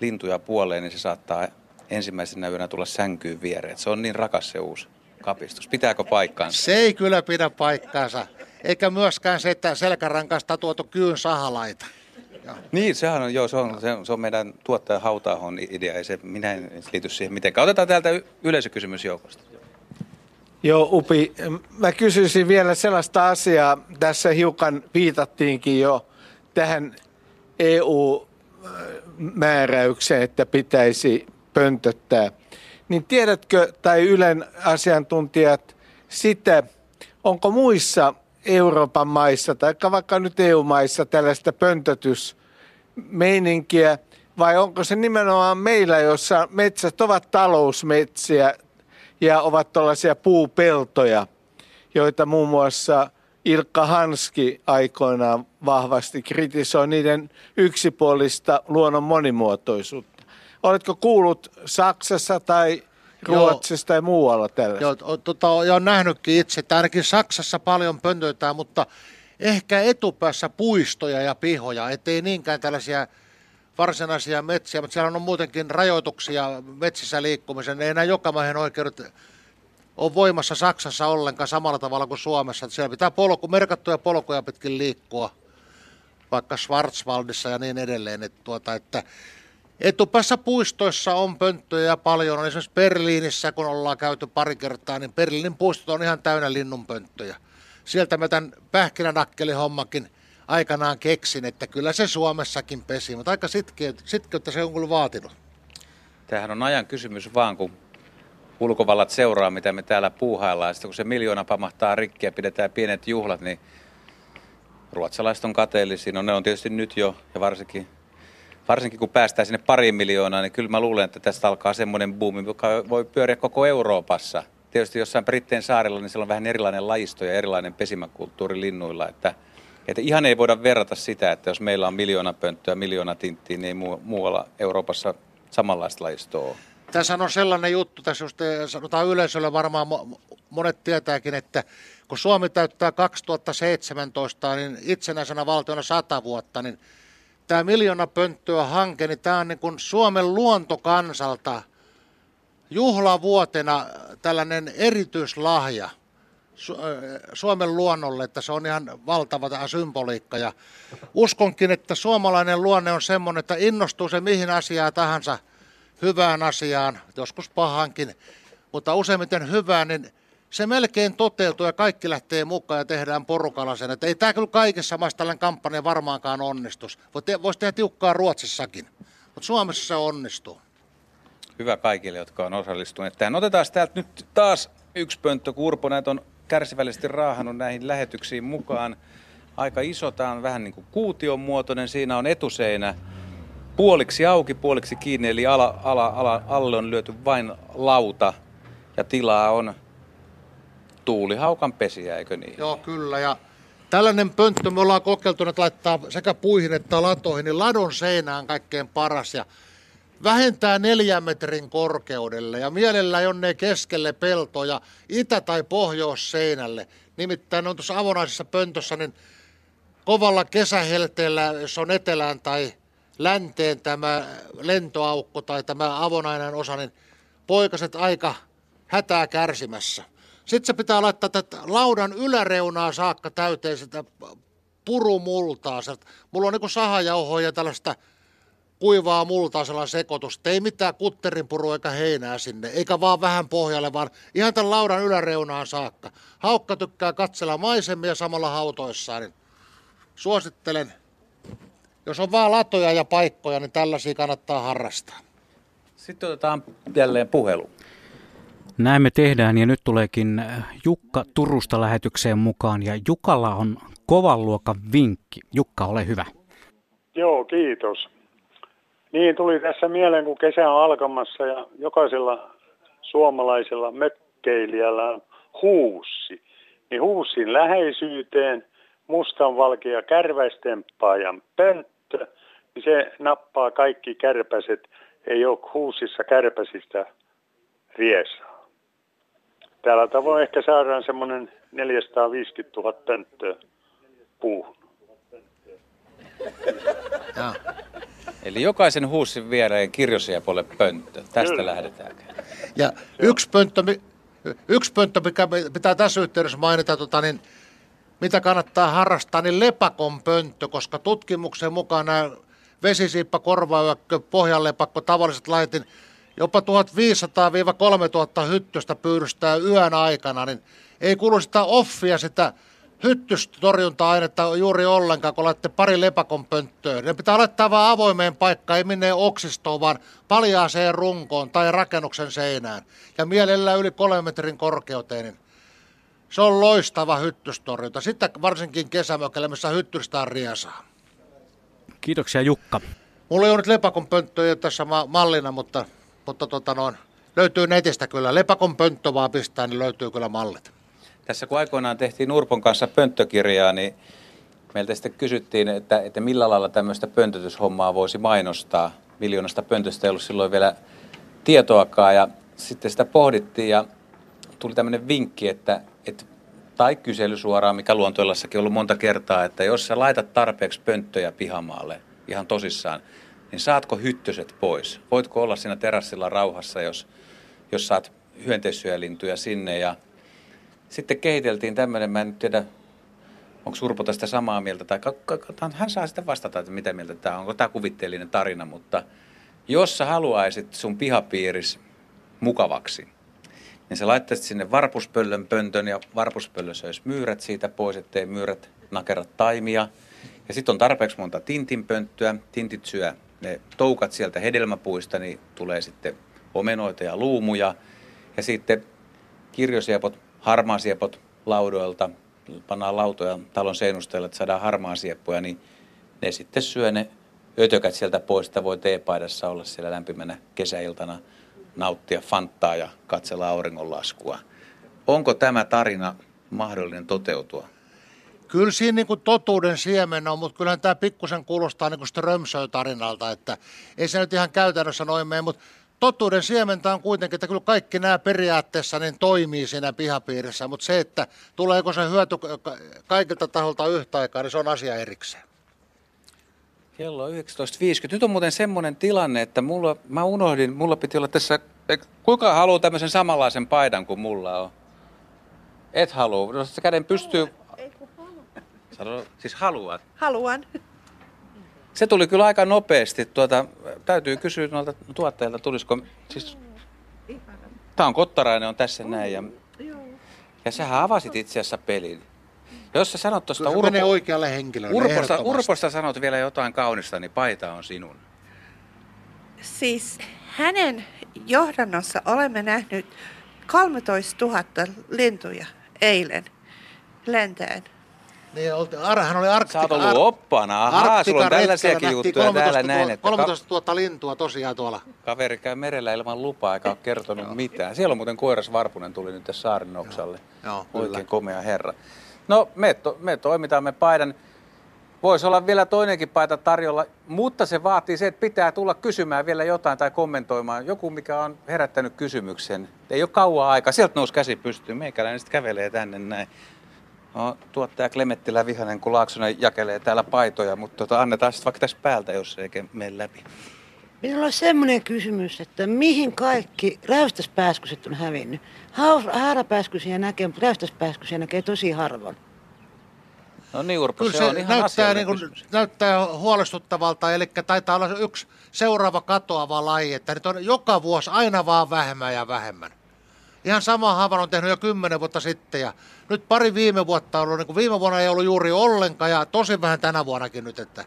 lintuja puoleen, niin se saattaa ensimmäisenä yönä tulla sänkyyn viereen. Se on niin rakas se uusi kapistus. Pitääkö paikkaansa? Se ei kyllä pidä paikkaansa eikä myöskään se, että selkärankasta tuotu kyyn sahalaita. Ja. Niin, sehän on, joo, se on, se on, se on meidän tuottaja Hautahon idea, ei se, minä en liity siihen mitenkään. Otetaan täältä yleisökysymys joukosta. Joo, Upi, mä kysyisin vielä sellaista asiaa, tässä hiukan viitattiinkin jo tähän EU-määräykseen, että pitäisi pöntöttää. Niin tiedätkö, tai Ylen asiantuntijat, sitä, onko muissa Euroopan maissa tai vaikka nyt EU-maissa tällaista pöntötysmeininkiä, vai onko se nimenomaan meillä, jossa metsät ovat talousmetsiä ja ovat tällaisia puupeltoja, joita muun muassa Ilkka Hanski aikoinaan vahvasti kritisoi niiden yksipuolista luonnon monimuotoisuutta. Oletko kuullut Saksassa tai Ruotsista ja muualla tällaista. Joo, tota, olen nähnytkin itse, että ainakin Saksassa paljon pöntöitään, mutta ehkä etupäässä puistoja ja pihoja, ettei niinkään tällaisia varsinaisia metsiä, mutta siellä on muutenkin rajoituksia metsissä liikkumisen. Ei enää jokamaisen oikeudet ole voimassa Saksassa ollenkaan samalla tavalla kuin Suomessa. Että siellä pitää polku, merkattuja polkuja pitkin liikkua, vaikka Schwarzwaldissa ja niin edelleen. Että, tuota, että Etupäässä puistoissa on pönttöjä paljon. On esimerkiksi Berliinissä, kun ollaan käyty pari kertaa, niin Berliinin puistot on ihan täynnä linnunpönttöjä. Sieltä mä tämän pähkinänakkelihommakin aikanaan keksin, että kyllä se Suomessakin pesi, mutta aika sitkeyttä se on kyllä vaatinut. Tämähän on ajan kysymys vaan, kun ulkovallat seuraa, mitä me täällä puuhaillaan. Sitten kun se miljoona pamahtaa rikki ja pidetään pienet juhlat, niin ruotsalaiset on kateellisia. No ne on tietysti nyt jo, ja varsinkin, varsinkin kun päästään sinne pariin miljoonaa, niin kyllä mä luulen, että tästä alkaa semmoinen buumi, joka voi pyöriä koko Euroopassa. Tietysti jossain Britteen saarella, niin siellä on vähän erilainen lajisto ja erilainen pesimäkulttuuri linnuilla, että, että ihan ei voida verrata sitä, että jos meillä on miljoona pönttöä, miljoona tinttiä, niin ei muualla Euroopassa samanlaista lajistoa. Tässä on sellainen juttu, tässä just eh, sanotaan yleisölle varmaan monet tietääkin, että kun Suomi täyttää 2017, niin itsenäisenä valtiona 100 vuotta, niin tämä miljoona pönttöä hanke, niin tämä on niin kuin Suomen luontokansalta juhlavuotena tällainen erityislahja eh, Suomen luonnolle, että se on ihan valtava tämä symboliikka. Ja uskonkin, että suomalainen luonne on semmoinen, että innostuu se mihin asiaan tahansa – hyvään asiaan, joskus pahankin, mutta useimmiten hyvään, niin se melkein toteutuu ja kaikki lähtee mukaan ja tehdään porukalla sen. Että ei tämä kyllä kaikessa maassa tällainen kampanja varmaankaan onnistus. Voisi tehdä tiukkaa Ruotsissakin, mutta Suomessa se onnistuu. Hyvä kaikille, jotka on osallistuneet tähän. Otetaan täältä nyt taas yksi pönttö, kun Urpo näitä on kärsivällisesti raahannut näihin lähetyksiin mukaan. Aika iso, tämä on vähän niin kuin kuution muotoinen, siinä on etuseinä puoliksi auki, puoliksi kiinni, eli ala, ala, ala, alle on lyöty vain lauta ja tilaa on tuulihaukan pesiä, eikö niin? Joo, kyllä. Ja tällainen pönttö me ollaan kokeiltu, että laittaa sekä puihin että latoihin, niin ladon seinään kaikkein paras. Ja vähentää neljän metrin korkeudelle ja mielellä jonne keskelle peltoja itä- tai pohjoisseinälle. Nimittäin on tuossa avonaisessa pöntössä, niin kovalla kesähelteellä, jos on etelään tai länteen tämä lentoaukko tai tämä avonainen osa, niin poikaset aika hätää kärsimässä. Sitten se pitää laittaa tätä laudan yläreunaa saakka täyteen sitä purumultaa. Mulla on niin sahajauhoa ja tällaista kuivaa multaa sellainen sekoitus. Ei mitään kutterinpurua eikä heinää sinne, eikä vaan vähän pohjalle, vaan ihan tämän laudan yläreunaan saakka. Haukka tykkää katsella maisemia samalla hautoissaan, niin suosittelen jos on vaan latoja ja paikkoja, niin tällaisia kannattaa harrastaa. Sitten otetaan jälleen puhelu. Näin me tehdään ja nyt tuleekin Jukka Turusta lähetykseen mukaan ja Jukalla on kovan luokan vinkki. Jukka, ole hyvä. Joo, kiitos. Niin tuli tässä mieleen, kun kesä on alkamassa ja jokaisella suomalaisella mökkeilijällä on huussi. Niin huussin läheisyyteen mustanvalkea kärväistempaajan pönttö niin se nappaa kaikki kärpäset. Ei ole huusissa kärpäsistä riesaa. Täällä tavoin ehkä saadaan semmoinen 450 000 pönttöä puuhun. Ja. Eli jokaisen huussin viereen kirjosiepolle pönttö. Tästä Kyllä. lähdetään. Ja yksi pönttö, yksi pönttö, mikä pitää tässä yhteydessä mainita, tota, niin mitä kannattaa harrastaa, niin lepakon pönttö, koska tutkimuksen mukaan nämä vesisiippa, korvayökkö, pohjanlepakko, tavalliset laitin, jopa 1500-3000 hyttystä pyydystää yön aikana, niin ei kulu sitä offia, sitä hyttystorjunta-ainetta juuri ollenkaan, kun laitte pari lepakon pönttöä. Ne pitää laittaa vaan avoimeen paikkaan, ei minne oksistoon, vaan paljaaseen runkoon tai rakennuksen seinään. Ja mielellään yli kolmen metrin korkeuteen, niin se on loistava hyttystorjunta. Sitten varsinkin kesämökellä, missä hyttystä on riesaa. Kiitoksia Jukka. Mulla ei ole nyt lepakon pönttöjä tässä ma- mallina, mutta, mutta tota noin, löytyy netistä kyllä. Lepakon pönttö vaan pistää, niin löytyy kyllä mallit. Tässä kun aikoinaan tehtiin Urpon kanssa pönttökirjaa, niin meiltä sitten kysyttiin, että, että millä lailla tämmöistä pöntötyshommaa voisi mainostaa. Miljoonasta pöntöstä ei ollut silloin vielä tietoakaan ja sitten sitä pohdittiin ja tuli tämmöinen vinkki, että, että tai kysely suoraan, mikä luontoilassakin on ollut monta kertaa, että jos sä laitat tarpeeksi pönttöjä pihamaalle ihan tosissaan, niin saatko hyttöset pois? Voitko olla siinä terassilla rauhassa, jos, jos saat hyönteissyölintuja sinne ja sitten kehiteltiin tämmöinen, mä en nyt tiedä, onko Urpo tästä samaa mieltä, tai hän saa sitten vastata, että mitä mieltä tämä on, onko tämä kuvitteellinen tarina, mutta jos sä haluaisit sun pihapiiris mukavaksi, niin sä laittaisit sinne varpuspöllön pöntön ja varpuspöllö söisi myyrät siitä pois, ettei myyrät nakerat taimia. Ja sitten on tarpeeksi monta tintinpönttöä, tintit syö ne toukat sieltä hedelmäpuista, niin tulee sitten omenoita ja luumuja. Ja sitten kirjosiepot, harmaasiepot laudoilta, pannaan lautoja talon seinusteella, että saadaan harmaasieppoja, niin ne sitten syö ne ötökät sieltä pois, että voi teepaidassa olla siellä lämpimänä kesäiltana, nauttia fanttaa ja katsella auringonlaskua. Onko tämä tarina mahdollinen toteutua? Kyllä siinä niin kuin totuuden siemen on, mutta kyllähän tämä pikkusen kuulostaa niin kuin Strömsö-tarinalta, että ei se nyt ihan käytännössä noin mene, mutta totuuden siementä on kuitenkin, että kyllä kaikki nämä periaatteessa niin toimii siinä pihapiirissä, mutta se, että tuleeko se hyöty kaikilta taholta yhtä aikaa, niin se on asia erikseen. Kello on 19.50. Nyt on muuten semmoinen tilanne, että mulla, mä unohdin, mulla piti olla tässä, kuinka haluaa tämmöisen samanlaisen paidan kuin mulla on? Et halua. No käden pystyy. Sano, siis haluat. Haluan. Se tuli kyllä aika nopeasti. Tuota, täytyy kysyä noilta tuotteilta, tulisiko... Siis, tämä on Kottarainen on tässä näin. Ja, ja sähän avasit itse asiassa pelin. Jos sä sanot tuosta Urpo, menee oikealle henkilölle, Urposta, Urposta sanot vielä jotain kaunista, niin paita on sinun. Siis hänen johdannossa olemme nähneet 13 000 lintuja eilen lentäen. Niin, hän oli Arktika. Sä oot ollut oppana. Ahaa, sulla on tällaisiakin juttuja täällä näin. Että 13 000 lintua tosiaan tuolla. Kaveri käy merellä ilman lupaa eikä ole kertonut mitään. Siellä on muuten koiras Varpunen tuli nyt tässä Saarinnokselle. Joo, Oikein kyllä. komea herra. No me, to, me toimitamme paidan. Voisi olla vielä toinenkin paita tarjolla, mutta se vaatii se, että pitää tulla kysymään vielä jotain tai kommentoimaan. Joku, mikä on herättänyt kysymyksen. Ei ole kauan aikaa. Sieltä nousi käsi pystyyn. Meikäläinen sitten kävelee tänne näin. No, tuottaja Klemettilä Vihanen, kun Laaksonen jakelee täällä paitoja, mutta tota, annetaan sitten vaikka tässä päältä, jos ei mene läpi. Minulla on semmoinen kysymys, että mihin kaikki räystäspääskyset on hävinnyt? Haarapääskysiä näkee, mutta räystäspääskysiä näkee tosi harvoin. No niin Urpo, Kyllä se, se on ihan näyttää, niin kuin, näyttää huolestuttavalta, eli taitaa olla yksi seuraava katoava laji, että nyt on joka vuosi aina vaan vähemmän ja vähemmän. Ihan sama havainnon on tehnyt jo kymmenen vuotta sitten ja nyt pari viime vuotta on ollut, niin kuin viime vuonna ei ollut juuri ollenkaan ja tosi vähän tänä vuonnakin nyt, että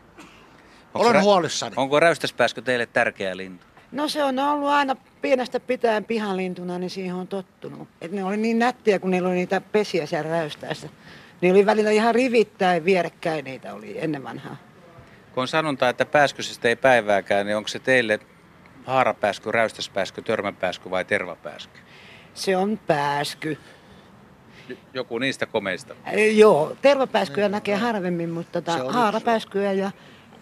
Onko olen rä- huolissani. Onko räystäspääskö teille tärkeä lintu? No se on ollut aina pienestä pitäen pihalintuna, niin siihen on tottunut. Et ne oli niin nättiä, kun niillä oli niitä pesiä siellä räystäessä. Ne oli välillä ihan rivittäin vierekkäin niitä oli ennen vanhaa. Kun on sanonta, että pääskysestä ei päivääkään, niin onko se teille haarapääsky, räystäspääsky, törmäpääsky vai tervapääsky? Se on pääsky. Joku niistä komeista? Joo, tervapääskyjä näkee harvemmin, mutta tota, haarapääskyjä ja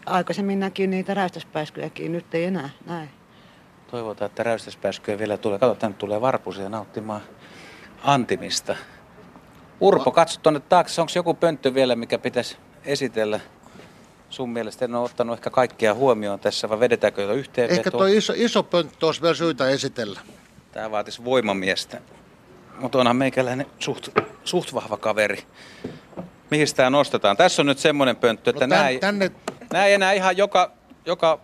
aikaisemmin näki niitä räystäspääskyjäkin, nyt ei enää näin. Toivotaan, että räystäspääskyjä vielä tulee. Kato, tänne tulee varpusia nauttimaan antimista. Urpo, katso tuonne taakse. Onko joku pönttö vielä, mikä pitäisi esitellä? Sun mielestä en ole ottanut ehkä kaikkia huomioon tässä, vai vedetäänkö jo yhteen? Ehkä tuo iso, iso pönttö olisi vielä syytä esitellä. Tämä vaatisi voimamiestä. Mutta onhan meikäläinen suht, suht vahva kaveri. Mihin tämä nostetaan? Tässä on nyt semmoinen pönttö, että no tän, näin, tänne... näin enää ihan joka, joka,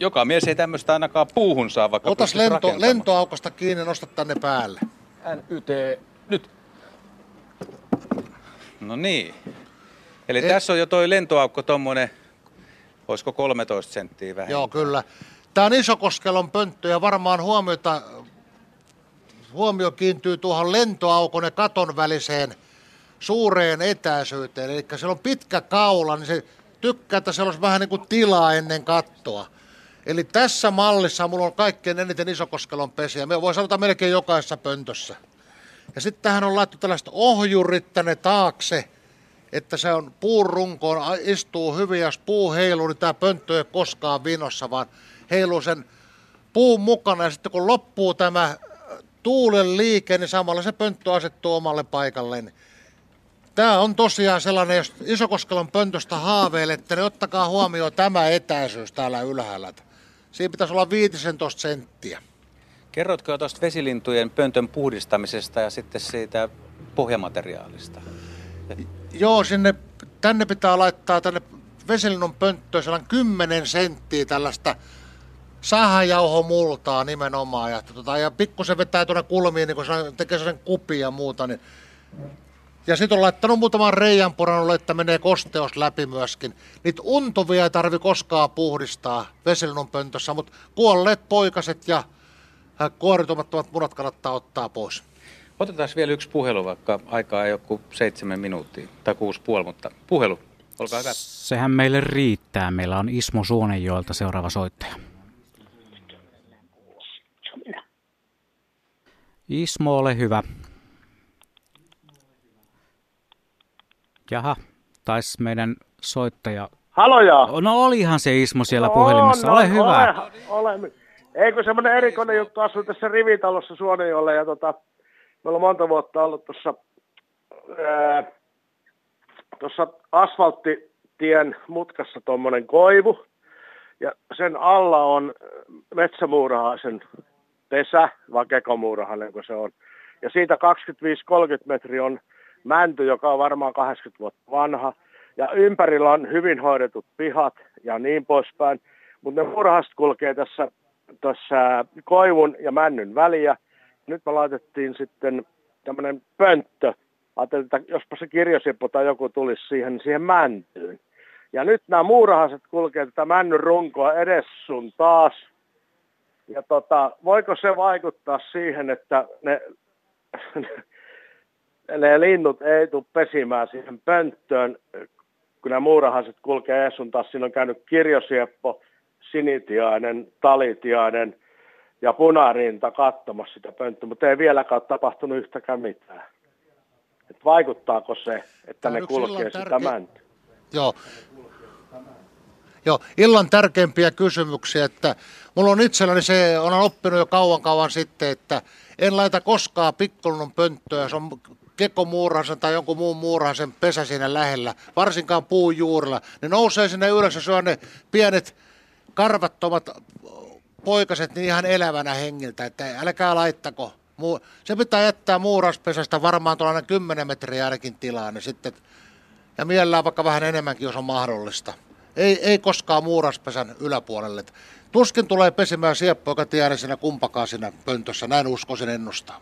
joka mies ei tämmöistä ainakaan puuhun saa, vaikka Otas lento, lentoaukosta kiinni, nosta tänne päälle. NYT, nyt. No niin. Eli e- tässä on jo toi lentoaukko tommonen, olisiko 13 senttiä vähän? Joo, kyllä. Tämä on Isokoskelon pönttö ja varmaan huomiota, huomio kiintyy tuohon lentoaukon ja katon väliseen suureen etäisyyteen. Eli siellä on pitkä kaula, niin se tykkää, että siellä olisi vähän niin kuin tilaa ennen kattoa. Eli tässä mallissa mulla on kaikkein eniten Isokoskelon pesiä. Me voi sanoa melkein jokaisessa pöntössä. Ja sitten tähän on laittu tällaiset ohjurit tänne taakse, että se on puun runkoon, istuu hyvin, jos puu heiluu, niin tämä pönttö ei koskaan vinossa, vaan heiluu sen puun mukana. Ja sitten kun loppuu tämä tuulen liike, niin samalla se pönttö asettuu omalle paikalleen. Tämä on tosiaan sellainen, jos Isokoskelon pöntöstä haaveilette, niin ottakaa huomioon tämä etäisyys täällä ylhäällä. Siinä pitäisi olla 15 senttiä. Kerrotko tuosta vesilintujen pöntön puhdistamisesta ja sitten siitä pohjamateriaalista? Joo, sinne, tänne pitää laittaa tänne vesilinnun pönttöön sellainen 10 senttiä tällaista sahajauhomultaa nimenomaan. Ja, tota, ja pikkusen vetää tuonne kulmiin, niin kun se tekee sen kupi ja muuta. Niin. Ja sitten on laittanut muutaman reijän porannulle, että menee kosteus läpi myöskin. Niitä untuvia ei tarvi koskaan puhdistaa vesilinnun pöntössä, mutta kuolleet poikaset ja äh, kuoritumattomat munat kannattaa ottaa pois. Otetaan vielä yksi puhelu, vaikka aikaa ei ole kuin seitsemän minuuttia tai kuusi puoli, mutta puhelu, olkaa hyvä. Sehän meille riittää. Meillä on Ismo Suonenjoelta seuraava soittaja. Ismo, ole hyvä. Jaha, taisi meidän soittaja... Haloja! No olihan se Ismo siellä no, puhelimessa, no, ole hyvä. Ole, ole. Eikö semmoinen erikoinen juttu asuu tässä rivitalossa Suonenjoella ja tota, me ollaan monta vuotta ollut tuossa tuossa asfalttitien mutkassa tuommoinen koivu ja sen alla on metsämuurahaisen pesä, vai kekomuurahainen kuin se on. Ja siitä 25-30 metriä on mänty, joka on varmaan 80 vuotta vanha. Ja ympärillä on hyvin hoidetut pihat ja niin poispäin. Mutta ne murhast kulkee tässä, tässä koivun ja männyn väliä. Nyt me laitettiin sitten tämmöinen pönttö. Ajattelin, että jospa se kirjosippo tai joku tulisi siihen, siihen mäntyyn. Ja nyt nämä muurahaset kulkee tätä männyn runkoa edes sun taas. Ja tota, voiko se vaikuttaa siihen, että ne, ne linnut ei tule pesimään siihen pönttöön, kun nämä muurahaset kulkee edes sun taas. Siinä on käynyt kirjosieppo, sinitiainen, talitiainen ja punarinta katsomassa sitä pönttöä, mutta ei vieläkään ole tapahtunut yhtäkään mitään. Et vaikuttaako se, että Tämä ne kulkee sitä tärkeä... mäntyä? Joo, Joo, illan tärkeimpiä kysymyksiä, että mulla on itselläni se, on oppinut jo kauan kauan sitten, että en laita koskaan pikkulunnon pönttöä, se on kekomuurasen tai jonkun muun muurasen pesä siinä lähellä, varsinkaan puun juurella. Ne nousee sinne ylös ja syö ne pienet karvattomat poikaset niin ihan elävänä hengiltä, että älkää laittako. Se pitää jättää muuraspesästä varmaan tuollainen 10 metriä ainakin tilaa, niin sitten, ja mielellään vaikka vähän enemmänkin, jos on mahdollista. Ei, ei koskaan muuraspesän yläpuolelle. Tuskin tulee pesimään sieppo, joka tiedä siinä kumpakaan siinä pöntössä. Näin uskoisin ennustaa.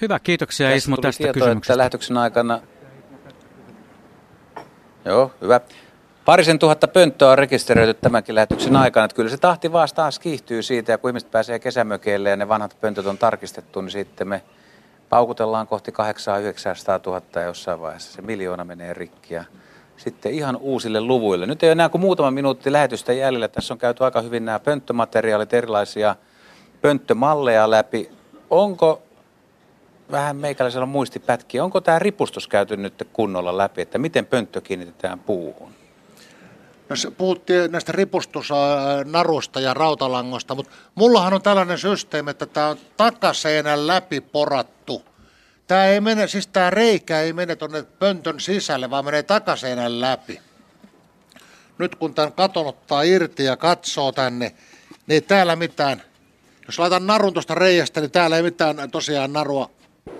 Hyvä, kiitoksia Tässä Ismo tästä tietoa, kysymyksestä. Että lähetyksen aikana... Joo, hyvä. Parisen tuhatta pönttöä on rekisteröity tämänkin lähetyksen aikana. Että kyllä se tahti vaan taas kiihtyy siitä, ja kun ihmiset pääsee kesämökeille ja ne vanhat pöntöt on tarkistettu, niin sitten me paukutellaan kohti 800 000 jossain vaiheessa. Se miljoona menee rikkiä sitten ihan uusille luvuille. Nyt ei ole enää kuin muutama minuutti lähetystä jäljellä. Tässä on käyty aika hyvin nämä pönttömateriaalit, erilaisia pönttömalleja läpi. Onko vähän meikäläisellä muistipätkiä, onko tämä ripustus käyty nyt kunnolla läpi, että miten pönttö kiinnitetään puuhun? No puhuttiin näistä ripustusnarusta ja rautalangosta, mutta mullahan on tällainen systeemi, että tämä on takaseinän läpi porattu Tämä ei mene, siis tämä reikä ei mene tuonne pöntön sisälle, vaan menee takaseinän läpi. Nyt kun tämän katon ottaa irti ja katsoo tänne, niin täällä mitään, jos laitan narun tuosta reiästä, niin täällä ei mitään tosiaan narua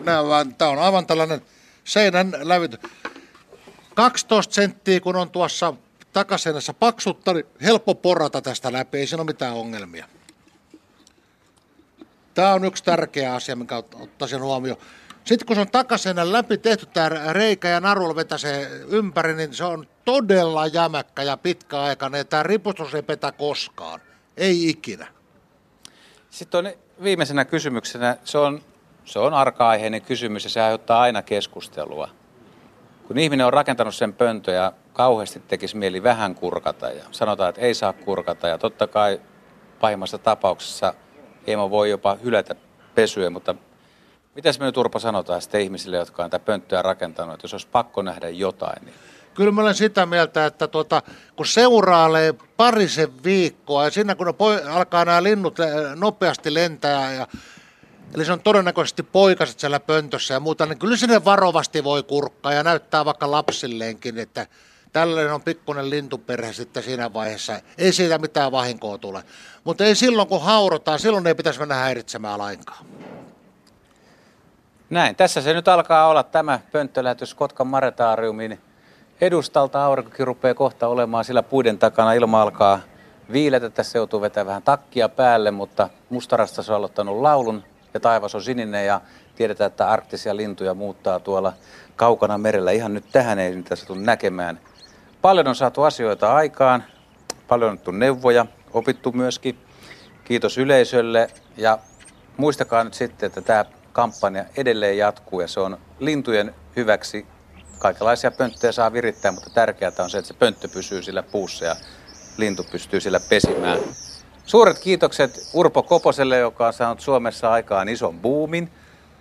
näy, vaan tämä on aivan tällainen seinän lävity. 12 senttiä, kun on tuossa takaseinässä paksutta, niin helppo porata tästä läpi, ei siinä ole mitään ongelmia. Tämä on yksi tärkeä asia, mikä ottaisin huomioon. Sitten kun se on takaseinän läpi tehty tämä reikä ja narulla vetäsee ympäri, niin se on todella jämäkkä ja pitkäaikainen. Tämä ripustus ei petä koskaan. Ei ikinä. Sitten on viimeisenä kysymyksenä, se on, se on arka-aiheinen kysymys ja se aiheuttaa aina keskustelua. Kun ihminen on rakentanut sen pöntö ja kauheasti tekisi mieli vähän kurkata ja sanotaan, että ei saa kurkata ja totta kai pahimmassa tapauksessa emo voi jopa hylätä pesyä, mutta Mitäs me nyt Urpo sanotaan sitten ihmisille, jotka on tätä pönttöä rakentanut, että jos olisi pakko nähdä jotain, niin Kyllä mä olen sitä mieltä, että tuota, kun seuraalee parisen viikkoa ja siinä kun poi, alkaa nämä linnut nopeasti lentää ja eli se on todennäköisesti poikaset siellä pöntössä ja muuta, niin kyllä sinne varovasti voi kurkkaa ja näyttää vaikka lapsilleenkin, että tällainen on pikkuinen lintuperhe sitten siinä vaiheessa. Ei siitä mitään vahinkoa tule. Mutta ei silloin, kun haurotaan, silloin ei pitäisi mennä häiritsemään lainkaan. Näin, tässä se nyt alkaa olla tämä pönttölähetys Kotkan Maretaariumin edustalta. Aurinkokin rupeaa kohta olemaan sillä puiden takana. Ilma alkaa viiletä. Tässä joutuu vetämään vähän takkia päälle, mutta mustarasta se on aloittanut laulun ja taivas on sininen ja tiedetään, että arktisia lintuja muuttaa tuolla kaukana merellä. Ihan nyt tähän ei niitä tule näkemään. Paljon on saatu asioita aikaan, paljon on annettu neuvoja, opittu myöskin. Kiitos yleisölle ja muistakaa nyt sitten, että tämä kampanja edelleen jatkuu ja se on lintujen hyväksi. Kaikenlaisia pönttöjä saa virittää, mutta tärkeää on se, että se pönttö pysyy sillä puussa ja lintu pystyy sillä pesimään. Suuret kiitokset Urpo Koposelle, joka on saanut Suomessa aikaan ison buumin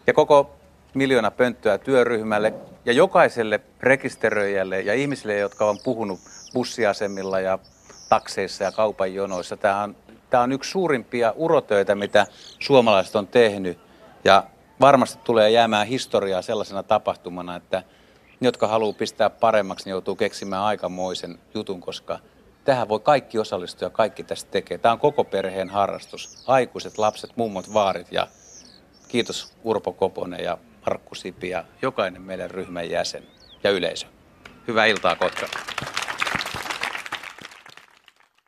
ja koko miljoona pönttöä työryhmälle ja jokaiselle rekisteröijälle ja ihmisille, jotka on puhunut bussiasemilla ja takseissa ja kaupan jonoissa. Tämä on, tämä on yksi suurimpia urotöitä, mitä suomalaiset on tehnyt ja varmasti tulee jäämään historiaa sellaisena tapahtumana, että ne, jotka haluaa pistää paremmaksi, niin joutuu keksimään aikamoisen jutun, koska tähän voi kaikki osallistua ja kaikki tästä tekee. Tämä on koko perheen harrastus. Aikuiset, lapset, mummot, vaarit ja kiitos Urpo Koponen ja Markku Sipi ja jokainen meidän ryhmän jäsen ja yleisö. Hyvää iltaa Kotka.